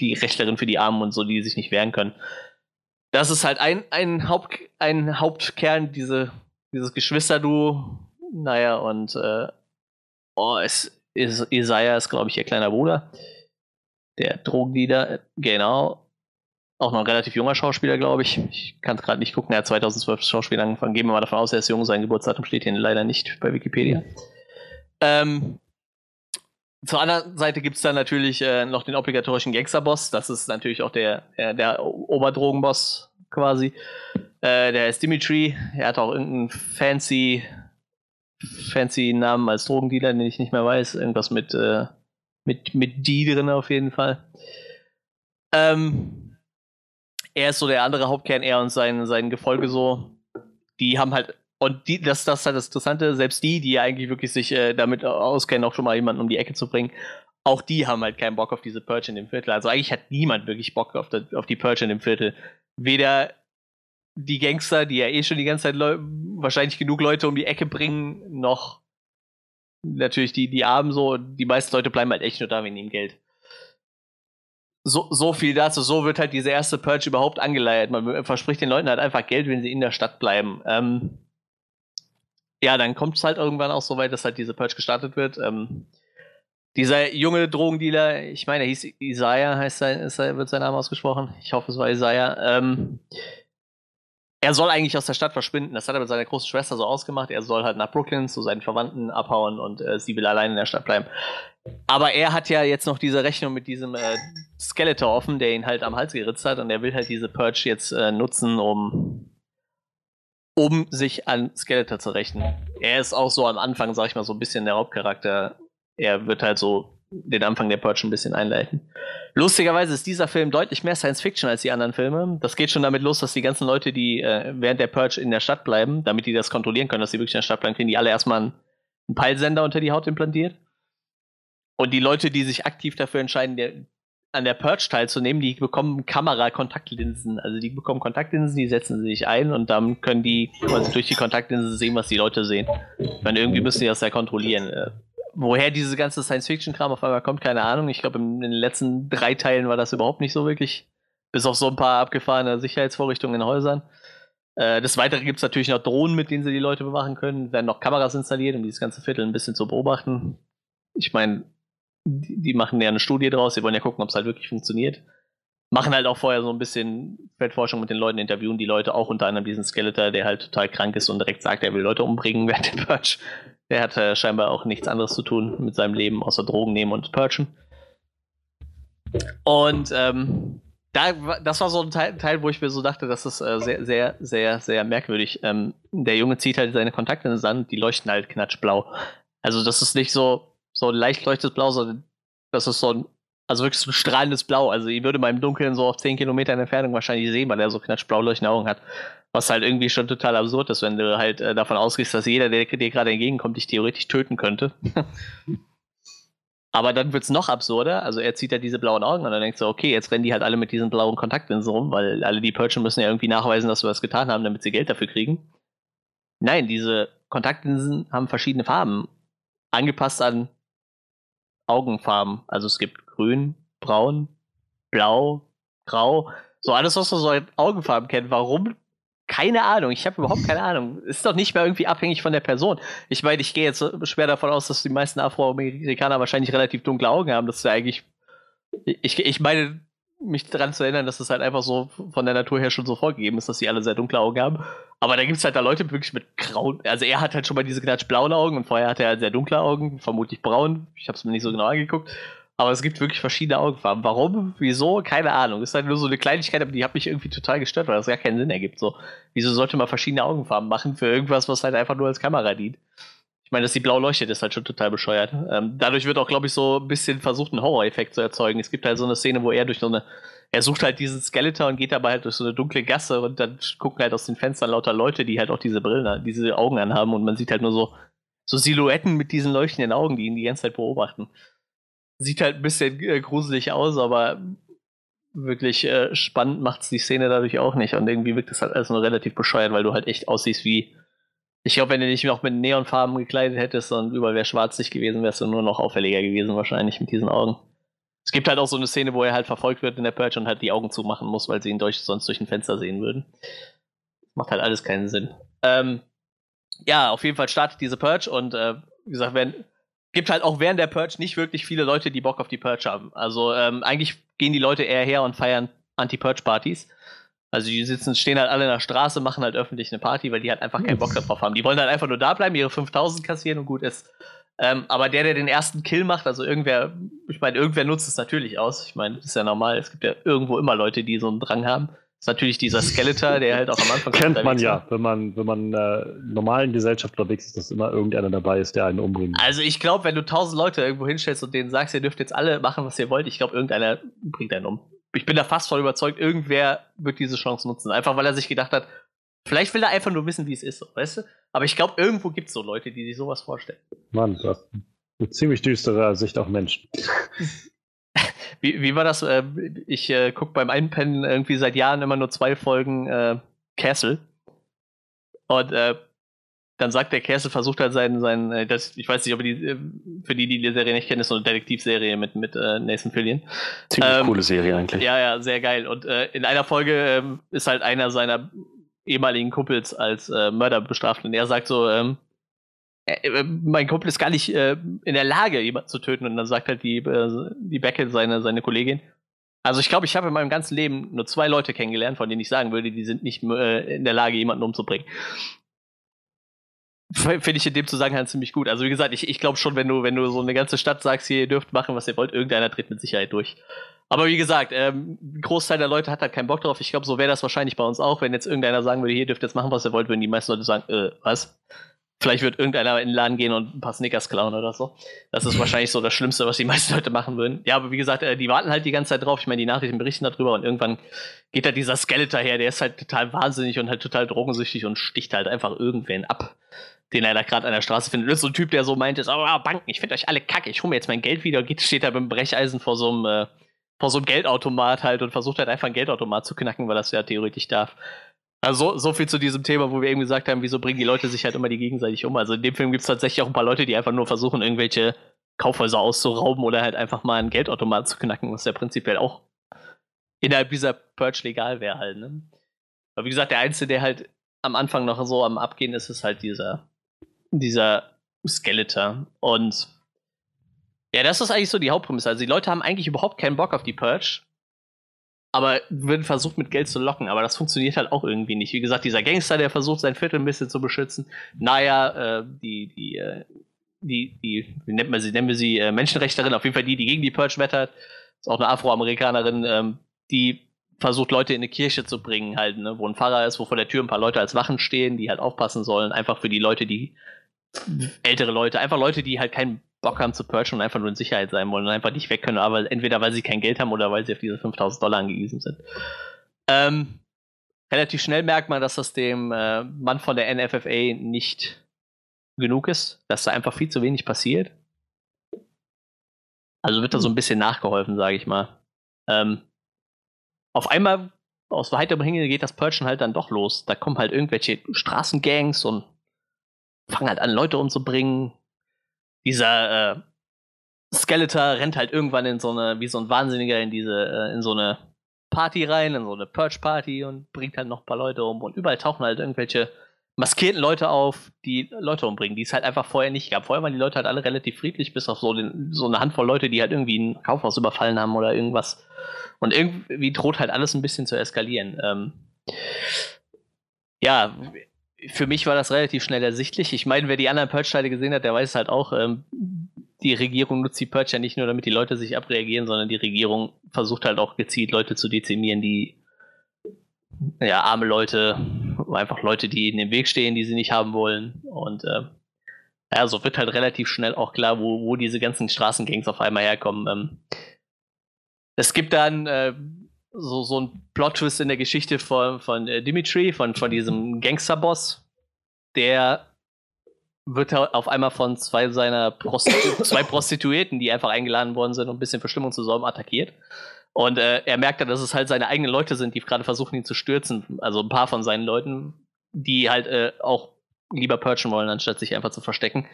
die Rechtlerin für die Armen und so, die sich nicht wehren können. Das ist halt ein, ein, Haupt, ein Hauptkern, diese, dieses Geschwisterduo. Naja, und äh, oh, es ist, Isaiah ist, glaube ich, ihr kleiner Bruder der Drogendealer, genau. Auch noch ein relativ junger Schauspieler, glaube ich. Ich kann es gerade nicht gucken. Er hat 2012 Schauspieler angefangen. Gehen wir mal davon aus, er ist jung. Sein Geburtsdatum steht hier leider nicht bei Wikipedia. Ähm, zur anderen Seite gibt es dann natürlich äh, noch den obligatorischen Gangsterboss. Das ist natürlich auch der, der, der Oberdrogenboss quasi. Äh, der ist Dimitri. Er hat auch irgendeinen fancy, fancy Namen als Drogendealer, den ich nicht mehr weiß. Irgendwas mit äh, mit, mit die drin auf jeden Fall. Ähm, er ist so der andere Hauptkern, er und sein, sein Gefolge so. Die haben halt, und die, das, das ist halt das Interessante, selbst die, die ja eigentlich wirklich sich äh, damit auskennen, auch schon mal jemanden um die Ecke zu bringen, auch die haben halt keinen Bock auf diese Purge in dem Viertel. Also eigentlich hat niemand wirklich Bock auf, die, auf die Purge in dem Viertel. Weder die Gangster, die ja eh schon die ganze Zeit wahrscheinlich genug Leute um die Ecke bringen, noch natürlich die, die Armen so, die meisten Leute bleiben halt echt nur da wegen dem Geld. So, so viel dazu, so wird halt diese erste Purge überhaupt angeleiert. Man verspricht den Leuten halt einfach Geld, wenn sie in der Stadt bleiben. Ähm, ja, dann kommt es halt irgendwann auch so weit, dass halt diese Purge gestartet wird. Ähm, dieser junge Drogendealer, ich meine, er hieß Isaiah, heißt sein, ist, wird sein Name ausgesprochen. Ich hoffe, es war Isaiah. Ähm, er soll eigentlich aus der Stadt verschwinden. Das hat er mit seiner großen Schwester so ausgemacht. Er soll halt nach Brooklyn zu seinen Verwandten abhauen und äh, sie will allein in der Stadt bleiben. Aber er hat ja jetzt noch diese Rechnung mit diesem äh, Skeletor offen, der ihn halt am Hals geritzt hat und er will halt diese Purge jetzt äh, nutzen, um, um sich an Skeletor zu rächen. Er ist auch so am Anfang, sag ich mal, so ein bisschen der Hauptcharakter. Er wird halt so den Anfang der Purge ein bisschen einleiten. Lustigerweise ist dieser Film deutlich mehr Science Fiction als die anderen Filme. Das geht schon damit los, dass die ganzen Leute, die äh, während der Purge in der Stadt bleiben, damit die das kontrollieren können, dass sie wirklich in der Stadt bleiben, kriegen die alle erstmal einen, Peilsender unter die Haut implantiert. Und die Leute, die sich aktiv dafür entscheiden, der, an der Purge teilzunehmen, die bekommen Kamera-Kontaktlinsen. Also die bekommen Kontaktlinsen, die setzen sich ein und dann können die quasi durch die Kontaktlinsen sehen, was die Leute sehen. Ich meine, irgendwie müssen die das ja kontrollieren. Woher diese ganze Science-Fiction-Kram auf einmal kommt, keine Ahnung. Ich glaube, in den letzten drei Teilen war das überhaupt nicht so wirklich. Bis auf so ein paar abgefahrene Sicherheitsvorrichtungen in Häusern. Äh, des Weiteren gibt es natürlich noch Drohnen, mit denen sie die Leute bewachen können. Werden noch Kameras installiert, um dieses ganze Viertel ein bisschen zu beobachten. ich meine, die, die, machen ja eine Studie draus, sie wollen ja gucken, ob es halt wirklich funktioniert. Machen halt auch vorher so ein bisschen Feldforschung mit den Leuten, interviewen die Leute, auch unter anderem diesen Skeletor, der halt total krank ist und direkt sagt, er will Leute umbringen während dem Purge. Der hat äh, scheinbar auch nichts anderes zu tun mit seinem Leben, außer Drogen nehmen und purgen. Und ähm, da, das war so ein Teil, Teil, wo ich mir so dachte, das ist äh, sehr, sehr, sehr, sehr merkwürdig. Ähm, der Junge zieht halt seine Kontakte in den Sand, die leuchten halt knatschblau. Also das ist nicht so, so leicht leuchtendes Blau, sondern das ist so ein, also wirklich so ein strahlendes Blau. Also ich würde mal Dunkeln so auf 10 Kilometer Entfernung wahrscheinlich sehen, weil er so knatschblau leuchtende Augen hat. Was halt irgendwie schon total absurd ist, wenn du halt äh, davon ausgehst, dass jeder, der dir gerade entgegenkommt, dich theoretisch töten könnte. Aber dann wird es noch absurder. Also er zieht ja diese blauen Augen und dann denkst du, okay, jetzt rennen die halt alle mit diesen blauen Kontaktlinsen rum, weil alle die Purgen müssen ja irgendwie nachweisen, dass wir was getan haben, damit sie Geld dafür kriegen. Nein, diese Kontaktlinsen haben verschiedene Farben. Angepasst an Augenfarben. Also es gibt grün, braun, blau, grau. So alles, was man so in Augenfarben kennt. Warum keine Ahnung, ich habe überhaupt keine Ahnung. Ist doch nicht mehr irgendwie abhängig von der Person. Ich meine, ich gehe jetzt schwer davon aus, dass die meisten Afroamerikaner wahrscheinlich relativ dunkle Augen haben. Das ist ja eigentlich. Ich, ich meine, mich daran zu erinnern, dass das halt einfach so von der Natur her schon so vorgegeben ist, dass sie alle sehr dunkle Augen haben. Aber da gibt es halt da Leute wirklich mit grauen. Also er hat halt schon mal diese knatsch blauen Augen und vorher hatte er halt sehr dunkle Augen, vermutlich braun. Ich habe es mir nicht so genau angeguckt. Aber es gibt wirklich verschiedene Augenfarben. Warum? Wieso? Keine Ahnung. Ist halt nur so eine Kleinigkeit, aber die hat mich irgendwie total gestört, weil das gar keinen Sinn ergibt. So, wieso sollte man verschiedene Augenfarben machen für irgendwas, was halt einfach nur als Kamera dient? Ich meine, dass die blau leuchtet, ist halt schon total bescheuert. Ähm, dadurch wird auch, glaube ich, so ein bisschen versucht, einen Horror-Effekt zu erzeugen. Es gibt halt so eine Szene, wo er durch so eine. Er sucht halt diesen Skeletor und geht dabei halt durch so eine dunkle Gasse und dann gucken halt aus den Fenstern lauter Leute, die halt auch diese Brillen, diese Augen anhaben und man sieht halt nur so, so Silhouetten mit diesen leuchtenden Augen, die ihn die ganze Zeit beobachten. Sieht halt ein bisschen äh, gruselig aus, aber wirklich äh, spannend macht es die Szene dadurch auch nicht. Und irgendwie wirkt es halt alles nur relativ bescheuert, weil du halt echt aussiehst wie. Ich glaube, wenn du dich noch mit Neonfarben gekleidet hättest und überall wäre schwarzig gewesen, wärst du nur noch auffälliger gewesen, wahrscheinlich mit diesen Augen. Es gibt halt auch so eine Szene, wo er halt verfolgt wird in der Purge und halt die Augen zumachen muss, weil sie ihn durch, sonst durch ein Fenster sehen würden. Macht halt alles keinen Sinn. Ähm, ja, auf jeden Fall startet diese Purge und äh, wie gesagt, wenn, gibt halt auch während der Purge nicht wirklich viele Leute, die Bock auf die Purge haben. Also ähm, eigentlich gehen die Leute eher her und feiern Anti-Purge-Partys. Also die sitzen, stehen halt alle in der Straße, machen halt öffentlich eine Party, weil die halt einfach keinen Bock darauf haben. Die wollen halt einfach nur da bleiben, ihre 5000 kassieren und gut ist. Ähm, aber der, der den ersten Kill macht, also irgendwer, ich meine, irgendwer nutzt es natürlich aus. Ich meine, das ist ja normal. Es gibt ja irgendwo immer Leute, die so einen Drang haben ist natürlich dieser Skeletor, der halt auch am Anfang. Kennt man ja, wenn man, wenn man äh, normalen Gesellschaft unterwegs ist, dass immer irgendeiner dabei ist, der einen umbringt. Also ich glaube, wenn du tausend Leute irgendwo hinstellst und denen sagst, ihr dürft jetzt alle machen, was ihr wollt, ich glaube, irgendeiner bringt einen um. Ich bin da fast voll überzeugt, irgendwer wird diese Chance nutzen. Einfach weil er sich gedacht hat, vielleicht will er einfach nur wissen, wie es ist, weißt du? Aber ich glaube, irgendwo gibt es so Leute, die sich sowas vorstellen. Mann, du hast eine ziemlich düstere Sicht auf Menschen. Wie, wie war das? Äh, ich äh, gucke beim Einpennen irgendwie seit Jahren immer nur zwei Folgen äh, Castle. Und äh, dann sagt der Castle, versucht halt seinen, seinen äh, das, ich weiß nicht, ob die, äh, für die, die die Serie nicht kennen, ist so eine Detektivserie mit, mit äh, Nathan Fillion. Ziemlich ähm, coole Serie eigentlich. Ja, ja, sehr geil. Und in einer Folge äh, ist halt einer seiner ehemaligen Kumpels als Mörder bestraft und er sagt so, ähm, äh, äh, mein Kumpel ist gar nicht äh, in der Lage, jemanden zu töten. Und dann sagt halt die, äh, die Beckett, seine, seine Kollegin. Also ich glaube, ich habe in meinem ganzen Leben nur zwei Leute kennengelernt, von denen ich sagen würde, die sind nicht äh, in der Lage, jemanden umzubringen. Finde ich in dem Zusammenhang ziemlich gut. Also wie gesagt, ich, ich glaube schon, wenn du, wenn du so eine ganze Stadt sagst, hier, ihr dürft machen, was ihr wollt, irgendeiner tritt mit Sicherheit durch. Aber wie gesagt, ähm, ein Großteil der Leute hat halt keinen Bock drauf. Ich glaube, so wäre das wahrscheinlich bei uns auch. Wenn jetzt irgendeiner sagen würde, hier dürft jetzt machen, was ihr wollt, würden die meisten Leute sagen, äh, was? Vielleicht wird irgendeiner in den Laden gehen und ein paar Snickers klauen oder so. Das ist wahrscheinlich so das Schlimmste, was die meisten Leute machen würden. Ja, aber wie gesagt, äh, die warten halt die ganze Zeit drauf. Ich meine, die Nachrichten berichten darüber und irgendwann geht da dieser Skeletor her, der ist halt total wahnsinnig und halt total drogensüchtig und sticht halt einfach irgendwen ab, den er da gerade an der Straße findet. Das ist so ein Typ, der so meint, ist, oh, Banken, ich finde euch alle kacke, ich hole mir jetzt mein Geld wieder. Geht, steht da mit dem Brecheisen vor so einem, äh, vor so einem Geldautomat halt und versucht halt einfach ein Geldautomat zu knacken, weil das ja theoretisch darf. Also so viel zu diesem Thema, wo wir eben gesagt haben, wieso bringen die Leute sich halt immer die gegenseitig um. Also in dem Film gibt es tatsächlich auch ein paar Leute, die einfach nur versuchen, irgendwelche Kaufhäuser auszurauben oder halt einfach mal einen Geldautomat zu knacken, was ja prinzipiell auch innerhalb dieser Purge legal wäre halt. Ne? Aber wie gesagt, der Einzige, der halt am Anfang noch so am Abgehen ist, ist halt dieser, dieser Skeletor. Und Ja, das ist eigentlich so die Hauptprämisse. Also die Leute haben eigentlich überhaupt keinen Bock auf die Purge, aber werden versucht mit Geld zu locken. Aber das funktioniert halt auch irgendwie nicht. Wie gesagt, dieser Gangster, der versucht sein Viertel ein bisschen zu beschützen. Naja, äh, die, die, äh, die, die, wie nennt man sie? Nennen wir sie äh, Menschenrechterin, auf jeden Fall die, die gegen die Purge wettert. Ist auch eine Afroamerikanerin, ähm, die versucht, Leute in eine Kirche zu bringen, halt, ne, wo ein Pfarrer ist, wo vor der Tür ein paar Leute als Wachen stehen, die halt aufpassen sollen, einfach für die Leute, die ältere Leute, einfach Leute, die halt keinen Bock haben zu purgen und einfach nur in Sicherheit sein wollen und einfach nicht weg können, aber entweder weil sie kein Geld haben oder weil sie auf diese 5000 Dollar angewiesen sind. Ähm, relativ schnell merkt man, dass das dem äh, Mann von der NFFA nicht genug ist, dass da einfach viel zu wenig passiert. Also wird da so ein bisschen nachgeholfen, sage ich mal. Ähm, auf einmal aus weiterem Himmel geht das Purgen halt dann doch los. Da kommen halt irgendwelche Straßengangs und fangen halt an, Leute umzubringen. Dieser äh, Skeletor rennt halt irgendwann in so eine, wie so ein Wahnsinniger in diese, äh, in so eine Party rein, in so eine Purge-Party und bringt halt noch ein paar Leute um. Und überall tauchen halt irgendwelche maskierten Leute auf, die Leute umbringen, die es halt einfach vorher nicht gab. Vorher waren die Leute halt alle relativ friedlich, bis auf so, den, so eine Handvoll Leute, die halt irgendwie ein Kaufhaus überfallen haben oder irgendwas. Und irgendwie droht halt alles ein bisschen zu eskalieren. Ähm, ja, für mich war das relativ schnell ersichtlich. Ich meine, wer die anderen Purge-Teile gesehen hat, der weiß halt auch, ähm, die Regierung nutzt die Purge ja nicht nur, damit die Leute sich abreagieren, sondern die Regierung versucht halt auch gezielt Leute zu dezimieren, die ja, arme Leute, einfach Leute, die in dem Weg stehen, die sie nicht haben wollen. Und äh, ja, so wird halt relativ schnell auch klar, wo, wo diese ganzen Straßengangs auf einmal herkommen. Ähm, es gibt dann äh, so, so ein Plot-Twist in der Geschichte von, von äh, Dimitri, von, von diesem Gangster-Boss, der wird auf einmal von zwei seiner Prostitu zwei Prostituierten, die einfach eingeladen worden sind, um ein bisschen für Stimmung zu sorgen, attackiert. Und äh, er merkt dann, dass es halt seine eigenen Leute sind, die gerade versuchen, ihn zu stürzen. Also ein paar von seinen Leuten, die halt äh, auch lieber purchen wollen, anstatt sich einfach zu verstecken.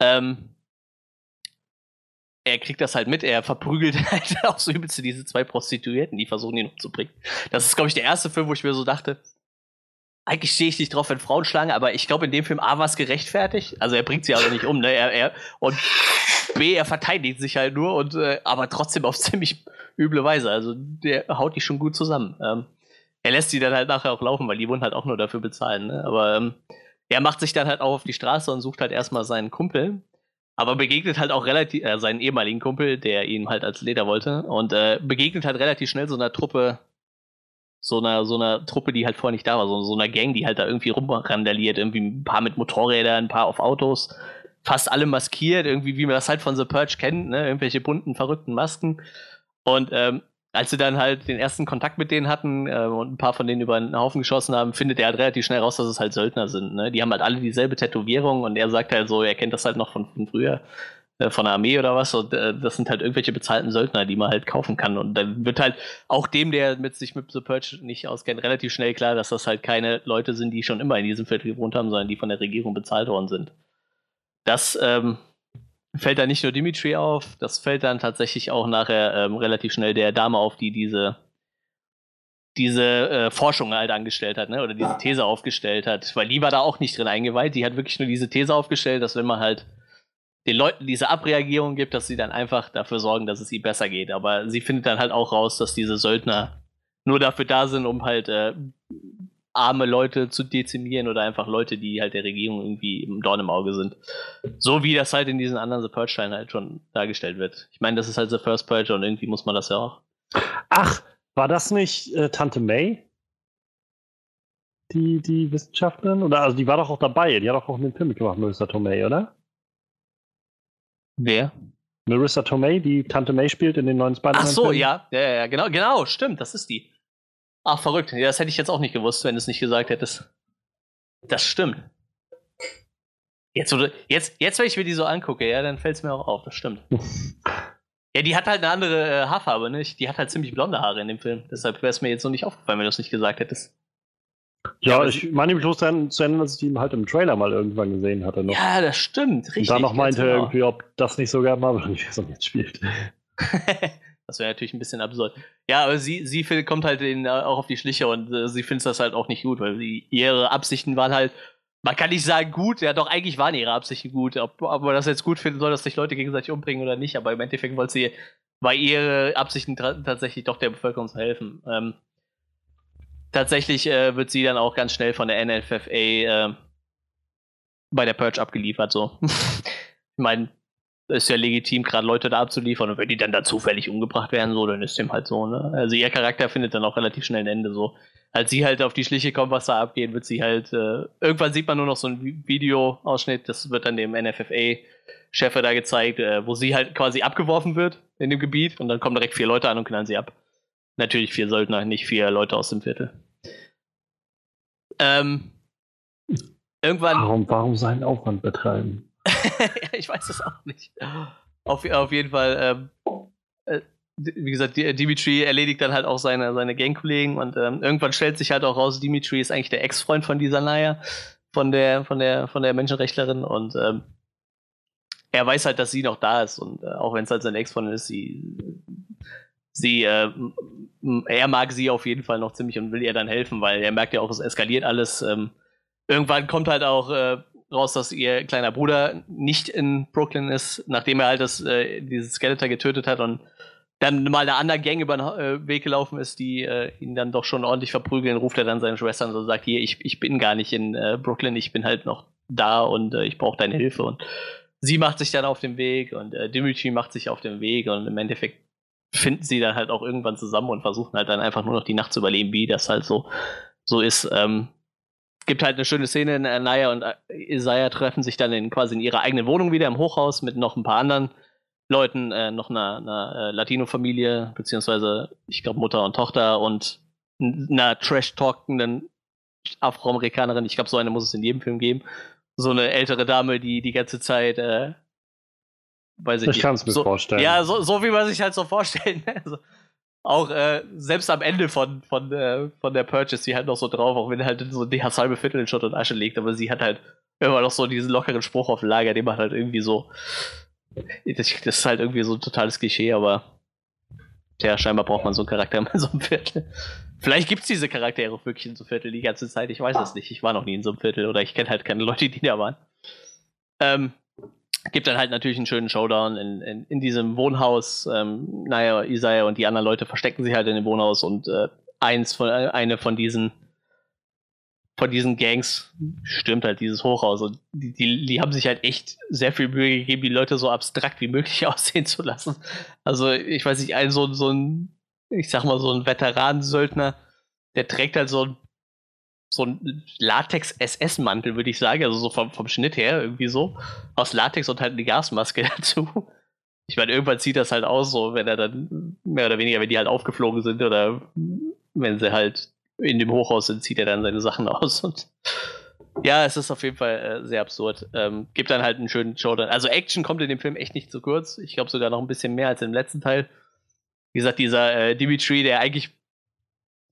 Ähm, er kriegt das halt mit, er verprügelt halt auch so übelst diese zwei Prostituierten, die versuchen ihn umzubringen. Das ist, glaube ich, der erste Film, wo ich mir so dachte, eigentlich stehe ich nicht drauf, wenn Frauen schlagen, aber ich glaube, in dem Film A war es gerechtfertigt. Also er bringt sie aber nicht um, ne? Er, er, und B, er verteidigt sich halt nur und äh, aber trotzdem auf ziemlich üble Weise. Also der haut die schon gut zusammen. Ähm, er lässt sie dann halt nachher auch laufen, weil die wurden halt auch nur dafür bezahlen. Ne? Aber ähm, er macht sich dann halt auch auf die Straße und sucht halt erstmal seinen Kumpel. Aber begegnet halt auch relativ, äh, seinen ehemaligen Kumpel, der ihn halt als Leder wollte. Und äh, begegnet halt relativ schnell so einer Truppe, so einer, so einer Truppe, die halt vorher nicht da war, so, so einer Gang, die halt da irgendwie rumrandaliert. Irgendwie ein paar mit Motorrädern, ein paar auf Autos. Fast alle maskiert, irgendwie wie man das halt von The Purge kennt, ne? Irgendwelche bunten, verrückten Masken. Und ähm, als sie dann halt den ersten Kontakt mit denen hatten äh, und ein paar von denen über einen Haufen geschossen haben, findet er halt relativ schnell raus, dass es halt Söldner sind. Ne? Die haben halt alle dieselbe Tätowierung und er sagt halt so, er kennt das halt noch von, von früher, äh, von der Armee oder was. Und äh, das sind halt irgendwelche bezahlten Söldner, die man halt kaufen kann. Und dann wird halt auch dem, der mit sich mit The Purge nicht auskennt, relativ schnell klar, dass das halt keine Leute sind, die schon immer in diesem Viertel gewohnt haben, sondern die von der Regierung bezahlt worden sind. Das ähm, fällt dann nicht nur Dimitri auf, das fällt dann tatsächlich auch nachher ähm, relativ schnell der Dame auf, die diese diese äh, Forschung halt angestellt hat, ne? oder diese These aufgestellt hat, weil die war da auch nicht drin eingeweiht, die hat wirklich nur diese These aufgestellt, dass wenn man halt den Leuten diese Abreagierung gibt, dass sie dann einfach dafür sorgen, dass es ihnen besser geht. Aber sie findet dann halt auch raus, dass diese Söldner nur dafür da sind, um halt äh, arme Leute zu dezimieren oder einfach Leute, die halt der Regierung irgendwie im Dorn im Auge sind. So wie das halt in diesen anderen The Purge-Teilen halt schon dargestellt wird. Ich meine, das ist halt The First Purge und irgendwie muss man das ja auch. Ach, war das nicht äh, Tante May? Die, die Wissenschaftlerin? Oder also die war doch auch dabei, die hat doch auch einen Film mitgemacht, Marissa Tomei, oder? Wer? Marissa Tomei, die Tante May spielt in den neuen Spider-Man. Ach so, ja, ja, ja, genau, genau, stimmt, das ist die. Ach, verrückt. Ja, das hätte ich jetzt auch nicht gewusst, wenn du es nicht gesagt hättest. Das stimmt. Jetzt, jetzt, jetzt, wenn ich mir die so angucke, ja, dann fällt es mir auch auf, das stimmt. ja, die hat halt eine andere äh, Haarfarbe, ne? Die hat halt ziemlich blonde Haare in dem Film. Deshalb wäre es mir jetzt noch nicht aufgefallen, wenn du es nicht gesagt hättest. Ja, ja ich meine mich bloß dann zu erinnern, dass ich ihn halt im Trailer mal irgendwann gesehen hatte. Noch. Ja, das stimmt, richtig. Und dann noch meinte genau. irgendwie, ob das nicht sogar Marvel Universum jetzt spielt. Das wäre natürlich ein bisschen absurd. Ja, aber sie, sie kommt halt in, auch auf die Schliche und äh, sie findet das halt auch nicht gut, weil sie, ihre Absichten waren halt, man kann nicht sagen gut, ja doch, eigentlich waren ihre Absichten gut. Ob, ob man das jetzt gut finden soll, dass sich Leute gegenseitig umbringen oder nicht, aber im Endeffekt wollte sie, war ihre Absichten tatsächlich doch der Bevölkerung zu helfen. Ähm, tatsächlich äh, wird sie dann auch ganz schnell von der NFFA äh, bei der Purge abgeliefert. So. ich meine, ist ja legitim, gerade Leute da abzuliefern und wenn die dann da zufällig umgebracht werden, so, dann ist dem halt so, ne? Also ihr Charakter findet dann auch relativ schnell ein Ende, so. Als sie halt auf die Schliche kommt, was da abgeht, wird sie halt, äh, irgendwann sieht man nur noch so ein Videoausschnitt, das wird dann dem NFFA-Chef da gezeigt, äh, wo sie halt quasi abgeworfen wird in dem Gebiet und dann kommen direkt vier Leute an und knallen sie ab. Natürlich vier Söldner, nicht vier Leute aus dem Viertel. Ähm, irgendwann. Warum, warum seinen Aufwand betreiben? ich weiß es auch nicht. Auf, auf jeden Fall, ähm, äh, wie gesagt, Dimitri erledigt dann halt auch seine, seine Gangkollegen und ähm, irgendwann stellt sich halt auch raus, Dimitri ist eigentlich der Ex-Freund von dieser Naya, von der, von der, von der Menschenrechtlerin und ähm, er weiß halt, dass sie noch da ist und äh, auch wenn es halt seine Ex-Freundin ist, sie, sie, äh, er mag sie auf jeden Fall noch ziemlich und will ihr dann helfen, weil er merkt ja auch, es eskaliert alles. Ähm, irgendwann kommt halt auch äh, raus, dass ihr kleiner Bruder nicht in Brooklyn ist, nachdem er halt das, äh, dieses Skeletor getötet hat und dann mal eine andere Gang über den äh, Weg gelaufen ist, die äh, ihn dann doch schon ordentlich verprügeln, ruft er dann seine Schwestern und sagt, hier, ich, ich bin gar nicht in äh, Brooklyn, ich bin halt noch da und äh, ich brauche deine Hilfe. Und sie macht sich dann auf den Weg und äh, Dimitri macht sich auf den Weg und im Endeffekt finden sie dann halt auch irgendwann zusammen und versuchen halt dann einfach nur noch die Nacht zu überleben, wie das halt so, so ist. Ähm, gibt halt eine schöne Szene, Naya und Isaiah treffen sich dann in, quasi in ihrer eigenen Wohnung wieder im Hochhaus mit noch ein paar anderen Leuten, äh, noch einer, einer äh, Latino-Familie, beziehungsweise ich glaube Mutter und Tochter und einer trash-talkenden Afroamerikanerin. Ich glaube, so eine muss es in jedem Film geben. So eine ältere Dame, die die ganze Zeit, äh, weiß ich, ich kann es mir so, vorstellen. Ja, so, so wie man sich halt so vorstellt. Ne? Also, auch äh, selbst am Ende von, von, äh, von der Purchase, sie halt noch so drauf, auch wenn halt so das halbe Viertel in Schutt und Asche liegt, aber sie hat halt immer noch so diesen lockeren Spruch auf dem Lager, den man halt irgendwie so. Das, das ist halt irgendwie so ein totales Klischee, aber ja, scheinbar braucht man so einen Charakter in so einem Viertel. Vielleicht gibt es diese Charaktere wirklich in so einem Viertel die ganze Zeit, ich weiß es nicht. Ich war noch nie in so einem Viertel oder ich kenne halt keine Leute, die da waren. Ähm, gibt dann halt natürlich einen schönen Showdown in, in, in diesem Wohnhaus. Ähm, naja, Isaiah und die anderen Leute verstecken sich halt in dem Wohnhaus und äh, eins von, äh, eine von diesen von diesen Gangs stürmt halt dieses Hochhaus und die, die, die haben sich halt echt sehr viel Mühe gegeben, die Leute so abstrakt wie möglich aussehen zu lassen. Also, ich weiß nicht, ein so, so ein, ich sag mal, so ein Veteranensöldner, der trägt halt so ein so ein Latex-SS-Mantel, würde ich sagen, also so vom, vom Schnitt her irgendwie so. Aus Latex und halt eine Gasmaske dazu. Ich meine, irgendwann sieht das halt aus, so wenn er dann mehr oder weniger, wenn die halt aufgeflogen sind oder wenn sie halt in dem Hochhaus sind, zieht er dann seine Sachen aus und ja, es ist auf jeden Fall äh, sehr absurd. Ähm, gibt dann halt einen schönen Showdown. Also Action kommt in dem Film echt nicht zu kurz. Ich glaube sogar noch ein bisschen mehr als im letzten Teil. Wie gesagt, dieser äh, Dimitri, der eigentlich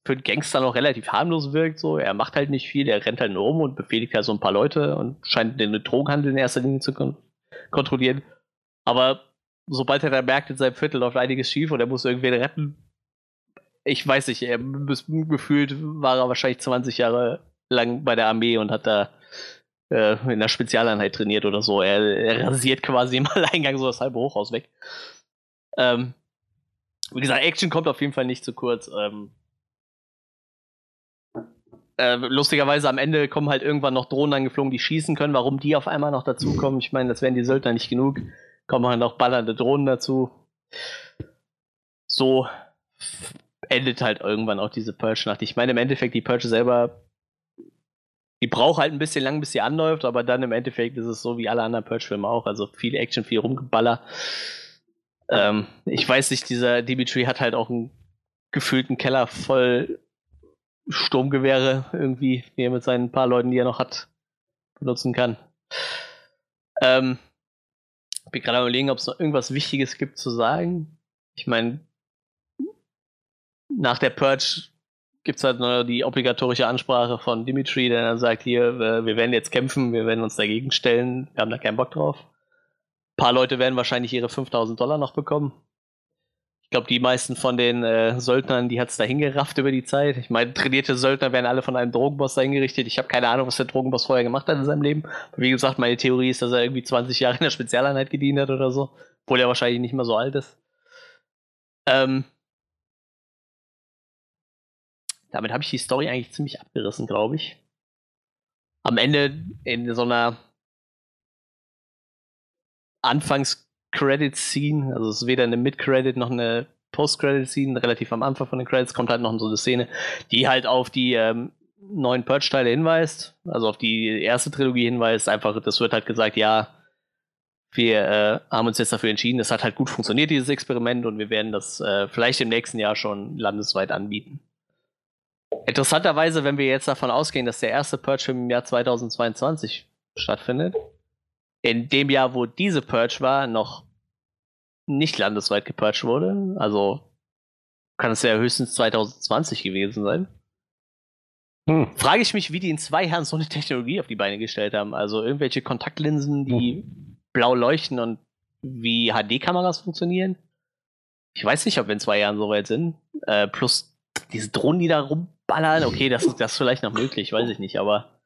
für einen Gangster noch relativ harmlos wirkt. So. Er macht halt nicht viel, er rennt halt nur um und befehligt halt so ein paar Leute und scheint den Drogenhandel in erster Linie zu kon kontrollieren. Aber sobald er dann merkt, in seinem Viertel läuft einiges schief und er muss irgendwen retten, ich weiß nicht, er gefühlt war er wahrscheinlich 20 Jahre lang bei der Armee und hat da äh, in einer Spezialeinheit trainiert oder so. Er, er rasiert quasi im Alleingang so das halbe Hochhaus weg. Ähm, wie gesagt, Action kommt auf jeden Fall nicht zu kurz. Ähm, äh, lustigerweise am Ende kommen halt irgendwann noch Drohnen angeflogen, die schießen können. Warum die auf einmal noch dazukommen, ich meine, das wären die Söldner nicht genug. Kommen halt noch ballernde Drohnen dazu. So endet halt irgendwann auch diese Purge-Nacht. Ich meine, im Endeffekt, die Purge selber, die braucht halt ein bisschen lang, bis sie anläuft, aber dann im Endeffekt ist es so wie alle anderen Purge-Filme auch. Also viel Action, viel Rumgeballer. Ähm, ich weiß nicht, dieser Dimitri hat halt auch einen gefühlten Keller voll Sturmgewehre irgendwie, die er mit seinen paar Leuten, die er noch hat, benutzen kann. Ähm, ich bin gerade überlegen, ob es noch irgendwas Wichtiges gibt zu sagen. Ich meine, nach der Purge gibt es halt nur die obligatorische Ansprache von Dimitri, der dann sagt, hier, wir werden jetzt kämpfen, wir werden uns dagegen stellen, wir haben da keinen Bock drauf. Ein paar Leute werden wahrscheinlich ihre 5000 Dollar noch bekommen Ich glaube, die meisten von den äh, Söldnern, die hat es dahin gerafft über die Zeit. Ich meine, trainierte Söldner werden alle von einem Drogenboss eingerichtet. Ich habe keine Ahnung, was der Drogenboss vorher gemacht hat in seinem Leben. Wie gesagt, meine Theorie ist, dass er irgendwie 20 Jahre in der Spezialeinheit gedient hat oder so. Obwohl er wahrscheinlich nicht mehr so alt ist. Ähm, damit habe ich die Story eigentlich ziemlich abgerissen, glaube ich. Am Ende in so einer Anfangs-Credit-Scene, also es ist weder eine Mid-Credit noch eine Post-Credit-Scene, relativ am Anfang von den Credits kommt halt noch so eine Szene, die halt auf die ähm, neuen Purge-Teile hinweist, also auf die erste Trilogie hinweist, einfach, das wird halt gesagt, ja, wir äh, haben uns jetzt dafür entschieden, das hat halt gut funktioniert, dieses Experiment, und wir werden das äh, vielleicht im nächsten Jahr schon landesweit anbieten. Interessanterweise, wenn wir jetzt davon ausgehen, dass der erste Purge im Jahr 2022 stattfindet, in dem Jahr, wo diese Purge war, noch nicht landesweit gepurged wurde. Also kann es ja höchstens 2020 gewesen sein. Hm. Frage ich mich, wie die in zwei Jahren so eine Technologie auf die Beine gestellt haben. Also irgendwelche Kontaktlinsen, die hm. blau leuchten und wie HD-Kameras funktionieren. Ich weiß nicht, ob wir in zwei Jahren so weit sind. Äh, plus diese Drohnen, die da rumballern. Okay, das ist das ist vielleicht noch möglich, weiß ich nicht. Aber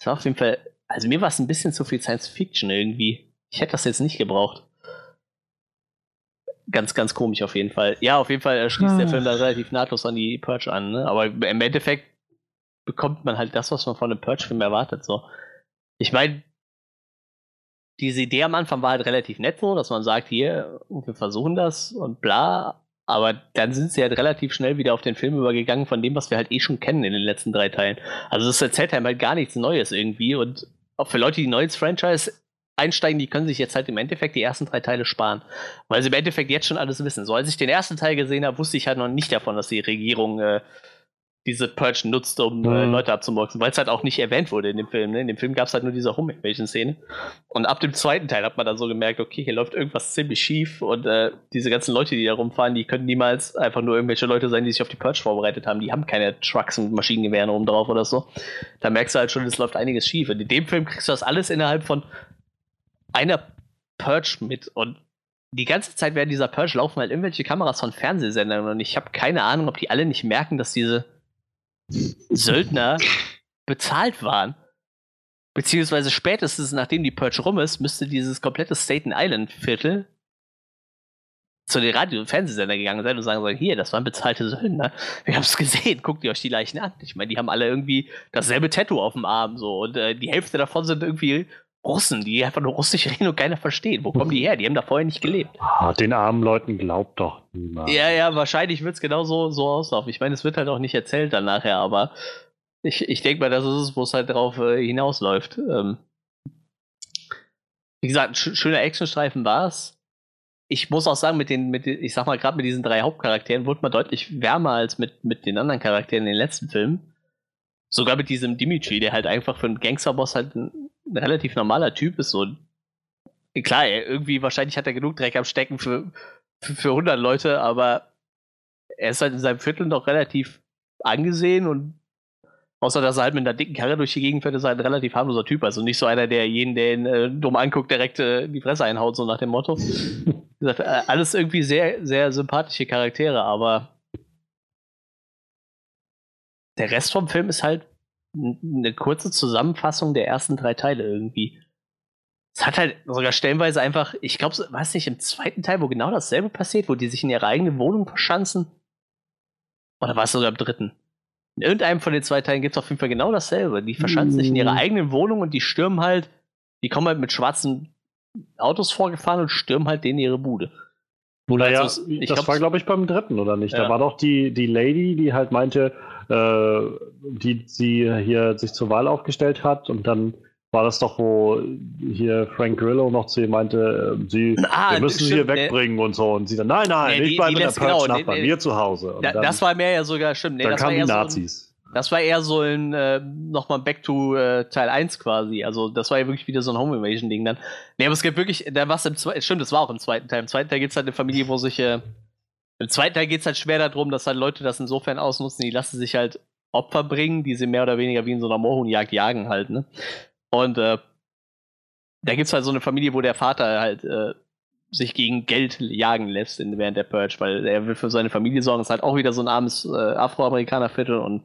es war auf jeden Fall also mir war es ein bisschen zu viel Science Fiction irgendwie. Ich hätte das jetzt nicht gebraucht. Ganz, ganz komisch auf jeden Fall. Ja, auf jeden Fall äh, schließt ah. der Film da relativ nahtlos an die Purge an, ne? Aber im Endeffekt bekommt man halt das, was man von einem Purge-Film erwartet. So. Ich meine, diese Idee am Anfang war halt relativ nett so, dass man sagt, hier, wir versuchen das und bla, aber dann sind sie halt relativ schnell wieder auf den Film übergegangen von dem, was wir halt eh schon kennen in den letzten drei Teilen. Also das erzählt einem halt gar nichts Neues irgendwie und auch für Leute, die neu ins Franchise einsteigen, die können sich jetzt halt im Endeffekt die ersten drei Teile sparen, weil sie im Endeffekt jetzt schon alles wissen. So als ich den ersten Teil gesehen habe, wusste ich halt noch nicht davon, dass die Regierung äh, diese Purge nutzt, um äh, mhm. äh, Leute abzumurksen, weil es halt auch nicht erwähnt wurde in dem Film. Ne? In dem Film gab es halt nur diese Home Invasion Szene. Und ab dem zweiten Teil hat man dann so gemerkt, okay, hier läuft irgendwas ziemlich schief und äh, diese ganzen Leute, die da rumfahren, die können niemals einfach nur irgendwelche Leute sein, die sich auf die Purge vorbereitet haben. Die haben keine Trucks und Maschinengewehren oben drauf oder so. Da merkst du halt schon, es läuft einiges schief. Und in dem Film kriegst du das alles innerhalb von einer Purge mit und die ganze Zeit während dieser Purge laufen halt irgendwelche Kameras von Fernsehsendern und ich habe keine Ahnung, ob die alle nicht merken, dass diese Söldner bezahlt waren. Beziehungsweise spätestens nachdem die Purge rum ist, müsste dieses komplette Staten Island Viertel zu den Radio- und Fernsehsender gegangen sein und sagen sollen, hier, das waren bezahlte Söldner. Wir haben es gesehen, guckt ihr euch die Leichen an. Ich meine, die haben alle irgendwie dasselbe Tattoo auf dem Arm so und äh, die Hälfte davon sind irgendwie Russen, die einfach nur Russisch reden und keiner versteht. Wo kommen die her? Die haben da vorher nicht gelebt. Ah, den armen Leuten glaubt doch niemand. Ja, ja, wahrscheinlich wird es genau so, so auslaufen. Ich meine, es wird halt auch nicht erzählt dann nachher, aber ich, ich denke mal, das ist es, wo es halt drauf äh, hinausläuft. Ähm, wie gesagt, sch schöner Actionstreifen war es. Ich muss auch sagen, mit den, mit den, ich sag mal, gerade mit diesen drei Hauptcharakteren wurde man deutlich wärmer als mit, mit den anderen Charakteren in den letzten Filmen. Sogar mit diesem Dimitri, der halt einfach für einen Gangsterboss halt ein ein relativ normaler Typ ist. So klar, irgendwie wahrscheinlich hat er genug Dreck am Stecken für, für, für 100 Leute, aber er ist halt in seinem Viertel noch relativ angesehen und außer dass er halt mit einer dicken Karre durch die Gegend fährt, ist er halt ein relativ harmloser Typ. Also nicht so einer, der jeden, der ihn äh, dumm anguckt, direkt äh, in die Fresse einhaut, so nach dem Motto. gesagt, äh, alles irgendwie sehr, sehr sympathische Charaktere, aber der Rest vom Film ist halt eine kurze Zusammenfassung der ersten drei Teile irgendwie. Es hat halt sogar stellenweise einfach, ich glaube, weiß nicht, im zweiten Teil, wo genau dasselbe passiert, wo die sich in ihre eigene Wohnung verschanzen. Oder war es sogar im dritten? In irgendeinem von den zwei Teilen gibt es auf jeden Fall genau dasselbe. Die verschanzen mm. sich in ihrer mhm. eigenen Wohnung und die stürmen halt, die kommen halt mit schwarzen Autos vorgefahren und stürmen halt denen ihre Bude. Naja, also, das glaub, war, glaube ich, beim dritten, oder nicht? Ja. Da war doch die, die Lady, die halt meinte, äh, die sie hier sich zur Wahl aufgestellt hat und dann war das doch, wo hier Frank Grillo noch zu ihr meinte, äh, sie, ah, wir müssen sie hier wegbringen und so. Und sie dann, nein, nein, nee, ich bleibe in der Purge genau, nach nee, bei mir zu Hause. Da, dann, das war mehr ja sogar, stimmt. Nee, dann kamen die Nazis. So ein, das war eher so ein, äh, nochmal Back to äh, Teil 1 quasi. Also, das war ja wirklich wieder so ein Home Invasion-Ding dann. Nee, aber es gibt wirklich, da war es im zweiten, stimmt, das war auch im zweiten Teil. Im zweiten Teil gibt es halt eine Familie, wo sich, äh, im zweiten Teil geht es halt schwer darum, dass halt Leute das insofern ausnutzen, die lassen sich halt Opfer bringen, die sie mehr oder weniger wie in so einer Mohunjagd jagen halt, ne? Und äh, da gibt es halt so eine Familie, wo der Vater halt äh, sich gegen Geld jagen lässt in, während der Purge, weil er will für seine Familie sorgen. Ist halt auch wieder so ein armes äh, Afroamerikaner-Viertel und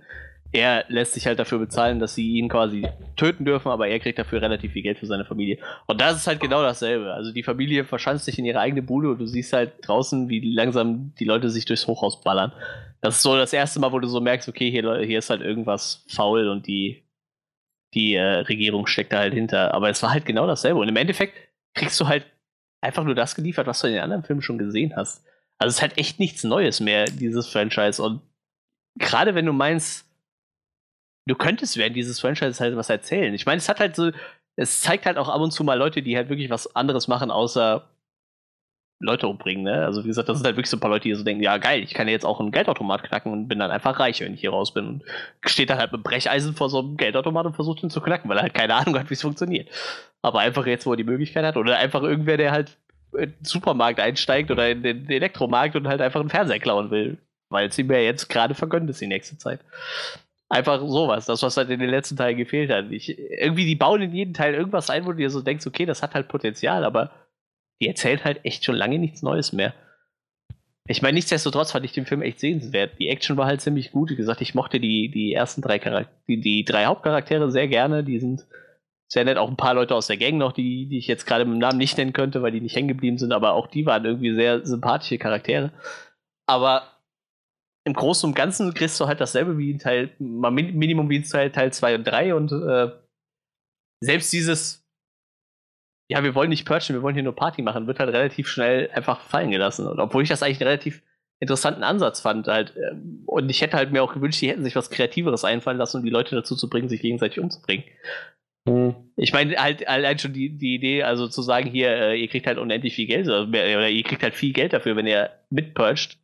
er lässt sich halt dafür bezahlen, dass sie ihn quasi töten dürfen, aber er kriegt dafür relativ viel Geld für seine Familie. Und das ist halt genau dasselbe. Also die Familie verschanzt sich in ihre eigene Bude und du siehst halt draußen, wie langsam die Leute sich durchs Hochhaus ballern. Das ist so das erste Mal, wo du so merkst, okay, hier, hier ist halt irgendwas faul und die, die äh, Regierung steckt da halt hinter. Aber es war halt genau dasselbe. Und im Endeffekt kriegst du halt einfach nur das geliefert, was du in den anderen Filmen schon gesehen hast. Also es ist halt echt nichts Neues mehr, dieses Franchise. Und gerade wenn du meinst, du könntest während dieses Franchise halt was erzählen. Ich meine, es hat halt so, es zeigt halt auch ab und zu mal Leute, die halt wirklich was anderes machen, außer Leute umbringen, ne? Also wie gesagt, das sind halt wirklich so ein paar Leute, die so denken, ja geil, ich kann ja jetzt auch einen Geldautomat knacken und bin dann einfach reich, wenn ich hier raus bin. Und steht dann halt mit Brecheisen vor so einem Geldautomat und versucht ihn zu knacken, weil er halt keine Ahnung hat, wie es funktioniert. Aber einfach jetzt, wo er die Möglichkeit hat, oder einfach irgendwer, der halt in den Supermarkt einsteigt oder in den Elektromarkt und halt einfach einen Fernseher klauen will. Weil es ihm ja jetzt gerade vergönnt ist die nächste Zeit. Einfach sowas, das, was halt in den letzten Teilen gefehlt hat. Ich, irgendwie, die bauen in jeden Teil irgendwas ein, wo du dir so denkst, okay, das hat halt Potenzial, aber die erzählt halt echt schon lange nichts Neues mehr. Ich meine, nichtsdestotrotz fand ich den Film echt sehenswert. Die Action war halt ziemlich gut. Wie gesagt, ich mochte die, die ersten drei Charaktere, die, die drei Hauptcharaktere sehr gerne. Die sind sehr nett. Auch ein paar Leute aus der Gang noch, die, die ich jetzt gerade mit dem Namen nicht nennen könnte, weil die nicht hängen geblieben sind, aber auch die waren irgendwie sehr sympathische Charaktere. Aber im Großen und Ganzen kriegst du halt dasselbe wie in Teil, mal Minimum wie in Teil, Teil 2 und 3 und äh, selbst dieses ja, wir wollen nicht purchen, wir wollen hier nur Party machen, wird halt relativ schnell einfach fallen gelassen. Und obwohl ich das eigentlich einen relativ interessanten Ansatz fand, halt, ähm, und ich hätte halt mir auch gewünscht, die hätten sich was Kreativeres einfallen lassen, um die Leute dazu zu bringen, sich gegenseitig umzubringen. Mhm. Ich meine, halt allein schon die, die Idee, also zu sagen, hier, äh, ihr kriegt halt unendlich viel Geld, oder ihr kriegt halt viel Geld dafür, wenn ihr mitpurcht.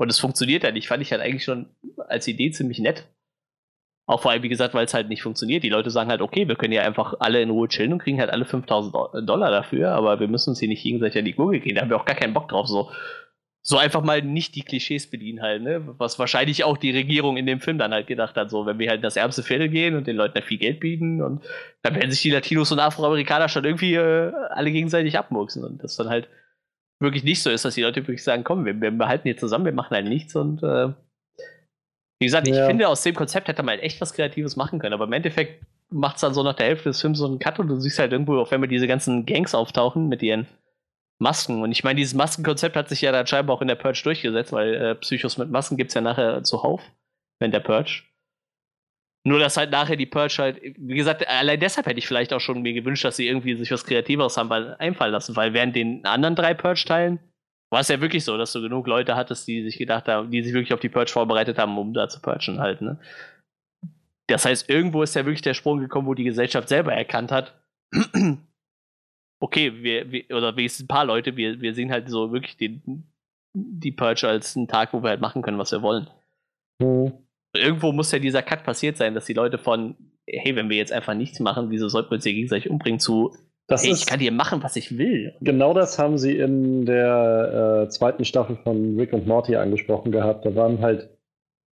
Und es funktioniert halt nicht, fand ich halt eigentlich schon als Idee ziemlich nett. Auch vor allem, wie gesagt, weil es halt nicht funktioniert. Die Leute sagen halt, okay, wir können ja einfach alle in Ruhe chillen und kriegen halt alle 5000 Dollar dafür, aber wir müssen uns hier nicht gegenseitig an die Gurgel gehen. Da haben wir auch gar keinen Bock drauf. So, so einfach mal nicht die Klischees bedienen halt, ne? Was wahrscheinlich auch die Regierung in dem Film dann halt gedacht hat, so, wenn wir halt in das ärmste Viertel gehen und den Leuten halt viel Geld bieten und dann werden sich die Latinos und Afroamerikaner schon irgendwie äh, alle gegenseitig abmurksen und das dann halt wirklich nicht so ist, dass die Leute wirklich sagen, komm, wir, wir behalten hier zusammen, wir machen halt nichts und äh, wie gesagt, ich ja. finde, aus dem Konzept hätte man halt echt was Kreatives machen können, aber im Endeffekt macht es dann so nach der Hälfte des Films so einen Cut und du siehst halt irgendwo, auch wenn wir diese ganzen Gangs auftauchen mit ihren Masken. Und ich meine, dieses Maskenkonzept hat sich ja dann scheinbar auch in der Purge durchgesetzt, weil äh, Psychos mit Masken gibt es ja nachher zuhauf, wenn der Purge. Nur, dass halt nachher die Purge halt, wie gesagt, allein deshalb hätte ich vielleicht auch schon mir gewünscht, dass sie irgendwie sich was Kreativeres haben einfallen lassen, weil während den anderen drei Purge-Teilen war es ja wirklich so, dass du genug Leute hattest, die sich gedacht haben, die sich wirklich auf die Purge vorbereitet haben, um da zu purgen halt, ne? Das heißt, irgendwo ist ja wirklich der Sprung gekommen, wo die Gesellschaft selber erkannt hat, okay, wir, wir oder wenigstens ein paar Leute, wir, wir sehen halt so wirklich den, die Purge als einen Tag, wo wir halt machen können, was wir wollen. Mhm. Irgendwo muss ja dieser Cut passiert sein, dass die Leute von, hey, wenn wir jetzt einfach nichts machen, wieso sollten wir uns hier gegenseitig umbringen, zu, das hey, ich kann hier machen, was ich will. Genau das haben sie in der äh, zweiten Staffel von Rick und Morty angesprochen gehabt. Da waren halt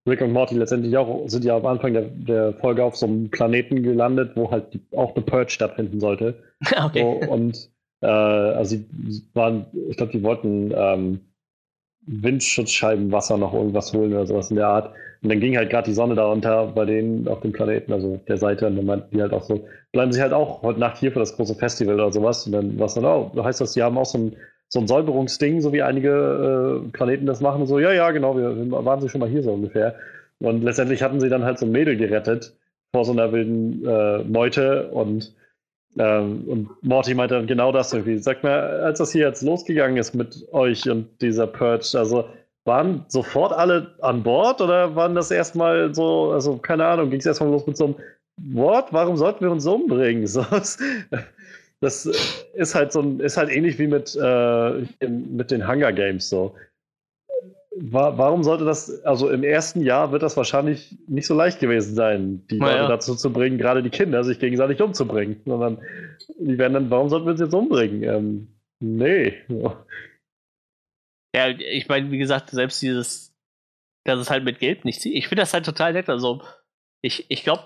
Rick und Morty letztendlich auch, sind ja am Anfang der, der Folge auf so einem Planeten gelandet, wo halt die, auch eine Purge stattfinden sollte. okay. So, und äh, also sie waren, ich glaube, die wollten ähm, Windschutzscheibenwasser noch irgendwas holen oder sowas in der Art. Und dann ging halt gerade die Sonne da unter bei denen auf dem Planeten, also der Seite, und dann meinten die halt auch so, bleiben sie halt auch heute Nacht hier für das große Festival oder sowas. Und dann war es dann, oh, heißt das, die haben auch so ein, so ein Säuberungsding, so wie einige äh, Planeten das machen. Und so, ja, ja, genau, wir, wir waren sie schon mal hier so ungefähr. Und letztendlich hatten sie dann halt so ein Mädel gerettet vor so einer wilden äh, Meute und ähm, und Morty meinte dann genau das irgendwie. Sag mal, als das hier jetzt losgegangen ist mit euch und dieser Purge, also waren sofort alle an Bord oder waren das erstmal so, also keine Ahnung, ging es erstmal los mit so einem Wort, warum sollten wir uns umbringen? So, das ist halt so ein, ist halt ähnlich wie mit, äh, mit den Hunger Games so. Warum sollte das, also im ersten Jahr wird das wahrscheinlich nicht so leicht gewesen sein, die Leute ja. dazu zu bringen, gerade die Kinder sich gegenseitig umzubringen, sondern die werden dann, warum sollten wir uns jetzt umbringen? Ähm, nee. Ja, ich meine, wie gesagt, selbst dieses, dass es halt mit Geld nicht zieht. Ich finde das halt total nett. Also, ich, ich glaube,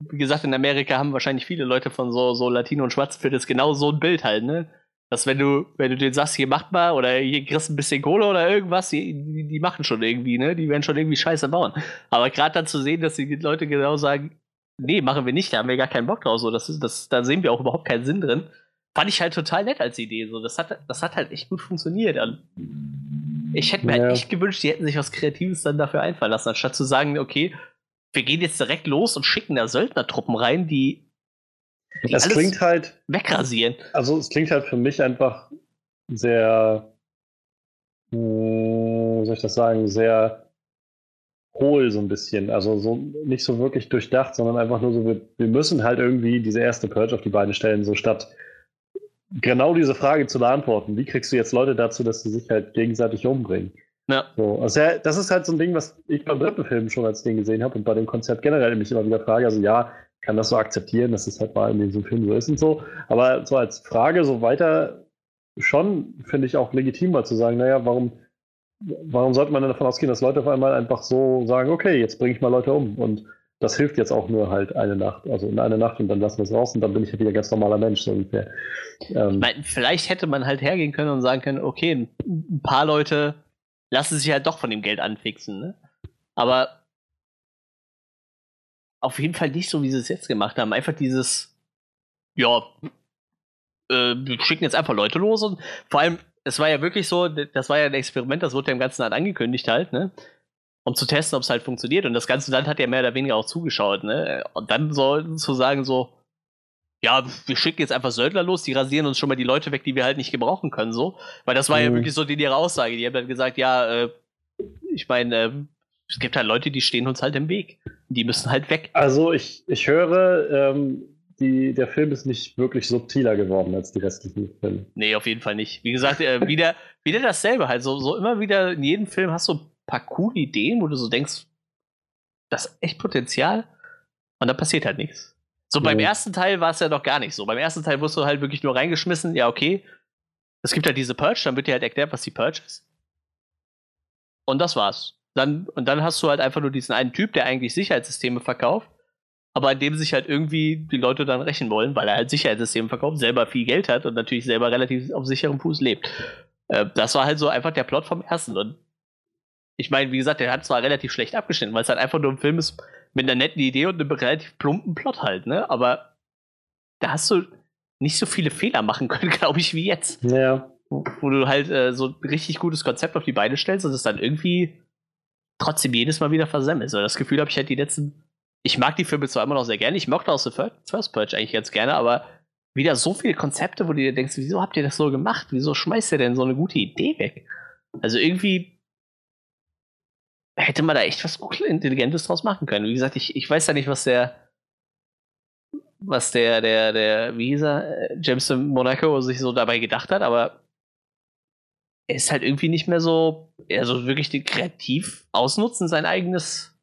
wie gesagt, in Amerika haben wahrscheinlich viele Leute von so, so Latino- und Schwarzviertel genau so ein Bild halt, ne? Dass wenn du, wenn du denen sagst, hier macht mal oder hier kriegst ein bisschen Kohle oder irgendwas, die, die, die machen schon irgendwie, ne? Die werden schon irgendwie Scheiße bauen. Aber gerade dann zu sehen, dass die Leute genau sagen, nee, machen wir nicht, da haben wir gar keinen Bock drauf, so, das ist, das, da sehen wir auch überhaupt keinen Sinn drin. Fand ich halt total nett als Idee. So, das hat, das hat halt echt gut funktioniert. Ich hätte mir halt ja. halt echt gewünscht, die hätten sich was Kreatives dann dafür einfallen lassen, anstatt zu sagen, okay, wir gehen jetzt direkt los und schicken da Söldnertruppen rein, die das klingt halt. Wegrasieren. Also, es klingt halt für mich einfach sehr. Hm, wie soll ich das sagen? Sehr hohl so ein bisschen. Also so nicht so wirklich durchdacht, sondern einfach nur so, wir, wir müssen halt irgendwie diese erste Purge auf die Beine stellen, so statt genau diese Frage zu beantworten. Wie kriegst du jetzt Leute dazu, dass sie sich halt gegenseitig umbringen? Ja. So, also das ist halt so ein Ding, was ich beim dritten Film schon als Ding gesehen habe und bei dem Konzept generell mich immer wieder frage. Also ja, kann das so akzeptieren, dass es halt mal in diesem Film so ist und so. Aber so als Frage so weiter schon finde ich auch legitim mal zu sagen, naja, warum, warum sollte man denn davon ausgehen, dass Leute auf einmal einfach so sagen, okay, jetzt bringe ich mal Leute um und das hilft jetzt auch nur halt eine Nacht, also in einer Nacht und dann lassen wir es raus und dann bin ich halt wieder ganz normaler Mensch, so ungefähr. Ähm, ich vielleicht hätte man halt hergehen können und sagen können, okay, ein paar Leute lassen sich halt doch von dem Geld anfixen, ne? Aber auf jeden Fall nicht so, wie sie es jetzt gemacht haben. Einfach dieses, ja, äh, wir schicken jetzt einfach Leute los und vor allem, es war ja wirklich so, das war ja ein Experiment, das wurde ja im ganzen Land angekündigt halt, ne? Um zu testen, ob es halt funktioniert. Und das ganze Land hat ja mehr oder weniger auch zugeschaut, ne? Und dann so zu sagen, so, ja, wir schicken jetzt einfach Söldner los, die rasieren uns schon mal die Leute weg, die wir halt nicht gebrauchen können, so. Weil das war mhm. ja wirklich so die, ihre Aussage. Die haben dann gesagt, ja, äh, ich meine, äh, es gibt halt Leute, die stehen uns halt im Weg. Die müssen halt weg. Also ich, ich höre, ähm, die, der Film ist nicht wirklich subtiler geworden als die restlichen Filme. Nee, auf jeden Fall nicht. Wie gesagt, äh, wieder, wieder dasselbe. Halt so, so immer wieder in jedem Film hast du paar coole Ideen, wo du so denkst, das ist echt Potenzial. Und da passiert halt nichts. So beim ja. ersten Teil war es ja noch gar nicht so. Beim ersten Teil wirst du halt wirklich nur reingeschmissen, ja, okay. Es gibt halt diese Purge, dann wird dir halt erklärt, was die Purge ist. Und das war's. Dann, und dann hast du halt einfach nur diesen einen Typ, der eigentlich Sicherheitssysteme verkauft, aber in dem sich halt irgendwie die Leute dann rächen wollen, weil er halt Sicherheitssysteme verkauft, selber viel Geld hat und natürlich selber relativ auf sicherem Fuß lebt. Äh, das war halt so einfach der Plot vom ersten. Und ich meine, wie gesagt, der hat zwar relativ schlecht abgeschnitten, weil es halt einfach nur ein Film ist mit einer netten Idee und einem relativ plumpen Plot halt, ne? Aber da hast du nicht so viele Fehler machen können, glaube ich, wie jetzt. Ja. Wo, du halt äh, so ein richtig gutes Konzept auf die Beine stellst und es dann irgendwie trotzdem jedes Mal wieder versemmelt. So, das Gefühl habe ich halt die letzten. Ich mag die Filme zwar immer noch sehr gerne, ich mochte auch The First Purge eigentlich ganz gerne, aber wieder so viele Konzepte, wo du dir denkst, wieso habt ihr das so gemacht? Wieso schmeißt ihr denn so eine gute Idee weg? Also irgendwie hätte man da echt was Intelligentes draus machen können. Wie gesagt, ich, ich weiß ja nicht, was der, was der, der, der, wie hieß er, äh, James Monaco sich so dabei gedacht hat, aber er ist halt irgendwie nicht mehr so, also wirklich kreativ ausnutzen, sein eigenes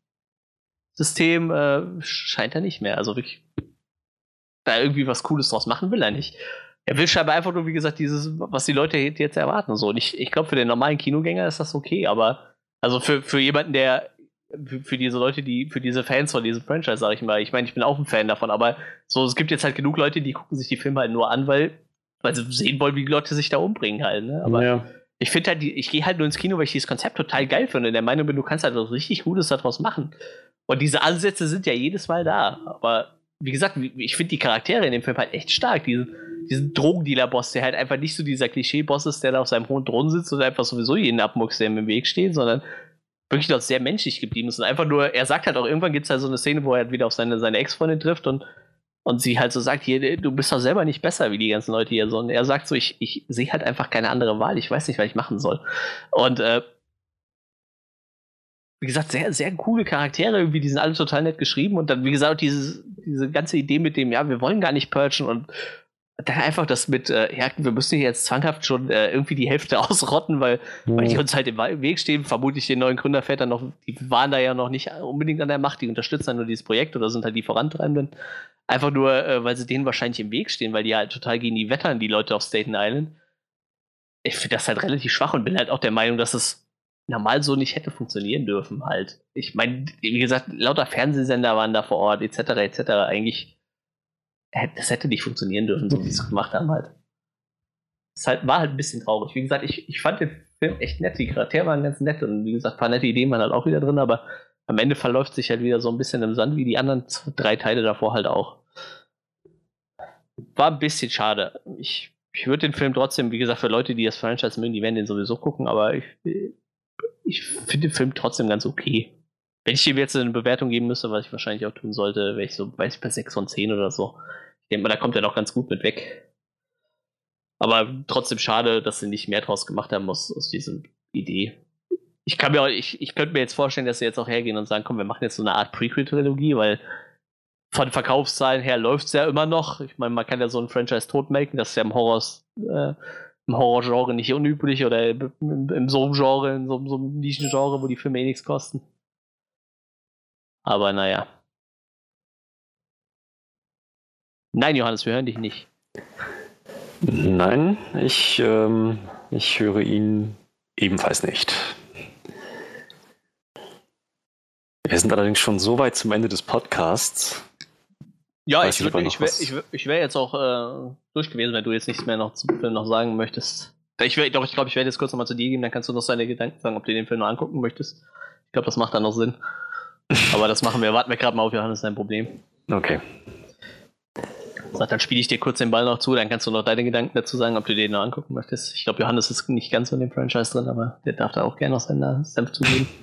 System äh, scheint er nicht mehr. Also wirklich da irgendwie was Cooles draus machen will er nicht. Er will scheinbar einfach nur, wie gesagt, dieses, was die Leute jetzt erwarten. So. Und ich, ich glaube, für den normalen Kinogänger ist das okay, aber also für, für jemanden, der für, für, diese Leute, die, für diese Fans von diesem Franchise, sag ich mal, ich meine, ich bin auch ein Fan davon, aber so, es gibt jetzt halt genug Leute, die gucken sich die Filme halt nur an, weil, weil sie sehen wollen, wie die Leute sich da umbringen halt, ne? Aber ja ich finde halt, ich gehe halt nur ins Kino, weil ich dieses Konzept total geil finde. Und der Meinung bin, du kannst halt was richtig Gutes daraus machen. Und diese Ansätze sind ja jedes Mal da. Aber wie gesagt, ich finde die Charaktere in dem Film halt echt stark. Diesen, diesen Drogendealer-Boss, der halt einfach nicht so dieser Klischee-Boss ist, der da auf seinem hohen Thron sitzt und einfach sowieso jeden abmuckst, der im Weg steht, sondern wirklich noch sehr menschlich geblieben ist. Und einfach nur, er sagt halt auch, irgendwann gibt es halt so eine Szene, wo er halt wieder auf seine, seine Ex-Freundin trifft und und sie halt so sagt, hier, du bist doch selber nicht besser wie die ganzen Leute hier. Und er sagt so, ich, ich sehe halt einfach keine andere Wahl. Ich weiß nicht, was ich machen soll. Und äh, wie gesagt, sehr, sehr coole Charaktere, irgendwie, die sind alle total nett geschrieben. Und dann, wie gesagt, dieses, diese ganze Idee mit dem, ja, wir wollen gar nicht purgen und dann einfach das mit, äh, ja, wir müssen hier jetzt zwanghaft schon äh, irgendwie die Hälfte ausrotten, weil, mhm. weil die uns halt im Weg stehen. Vermutlich den neuen Gründervätern noch, die waren da ja noch nicht unbedingt an der Macht, die unterstützen dann nur dieses Projekt oder sind halt die Vorantreibenden. Einfach nur, äh, weil sie denen wahrscheinlich im Weg stehen, weil die halt total gegen die wettern, die Leute auf Staten Island. Ich finde das halt relativ schwach und bin halt auch der Meinung, dass es normal so nicht hätte funktionieren dürfen halt. Ich meine, wie gesagt, lauter Fernsehsender waren da vor Ort, etc., etc. Eigentlich, das hätte nicht funktionieren dürfen, so wie sie es gemacht haben halt. Es halt, war halt ein bisschen traurig. Wie gesagt, ich, ich fand den Film echt nett. Die Charaktere waren ganz nett und wie gesagt, ein paar nette Ideen waren halt auch wieder drin, aber am Ende verläuft sich halt wieder so ein bisschen im Sand, wie die anderen drei Teile davor halt auch. War ein bisschen schade. Ich, ich würde den Film trotzdem, wie gesagt, für Leute, die das Franchise mögen, die werden den sowieso gucken, aber ich, ich finde den Film trotzdem ganz okay. Wenn ich ihm jetzt eine Bewertung geben müsste, was ich wahrscheinlich auch tun sollte, wäre ich so, weiß ich, bei 6 von 10 oder so. Ich denke mal, da kommt er noch ganz gut mit weg. Aber trotzdem schade, dass sie nicht mehr draus gemacht haben aus, aus dieser Idee. Ich kann mir auch, ich, ich könnte mir jetzt vorstellen, dass sie jetzt auch hergehen und sagen, komm, wir machen jetzt so eine Art Prequel-Trilogie, weil von Verkaufszahlen her läuft es ja immer noch. Ich meine, man kann ja so ein Franchise totmelken, das ist ja im Horror, äh, im Horror-Genre nicht unüblich oder im, im so einem Genre, in so, so einem Nischen-Genre, wo die Filme eh nichts kosten. Aber naja. Nein, Johannes, wir hören dich nicht. Nein, ich, ähm, ich höre ihn ebenfalls nicht. Wir sind allerdings schon so weit zum Ende des Podcasts. Ja, ich, ich, wäre ich, wär, ich wär jetzt auch äh, durch gewesen, wenn du jetzt nichts mehr noch zum Film noch sagen möchtest. Ich, wär, doch, ich glaube, ich werde jetzt kurz nochmal zu dir gehen, dann kannst du noch deine Gedanken sagen, ob du den Film noch angucken möchtest. Ich glaube, das macht dann noch Sinn. Aber das machen wir. Warten wir gerade mal auf Johannes, dein Problem. Okay. Sag, dann spiele ich dir kurz den Ball noch zu, dann kannst du noch deine Gedanken dazu sagen, ob du den noch angucken möchtest. Ich glaube, Johannes ist nicht ganz so in dem Franchise drin, aber der darf da auch gerne noch seinen Senf zugeben.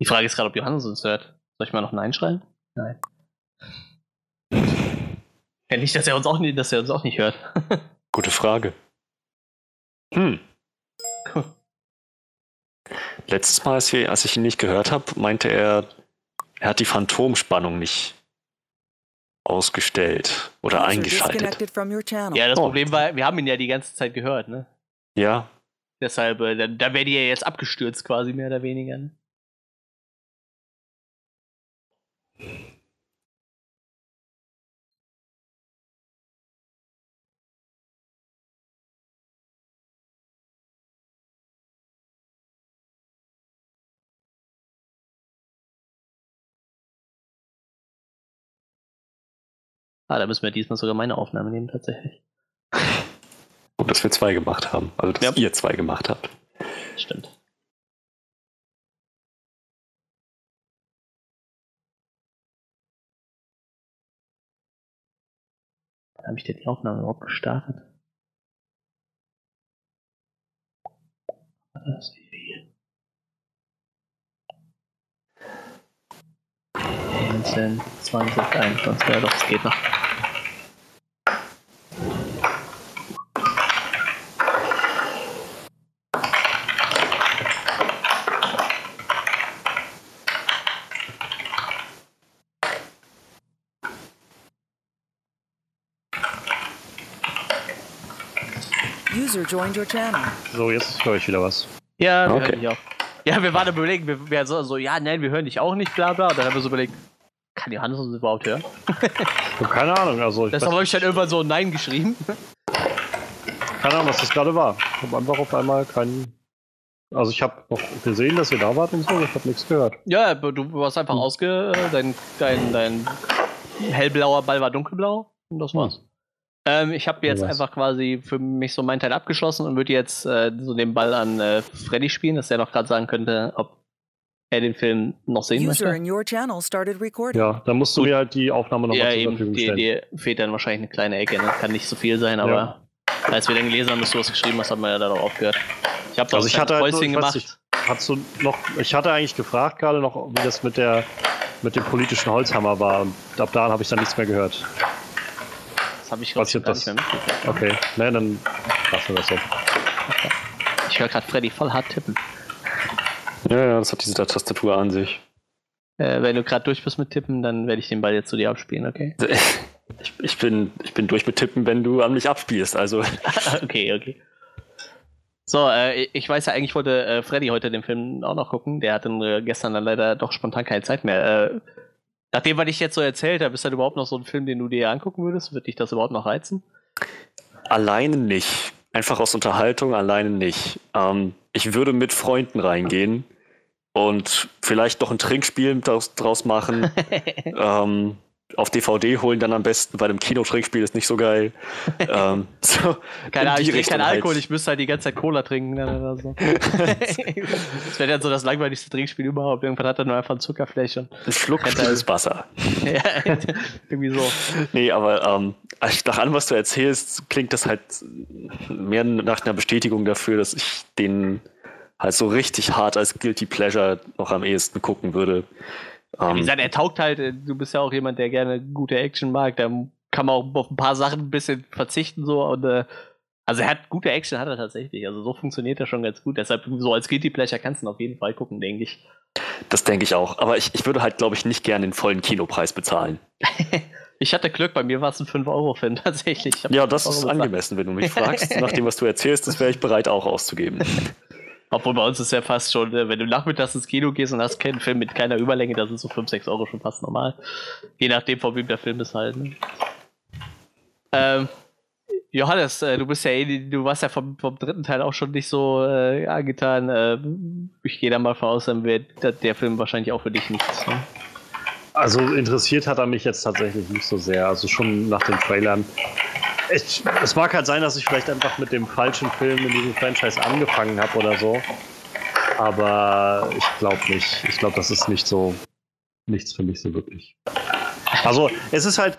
Die Frage ist gerade, ob Johannes uns hört. Soll ich mal noch Nein schreiben? Nein. Ja, nicht, dass er uns auch nicht, dass er uns auch nicht hört. Gute Frage. Hm. Letztes Mal, als, wir, als ich ihn nicht gehört habe, meinte er, er hat die Phantomspannung nicht ausgestellt oder eingeschaltet. Ja, das oh. Problem war, wir haben ihn ja die ganze Zeit gehört, ne? Ja. Deshalb, äh, da, da wäre die ja jetzt abgestürzt quasi, mehr oder weniger. Ne? Ah, da müssen wir diesmal sogar meine Aufnahme nehmen, tatsächlich. Gut, dass wir zwei gemacht haben. Also, dass ja. ihr zwei gemacht habt. Stimmt. Habe ich denn die Aufnahme überhaupt gestartet? Das ist 19, 20, 21, ja doch, es geht noch. User joined your channel. So, jetzt höre ich wieder was. Ja, okay. ich auch. Ja, wir waren überlegen, wir, wir so, so, ja, nein, wir hören dich auch nicht, bla bla. Und dann haben wir so überlegt, kann Johannes uns überhaupt hören? Keine Ahnung, also. Ich das habe ich dann irgendwann so Nein geschrieben. Keine Ahnung, was das gerade war. Ich habe einfach auf einmal keinen. Also ich habe noch gesehen, dass ihr da wart und so, ich habe nichts gehört. Ja, du warst einfach hm. ausge. Dein, dein, dein hellblauer Ball war dunkelblau und das war's. Hm. Ähm, ich habe jetzt einfach quasi für mich so meinen Teil abgeschlossen und würde jetzt äh, so den Ball an äh, Freddy spielen, dass er noch gerade sagen könnte, ob er den Film noch sehen User möchte. Ja, dann musst du Gut. mir halt die Aufnahme noch ja, zur Verfügung stellen. Die, die fehlt dann wahrscheinlich eine kleine Ecke, ne? kann nicht so viel sein, aber ja. als wir dann gelesen haben, dass du was geschrieben hast, haben wir ja darauf aufgehört. Ich habe also ich hatte halt nur, gemacht. Nicht, hast du noch, ich hatte eigentlich gefragt gerade noch, wie das mit der mit dem politischen Holzhammer war und ab da habe ich dann nichts mehr gehört. Das habe ich mehr mitgekriegt. Okay, ne, dann lassen wir das so. Ich höre gerade Freddy voll hart tippen. Ja, ja, das hat diese Tastatur an sich. Äh, wenn du gerade durch bist mit Tippen, dann werde ich den Ball jetzt zu dir abspielen, okay? Ich, ich, bin, ich bin durch mit Tippen, wenn du an mich abspielst, also. okay, okay. So, äh, ich weiß ja eigentlich, wollte äh, Freddy heute den Film auch noch gucken. Der hatte äh, gestern dann leider doch spontan keine Zeit mehr. Nachdem, was ich jetzt so erzählt habe, ist das überhaupt noch so ein Film, den du dir angucken würdest? Würde dich das überhaupt noch reizen? Alleine nicht. Einfach aus Unterhaltung, alleine nicht. Ähm, ich würde mit Freunden reingehen und vielleicht noch ein Trinkspiel draus, draus machen. ähm, auf DVD holen dann am besten, weil im Kino Trinkspiel ist nicht so geil. ähm, so Keine Ahnung, ich trinke keinen Alkohol, halt. ich müsste halt die ganze Zeit Cola trinken. Oder so. das wäre dann so das langweiligste Trinkspiel überhaupt. Irgendwann hat er nur einfach ein Zuckerfläschchen. Ein Schluck stilles Wasser. ja, irgendwie so. Nee, aber ähm, nach allem, was du erzählst, klingt das halt mehr nach einer Bestätigung dafür, dass ich den halt so richtig hart als Guilty Pleasure noch am ehesten gucken würde. Ja, wie ähm, gesagt, er taugt halt, äh, du bist ja auch jemand, der gerne gute Action mag, da kann man auch auf ein paar Sachen ein bisschen verzichten so und äh, also er hat gute Action, hat er tatsächlich. Also so funktioniert er schon ganz gut. Deshalb so als Guilty Pleasure kannst du ihn auf jeden Fall gucken, denke ich. Das denke ich auch. Aber ich, ich würde halt, glaube ich, nicht gerne den vollen Kinopreis bezahlen. ich hatte Glück, bei mir war es ein 5-Euro-Film tatsächlich. Ja, das ist angemessen, wenn du mich fragst. Nach dem, was du erzählst, das wäre ich bereit auch auszugeben. Obwohl bei uns ist ja fast schon, äh, wenn du nachmittags ins Kino gehst und hast keinen Film mit keiner Überlänge, das ist so 5, 6 Euro schon fast normal. Je nachdem, von wem der Film ist halt. Ne? Ähm, Johannes, äh, du bist ja eh, du warst ja vom, vom dritten Teil auch schon nicht so äh, angetan. Äh, ich gehe da mal voraus, dann wird der Film wahrscheinlich auch für dich nichts. Ne? Also interessiert hat er mich jetzt tatsächlich nicht so sehr. Also schon nach den Trailern ich, es mag halt sein, dass ich vielleicht einfach mit dem falschen Film in diesem Franchise angefangen habe oder so. Aber ich glaube nicht. Ich glaube, das ist nicht so nichts für mich so wirklich. Also, es ist halt,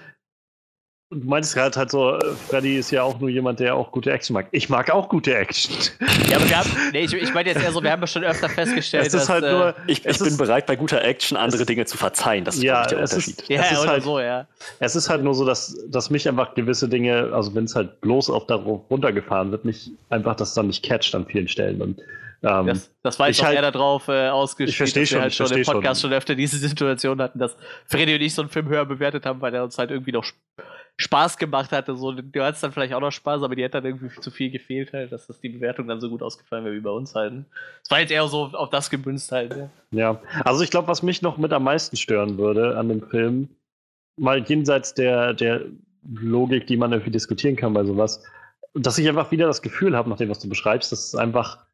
Du meintest gerade halt so, Freddy ist ja auch nur jemand, der auch gute Action mag. Ich mag auch gute Action. Ja, aber wir haben, nee, ich, ich meine jetzt eher so, wir haben ja schon öfter festgestellt, es ist dass, halt nur, äh, ich, ich bin bereit, bei guter Action andere Dinge zu verzeihen. Das ist ja, der Unterschied. Ist, ja, es ist halt, so, ja. Es ist halt nur so, dass, dass mich einfach gewisse Dinge, also wenn es halt bloß auf darauf runtergefahren wird, mich einfach das dann nicht catcht an vielen Stellen. Und ähm, das, das war jetzt auch halt, eher darauf äh, ausgespielt, ich verstehe schon, wir halt schon im Podcast schon. schon öfter diese Situation hatten, dass Freddy und ich so einen Film höher bewertet haben, weil er uns halt irgendwie noch Spaß gemacht hatte. So, du hattest dann vielleicht auch noch Spaß, aber die hätte dann irgendwie zu viel gefehlt, halt, dass das die Bewertung dann so gut ausgefallen wäre wie bei uns halt. Es war jetzt eher so auf das gebünzt halt. Ja, ja. also ich glaube, was mich noch mit am meisten stören würde an dem Film, mal jenseits der, der Logik, die man irgendwie diskutieren kann bei sowas, dass ich einfach wieder das Gefühl habe, nach dem, was du beschreibst, dass es einfach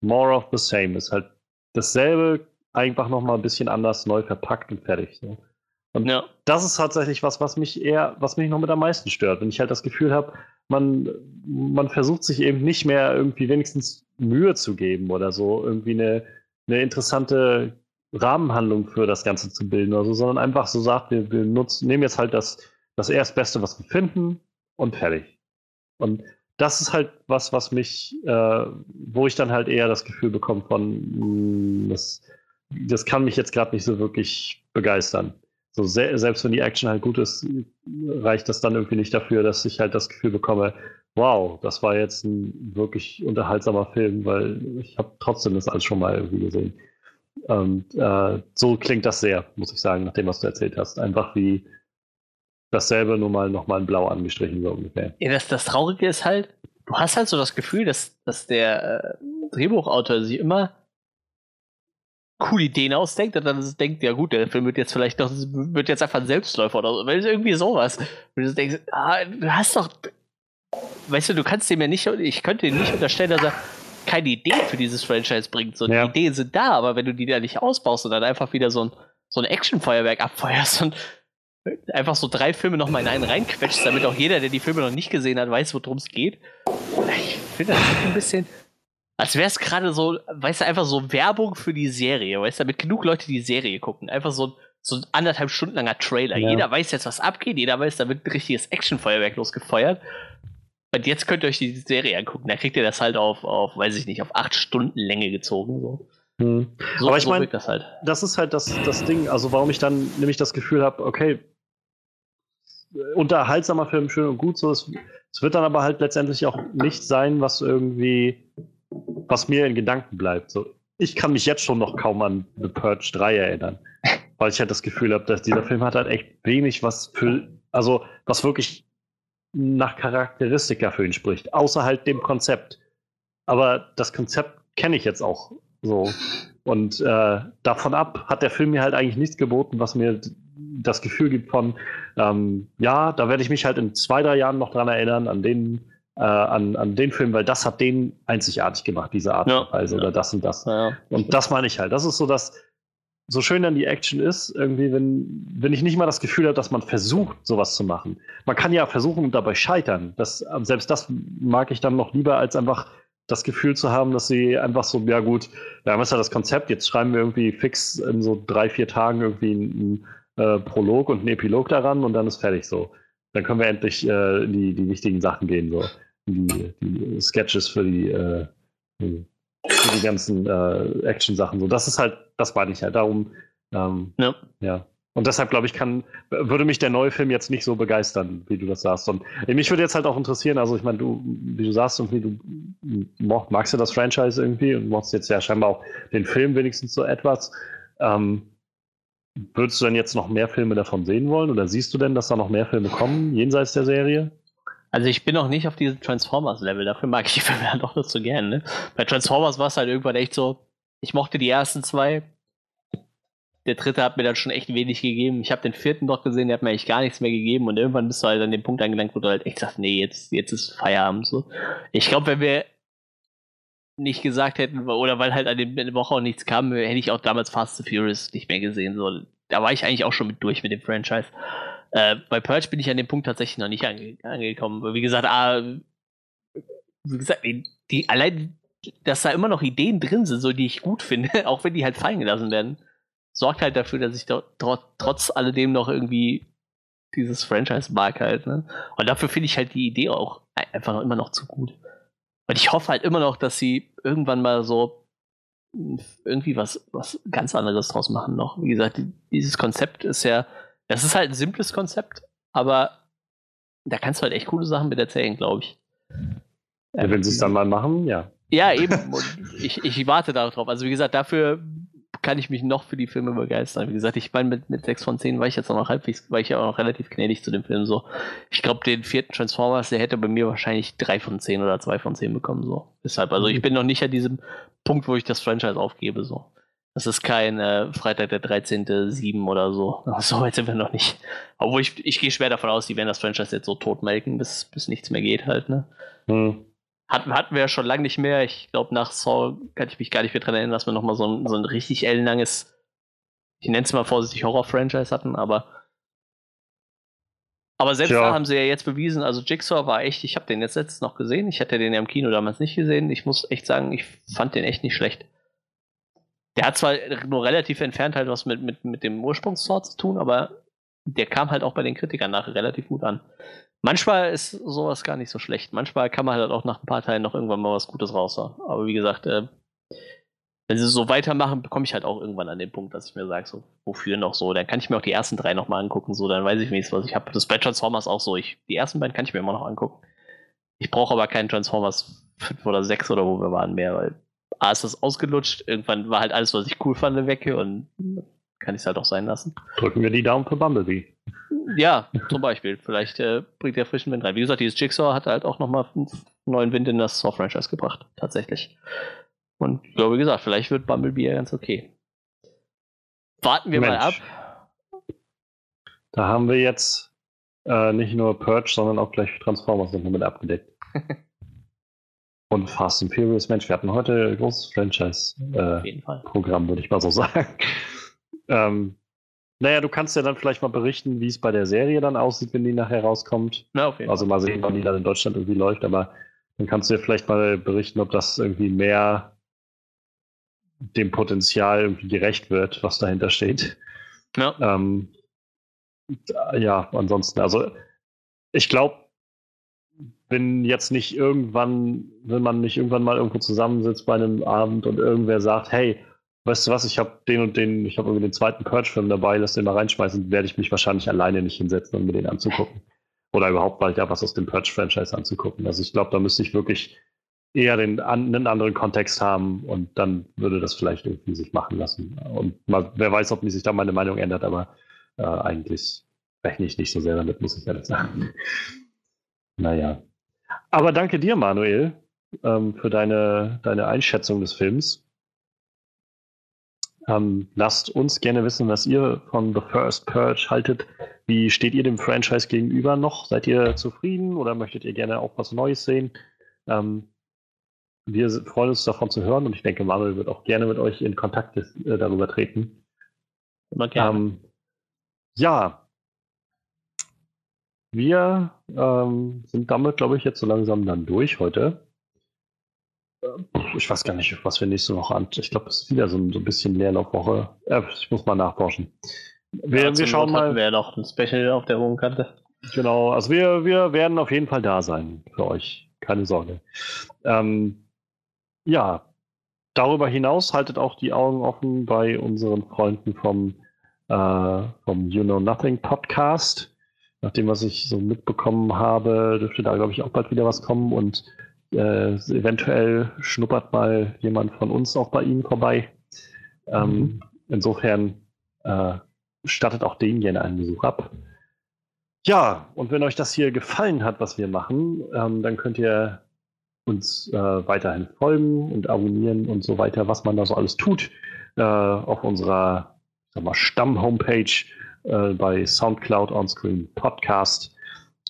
more of the same ist. Halt dasselbe, einfach nochmal ein bisschen anders neu verpackt und fertig. So. Und ja. das ist tatsächlich was, was mich eher, was mich noch mit am meisten stört. Wenn ich halt das Gefühl habe, man, man versucht sich eben nicht mehr irgendwie wenigstens Mühe zu geben oder so, irgendwie eine, eine interessante Rahmenhandlung für das Ganze zu bilden oder so, sondern einfach so sagt, wir, wir nutzen, nehmen jetzt halt das, das Erstbeste, was wir finden und fertig. Und das ist halt was, was mich, äh, wo ich dann halt eher das Gefühl bekomme von, mh, hm, das, das kann mich jetzt gerade nicht so wirklich begeistern so se selbst wenn die Action halt gut ist, reicht das dann irgendwie nicht dafür, dass ich halt das Gefühl bekomme, wow, das war jetzt ein wirklich unterhaltsamer Film, weil ich habe trotzdem das alles schon mal irgendwie gesehen. Und äh, so klingt das sehr, muss ich sagen, nach dem, was du erzählt hast. Einfach wie dasselbe, nur mal nochmal in Blau angestrichen, so ungefähr. Ja, das, das Traurige ist halt, du hast halt so das Gefühl, dass, dass der äh, Drehbuchautor sich immer coole Ideen ausdenkt und dann denkt, ja gut, der Film wird jetzt vielleicht doch, wird jetzt einfach ein Selbstläufer oder so. Weil irgendwie sowas. Und du denkst, ah, du hast doch, weißt du, du kannst dem ja nicht, ich könnte ihm nicht unterstellen, dass er keine Ideen für dieses Franchise bringt. So, ja. die Ideen sind da, aber wenn du die da nicht ausbaust und dann einfach wieder so ein, so ein Actionfeuerwerk abfeuerst und einfach so drei Filme nochmal in einen reinquetschst, damit auch jeder, der die Filme noch nicht gesehen hat, weiß, worum es geht. Ich finde das ein bisschen, als wäre es gerade so, weißt du, einfach so Werbung für die Serie, weißt du, damit genug Leute die Serie gucken. Einfach so, so ein anderthalb Stunden langer Trailer. Ja. Jeder weiß jetzt, was abgeht, jeder weiß, da wird ein richtiges Actionfeuerwerk losgefeuert. Und jetzt könnt ihr euch die Serie angucken. Da kriegt ihr das halt auf, auf weiß ich nicht, auf acht Stunden Länge gezogen. So. Hm. so Aber ich so meine, das, halt. das ist halt das, das Ding, also warum ich dann nämlich das Gefühl habe, okay, unterhaltsamer Film, schön und gut, so, es, es wird dann aber halt letztendlich auch nicht sein, was irgendwie was mir in Gedanken bleibt. So, ich kann mich jetzt schon noch kaum an The Purge 3 erinnern, weil ich halt das Gefühl habe, dass dieser Film hat halt echt wenig, was für, also was wirklich nach Charakteristika für ihn spricht, außer halt dem Konzept. Aber das Konzept kenne ich jetzt auch so. Und äh, davon ab hat der Film mir halt eigentlich nichts geboten, was mir das Gefühl gibt von, ähm, ja, da werde ich mich halt in zwei, drei Jahren noch dran erinnern, an den äh, an, an den Film, weil das hat den einzigartig gemacht, diese Art Ja. und Weise oder das und das. Ja. Und das meine ich halt. Das ist so, dass so schön dann die Action ist, irgendwie, wenn, wenn ich nicht mal das Gefühl habe, dass man versucht, sowas zu machen. Man kann ja versuchen und dabei scheitern. Das, selbst das mag ich dann noch lieber, als einfach das Gefühl zu haben, dass sie einfach so, ja gut, wir haben jetzt ja das Konzept, jetzt schreiben wir irgendwie fix in so drei, vier Tagen irgendwie einen äh, Prolog und einen Epilog daran und dann ist fertig so. Dann können wir endlich äh, in die, die wichtigen Sachen gehen, so. Die, die Sketches für die, äh, für die ganzen äh, Action-Sachen. So, das ist halt, das meine ich halt. Darum, ähm, Ja. ja. Und deshalb, glaube ich, kann, würde mich der neue Film jetzt nicht so begeistern, wie du das sagst. Und mich würde jetzt halt auch interessieren, also ich meine, du, wie du sagst, irgendwie, du magst du das Franchise irgendwie und mochtest jetzt ja scheinbar auch den Film wenigstens so etwas. Ähm, würdest du denn jetzt noch mehr Filme davon sehen wollen? Oder siehst du denn, dass da noch mehr Filme kommen, jenseits der Serie? Also ich bin noch nicht auf diesem Transformers-Level, dafür mag ich die Filme doch nicht so gern. Ne? Bei Transformers war es halt irgendwann echt so, ich mochte die ersten zwei. Der dritte hat mir dann schon echt wenig gegeben. Ich habe den vierten doch gesehen, der hat mir eigentlich gar nichts mehr gegeben und irgendwann bist du halt an dem Punkt angelangt, wo du halt echt sagst, nee, jetzt, jetzt ist Feierabend so. Ich glaube, wenn wir nicht gesagt hätten, oder weil halt an der Woche auch nichts kam, hätte ich auch damals Fast and Furious nicht mehr gesehen. So. Da war ich eigentlich auch schon mit durch mit dem Franchise. Äh, bei Purge bin ich an dem Punkt tatsächlich noch nicht ange angekommen. Wie gesagt, ah, wie gesagt, die, die, allein, dass da immer noch Ideen drin sind, so die ich gut finde, auch wenn die halt fallen gelassen werden, sorgt halt dafür, dass ich dort, trotz, alledem noch irgendwie dieses Franchise mag halt. Ne? Und dafür finde ich halt die Idee auch einfach noch immer noch zu gut. Und ich hoffe halt immer noch, dass sie irgendwann mal so irgendwie was, was ganz anderes draus machen noch. Wie gesagt, dieses Konzept ist ja, das ist halt ein simples Konzept, aber da kannst du halt echt coole Sachen mit erzählen, glaube ich. Ja, wenn sie es dann mal machen, ja. Ja, eben. Ich, ich warte darauf. Also wie gesagt, dafür kann ich mich noch für die Filme begeistern. Wie gesagt, ich meine, mit, mit 6 von 10 war ich jetzt auch noch halbwegs, war ich ja auch noch relativ gnädig zu dem Film. So. Ich glaube, den vierten Transformers, der hätte bei mir wahrscheinlich 3 von 10 oder 2 von 10 bekommen. So. Deshalb, also ich bin noch nicht an diesem Punkt, wo ich das Franchise aufgebe. So. Das ist kein äh, Freitag der 13. 7 oder so. So weit sind wir noch nicht. Obwohl ich, ich gehe schwer davon aus, die werden das Franchise jetzt so totmelken, bis, bis nichts mehr geht halt, ne? Hm. Hatten, hatten wir ja schon lange nicht mehr. Ich glaube, nach Saw kann ich mich gar nicht mehr dran erinnern, dass wir nochmal so ein, so ein richtig ellenlanges, ich nenne es mal vorsichtig, Horror-Franchise hatten, aber. Aber selbst Tja. da haben sie ja jetzt bewiesen, also Jigsaw war echt, ich habe den jetzt letztens noch gesehen, ich hatte den ja im Kino damals nicht gesehen. Ich muss echt sagen, ich fand den echt nicht schlecht. Der hat zwar nur relativ entfernt halt was mit, mit, mit dem Ursprungssaw zu tun, aber der kam halt auch bei den Kritikern nachher relativ gut an. Manchmal ist sowas gar nicht so schlecht. Manchmal kann man halt auch nach ein paar Teilen noch irgendwann mal was Gutes raushauen. Aber wie gesagt, äh, wenn sie so weitermachen, bekomme ich halt auch irgendwann an den Punkt, dass ich mir sage, so, wofür noch so? Dann kann ich mir auch die ersten drei nochmal angucken, so, dann weiß ich wenigstens, was ich habe. Das bei Transformers auch so. Ich, die ersten beiden kann ich mir immer noch angucken. Ich brauche aber keinen Transformers 5 oder 6 oder wo wir waren mehr, weil A ist das ausgelutscht, irgendwann war halt alles, was ich cool fand, weg und kann ich es halt auch sein lassen. Drücken wir die Daumen für Bumblebee. Ja, zum Beispiel. Vielleicht äh, bringt der frischen Wind rein. Wie gesagt, dieses Jigsaw hat halt auch nochmal einen neuen Wind in das Saw-Franchise gebracht. Tatsächlich. Und ich glaube, wie gesagt, vielleicht wird Bumblebee ja ganz okay. Warten wir mal ab. Mensch. Da haben wir jetzt äh, nicht nur Purge, sondern auch gleich Transformers noch mit abgedeckt. Und Fast and Furious, Mensch, wir hatten heute ein großes Franchise-Programm, Fall. würde ich mal so sagen. ähm, naja, du kannst ja dann vielleicht mal berichten, wie es bei der Serie dann aussieht, wenn die nachher rauskommt. Na, auf jeden Also mal sehen, wann die dann in Deutschland irgendwie läuft, aber dann kannst du ja vielleicht mal berichten, ob das irgendwie mehr dem Potenzial irgendwie gerecht wird, was dahinter steht. Ja. Ähm, ja, ansonsten, also ich glaube, wenn jetzt nicht irgendwann, wenn man nicht irgendwann mal irgendwo zusammensitzt bei einem Abend und irgendwer sagt, hey, weißt du was, ich habe den und den, ich habe irgendwie den zweiten Purge-Film dabei, lass den mal reinschmeißen, werde ich mich wahrscheinlich alleine nicht hinsetzen, um mir den anzugucken. Oder überhaupt mal ja was aus dem Purge-Franchise anzugucken. Also ich glaube, da müsste ich wirklich eher den, an, einen anderen Kontext haben und dann würde das vielleicht irgendwie sich machen lassen. Und mal, wer weiß, ob sich da meine Meinung ändert, aber äh, eigentlich rechne ich nicht so sehr damit, muss ich ehrlich sagen. Naja. Aber danke dir, Manuel, ähm, für deine, deine Einschätzung des Films. Ähm, lasst uns gerne wissen, was ihr von The First Purge haltet. Wie steht ihr dem Franchise gegenüber noch? Seid ihr zufrieden oder möchtet ihr gerne auch was Neues sehen? Ähm, wir freuen uns davon zu hören und ich denke, Manuel wird auch gerne mit euch in Kontakt äh, darüber treten. Immer gerne. Ähm, ja, wir ähm, sind damit, glaube ich, jetzt so langsam dann durch heute. Ich weiß gar nicht, was wir nächste Woche an. Ich glaube, es ist wieder so ein, so ein bisschen Leerlaufwoche. Äh, ich muss mal nachforschen. Wir, Ja, wir schauen mal. Ja noch ein Special auf der hohen Kante. Genau, also wir, wir werden auf jeden Fall da sein für euch. Keine Sorge. Ähm, ja, darüber hinaus haltet auch die Augen offen bei unseren Freunden vom, äh, vom You Know Nothing Podcast. Nachdem, was ich so mitbekommen habe, dürfte da, glaube ich, auch bald wieder was kommen und äh, eventuell schnuppert mal jemand von uns auch bei Ihnen vorbei. Ähm, Insofern äh, stattet auch denen gerne einen Besuch ab. Ja, und wenn euch das hier gefallen hat, was wir machen, ähm, dann könnt ihr uns äh, weiterhin folgen und abonnieren und so weiter, was man da so alles tut, äh, auf unserer Stamm-Homepage äh, bei Soundcloud Onscreen Podcast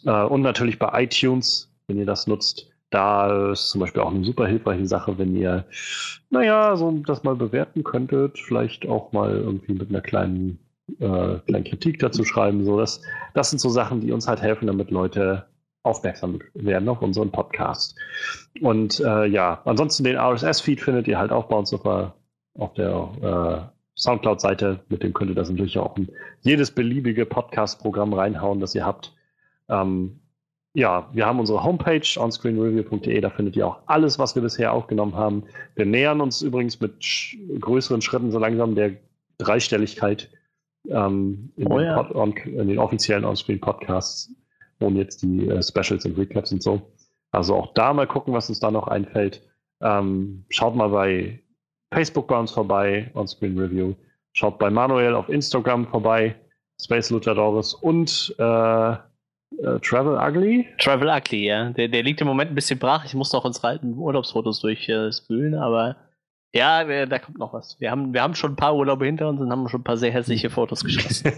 äh, und natürlich bei iTunes, wenn ihr das nutzt. Da ist zum Beispiel auch eine super hilfreiche Sache, wenn ihr, naja, so das mal bewerten könntet, vielleicht auch mal irgendwie mit einer kleinen, äh, kleinen Kritik dazu schreiben. So, das, das sind so Sachen, die uns halt helfen, damit Leute aufmerksam werden auf unseren Podcast. Und äh, ja, ansonsten den RSS-Feed findet ihr halt auch bei uns auf der, auf der äh, Soundcloud-Seite. Mit dem könnt ihr das natürlich auch in jedes beliebige Podcast-Programm reinhauen, das ihr habt. Ähm, ja, wir haben unsere Homepage onscreenreview.de, da findet ihr auch alles, was wir bisher aufgenommen haben. Wir nähern uns übrigens mit größeren Schritten so langsam der Dreistelligkeit ähm, in, Oh den ja. On, in den offiziellen Onscreen-Podcasts, ohne jetzt die äh, Specials und Recaps und so. Also auch da mal gucken, was uns da noch einfällt. Ähm, schaut mal bei Facebook bei uns vorbei, Onscreen Review. Schaut bei Manuel auf Instagram vorbei, Space Luchadores und äh, äh, Travel Ugly. Travel Ugly, ja. Der, der liegt im Moment ein bisschen brach. Ich muss noch unsere alten Urlaubsfotos durchspülen, aber ja, da kommt noch was. Wir haben, wir haben schon ein paar Urlaube hinter uns und haben schon ein paar sehr hässliche Fotos geschossen.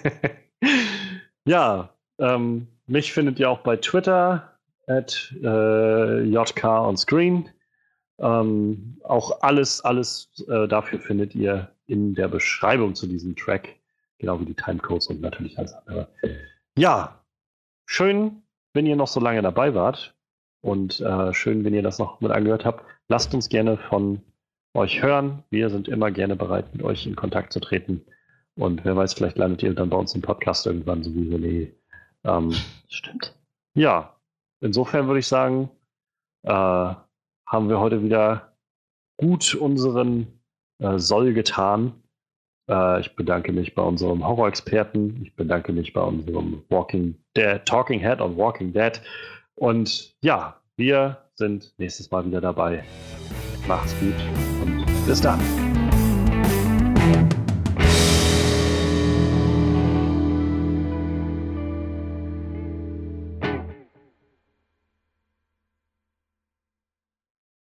ja, ähm, mich findet ihr auch bei Twitter at äh, JK on Screen. Ähm, auch alles, alles äh, dafür findet ihr in der Beschreibung zu diesem Track, genau wie die Timecodes und natürlich alles andere. Ja, schön, wenn ihr noch so lange dabei wart und äh, schön, wenn ihr das noch mit angehört habt. Lasst uns gerne von euch hören. Wir sind immer gerne bereit, mit euch in Kontakt zu treten. Und wer weiß, vielleicht landet ihr dann bei uns im Podcast irgendwann, so wie René. Ähm, Stimmt. ja, insofern würde ich sagen, äh, haben wir heute wieder gut unseren äh, Soll getan. Äh, ich bedanke mich bei unserem Horror-Experten. Ich bedanke mich bei unserem Walking Dead, Talking Head on Walking Dead. Und ja, wir sind nächstes Mal wieder dabei. Macht's gut und bis dann.